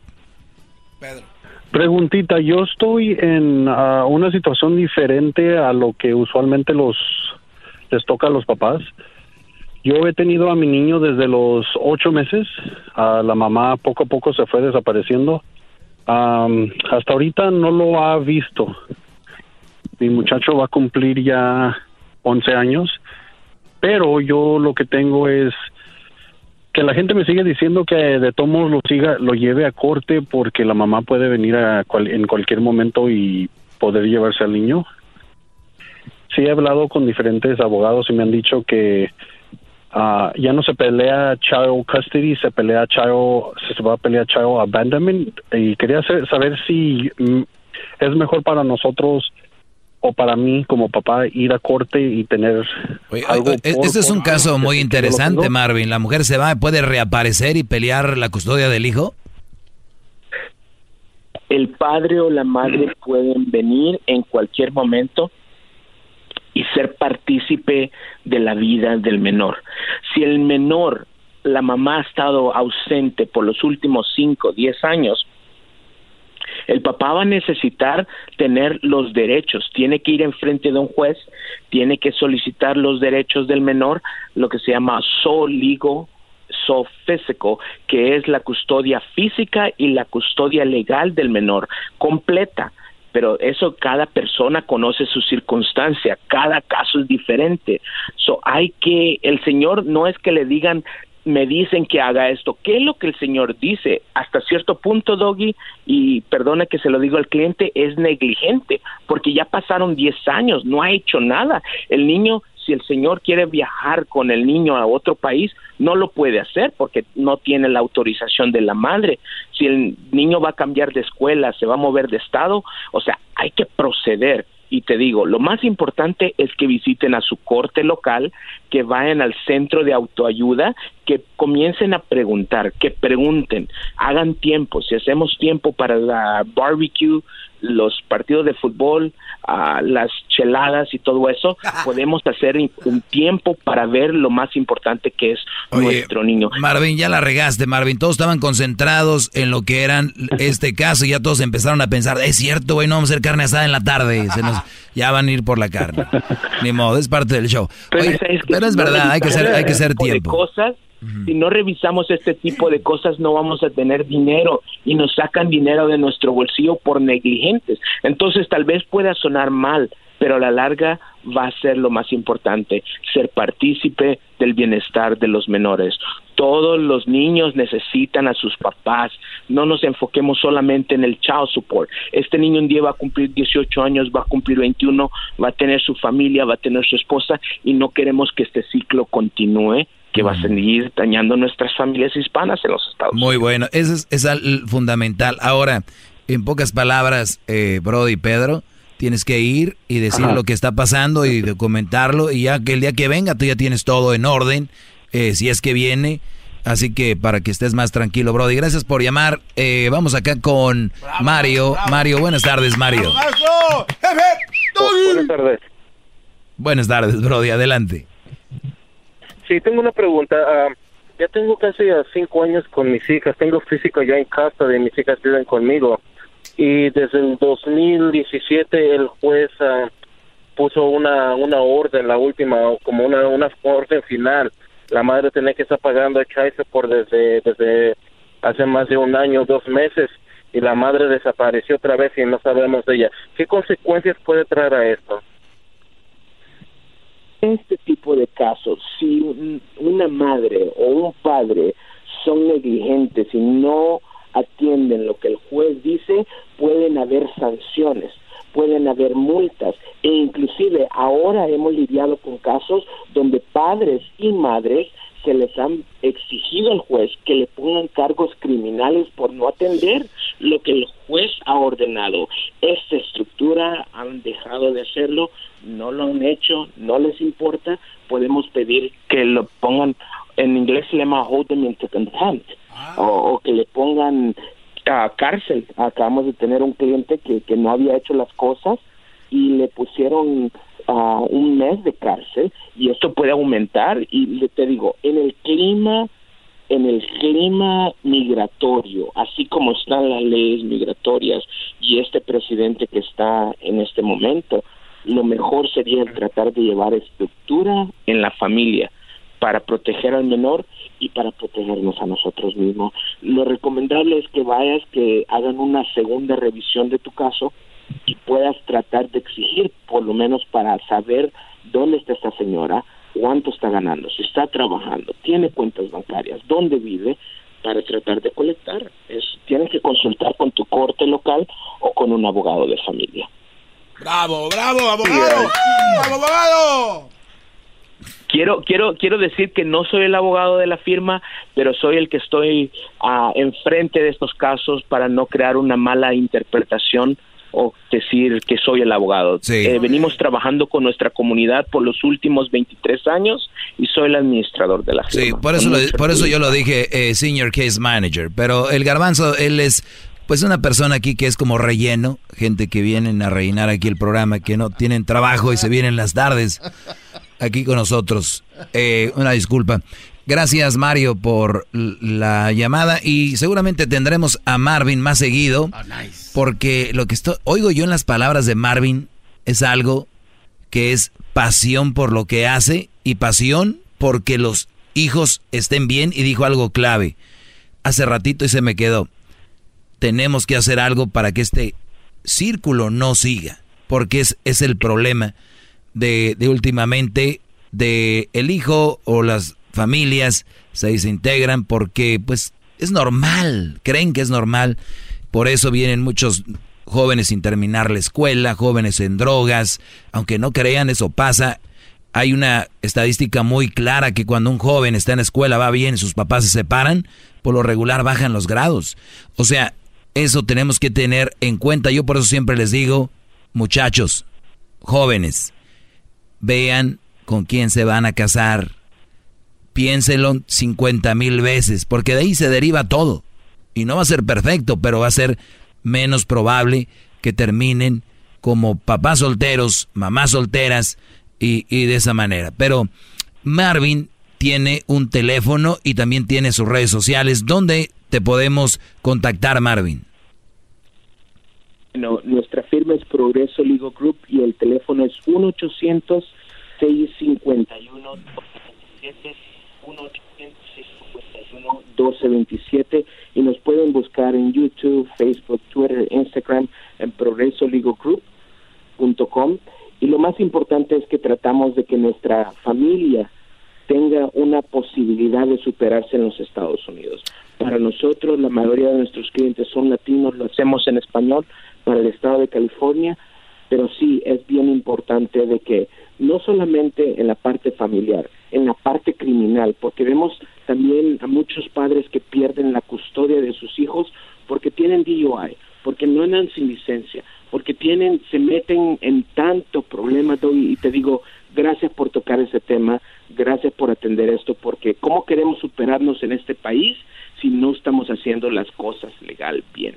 Preguntita, yo estoy en ah, una situación diferente a lo que usualmente los les toca a los papás. Yo he tenido a mi niño desde los ocho meses. A la mamá poco a poco se fue desapareciendo. Hasta ahorita no lo ha visto. Mi muchacho va a cumplir ya 11 años, pero yo lo que tengo es que la gente me sigue diciendo que de modos lo siga, lo lleve a corte porque la mamá puede venir a cual- en cualquier momento y poder llevarse al niño. Sí he hablado con diferentes abogados y me han dicho que ah, ya no se pelea child custody, se pelea child, se va a pelear child abandonment y quería sa- saber si mm, es mejor para nosotros o para mí como papá ir a corte y tener algo este es un caso muy interesante, Marvin. La mujer se va, puede reaparecer y pelear la custodia del hijo. El padre o la madre pueden venir en cualquier momento y ser partícipe de la vida del menor. Si el menor, la mamá ha estado ausente por los últimos 5, 10 años, el papá va a necesitar tener los derechos, tiene que ir enfrente de un juez, tiene que solicitar los derechos del menor, lo que se llama soligo so físico, que es la custodia física y la custodia legal del menor completa. Pero eso cada persona conoce su circunstancia, cada caso es diferente. So hay que, el Señor no es que le digan me dicen que haga esto. ¿Qué es lo que el Señor dice? Hasta cierto punto, Doggy, y perdone que se lo digo al cliente, es negligente, porque ya pasaron 10 años, no ha hecho nada. El niño, si el Señor quiere viajar con el niño a otro país, no lo puede hacer porque no tiene la autorización de la madre. Si el niño va a cambiar de escuela, se va a mover de estado, o sea, hay que proceder y te digo, lo más importante es que visiten a su corte local, que vayan al centro de autoayuda, que comiencen a preguntar, que pregunten, hagan tiempo, si hacemos tiempo para la barbecue, los partidos de fútbol, uh, las cheladas y todo eso, podemos hacer un tiempo para ver lo más importante que es nuestro niño. Marvin, ya la regaste, Marvin. Todos estaban concentrados en lo que eran este caso y ya todos empezaron a pensar, es cierto, güey, no vamos a hacer carne asada en la tarde. Se nos, ya van a ir por la carne. Ni modo, es parte del show. pero, es, verdad, hay que hacer, hay que hacer tiempo. cosas si no revisamos este tipo de cosas, no vamos a tener dinero y nos sacan dinero de nuestro bolsillo por negligentes. Entonces, tal vez pueda sonar mal, pero a la larga va a ser lo más importante, ser partícipe del bienestar de los menores. Todos los niños necesitan a sus papás. No nos enfoquemos solamente en el child support. Este niño un día va a cumplir 18 años, va a cumplir 21, va a tener su familia, va a tener su esposa y no queremos que este ciclo continúe que va a seguir dañando nuestras familias hispanas en los Estados Unidos. Muy bueno, eso es, es fundamental. Ahora, en pocas palabras, eh, Brody Pedro, tienes que ir y decir lo que está pasando y documentarlo y ya que el día que venga tú ya tienes todo en orden, eh, si es que viene. Así que para que estés más tranquilo, Brody. Gracias por llamar. Eh, vamos acá con Mario. Mario, buenas tardes, Mario. Buenas tardes. Buenas tardes, Brody. Adelante. Sí, tengo una pregunta. Ah, ya tengo casi cinco años con mis hijas. Tengo físico ya en casa de mis hijas viven conmigo. Y desde el 2017 el juez ah, puso una, una orden, la última, como una, una orden final. La madre tenía que estar pagando el por desde, desde hace más de un año, dos meses. Y la madre desapareció otra vez y no sabemos de ella. ¿Qué consecuencias puede traer a esto? Este tipo de casos, si una madre o un padre son negligentes y no atienden lo que el juez dice, pueden haber sanciones, pueden haber multas. E inclusive ahora hemos lidiado con casos donde padres y madres se les han exigido al juez que le pongan cargos criminales por no atender lo que el juez ha ordenado. Esta estructura han dejado de hacerlo, no lo han hecho, no les importa, podemos pedir que lo pongan, en inglés se llama hold them into contempt, ah. o, que le pongan a cárcel. Acabamos de tener un cliente que, que no había hecho las cosas y le pusieron a un mes de cárcel y esto puede aumentar y te digo, en el clima en el clima migratorio, así como están las leyes migratorias y este presidente que está en este momento, lo mejor sería tratar de llevar estructura en la familia para proteger al menor y para protegernos a nosotros mismos. Lo recomendable es que vayas, que hagan una segunda revisión de tu caso y puedas tratar de exigir, por lo menos para saber dónde está esta señora, cuánto está ganando, si está trabajando, tiene cuentas bancarias, dónde vive, para tratar de colectar. Es, tienes que consultar con tu corte local o con un abogado de familia. Bravo, bravo, abogado. bravo, abogado. Quiero, quiero, quiero decir que no soy el abogado de la firma, pero soy el que estoy uh, enfrente de estos casos para no crear una mala interpretación o decir que soy el abogado. Eh, venimos trabajando con nuestra comunidad por los últimos 23 años y soy el administrador de la firma. Sí, por eso, por eso yo lo dije eh, Senior Case Manager, pero el garbanzo, él es pues una persona aquí que es como relleno, gente que vienen a rellenar aquí el programa, que no tienen trabajo y se vienen las tardes aquí con nosotros. Eh, una disculpa. Gracias Mario por la llamada y seguramente tendremos a Marvin más seguido. Oh, porque lo que estoy, oigo yo en las palabras de Marvin es algo que es pasión por lo que hace y pasión porque los hijos estén bien y dijo algo clave. Hace ratito y se me quedó. Tenemos que hacer algo para que este círculo no siga, porque es, es el problema de, de últimamente de el hijo o las familias se desintegran porque pues es normal, creen que es normal. Por eso vienen muchos jóvenes sin terminar la escuela, jóvenes en drogas, aunque no crean, eso pasa. Hay una estadística muy clara que cuando un joven está en la escuela, va bien, sus papás se separan, por lo regular bajan los grados. O sea, eso tenemos que tener en cuenta. Yo por eso siempre les digo, muchachos, jóvenes, vean con quién se van a casar, piénselo 50 mil veces, porque de ahí se deriva todo. Y no va a ser perfecto, pero va a ser menos probable que terminen como papás solteros, mamás solteras y, y de esa manera. Pero Marvin tiene un teléfono y también tiene sus redes sociales. ¿Dónde te podemos contactar, Marvin? Bueno, nuestra firma es Progreso Legal Group y el teléfono es 1 800 651 1227 y nos pueden buscar en YouTube, Facebook, Twitter, Instagram en progresolegogroup.com y lo más importante es que tratamos de que nuestra familia tenga una posibilidad de superarse en los Estados Unidos. Para nosotros, la mayoría de nuestros clientes son latinos, lo hacemos en español para el estado de California, pero sí es bien importante de que no solamente en la parte familiar, en la parte criminal, porque vemos también a muchos padres que pierden la custodia de sus hijos porque tienen DUI, porque no andan sin licencia, porque tienen, se meten en tanto problema, y te digo, gracias por tocar ese tema, gracias por atender esto, porque ¿cómo queremos superarnos en este país si no estamos haciendo las cosas legal bien?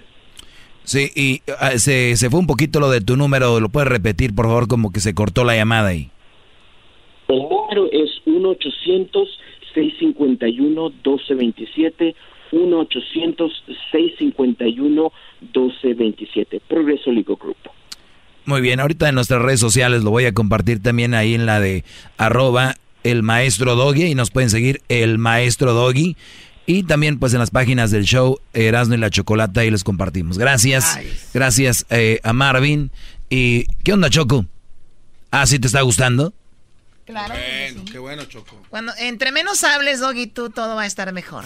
Sí, y ah, se, se fue un poquito lo de tu número, ¿lo puedes repetir, por favor, como que se cortó la llamada ahí? El número es 1-800-651-1227, 1-800-651-1227. Progreso Ligo Group. Muy bien, ahorita en nuestras redes sociales lo voy a compartir también ahí en la de arroba el maestro Doggy y nos pueden seguir el maestro Doggy. Y también pues en las páginas del show Erasmo y la Chocolata ahí los compartimos. Gracias, gracias eh, a Marvin. ¿Y qué onda Choco? ¿Ah, sí te está gustando? Claro. Bueno, qué bueno, Choco. Cuando entre menos hables, Doggy, tú todo va a estar mejor.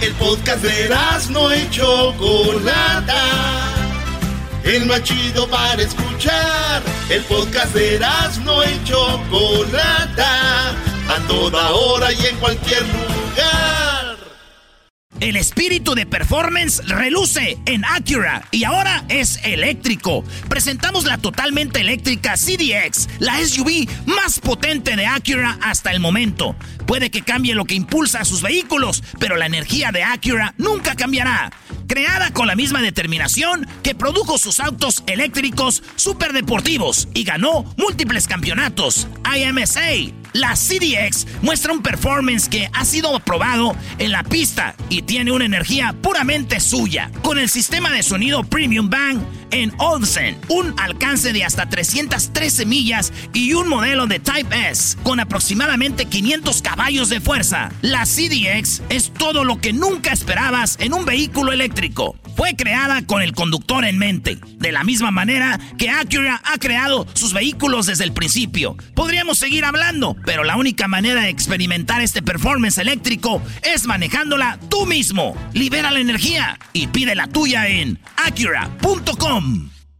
El podcast de no y Chocolata. El más chido para escuchar. El podcast de no y Chocolata. A toda hora y en cualquier lugar. El espíritu de performance reluce en Acura y ahora es eléctrico. Presentamos la totalmente eléctrica CDX, la SUV más potente de Acura hasta el momento. Puede que cambie lo que impulsa a sus vehículos, pero la energía de Acura nunca cambiará. Creada con la misma determinación que produjo sus autos eléctricos superdeportivos y ganó múltiples campeonatos. IMSA, la CDX muestra un performance que ha sido aprobado en la pista y tiene una energía puramente suya. Con el sistema de sonido Premium Bang en Olsen, un alcance de hasta 313 millas y un modelo de Type S con aproximadamente 500 caballos de fuerza. La CDX es todo lo que nunca esperabas en un vehículo eléctrico. Fue creada con el conductor en mente, de la misma manera que Acura ha creado sus vehículos desde el principio. Podríamos seguir hablando, pero la única manera de experimentar este performance eléctrico es manejándola tú mismo. Libera la energía y pide la tuya en acura.com. come.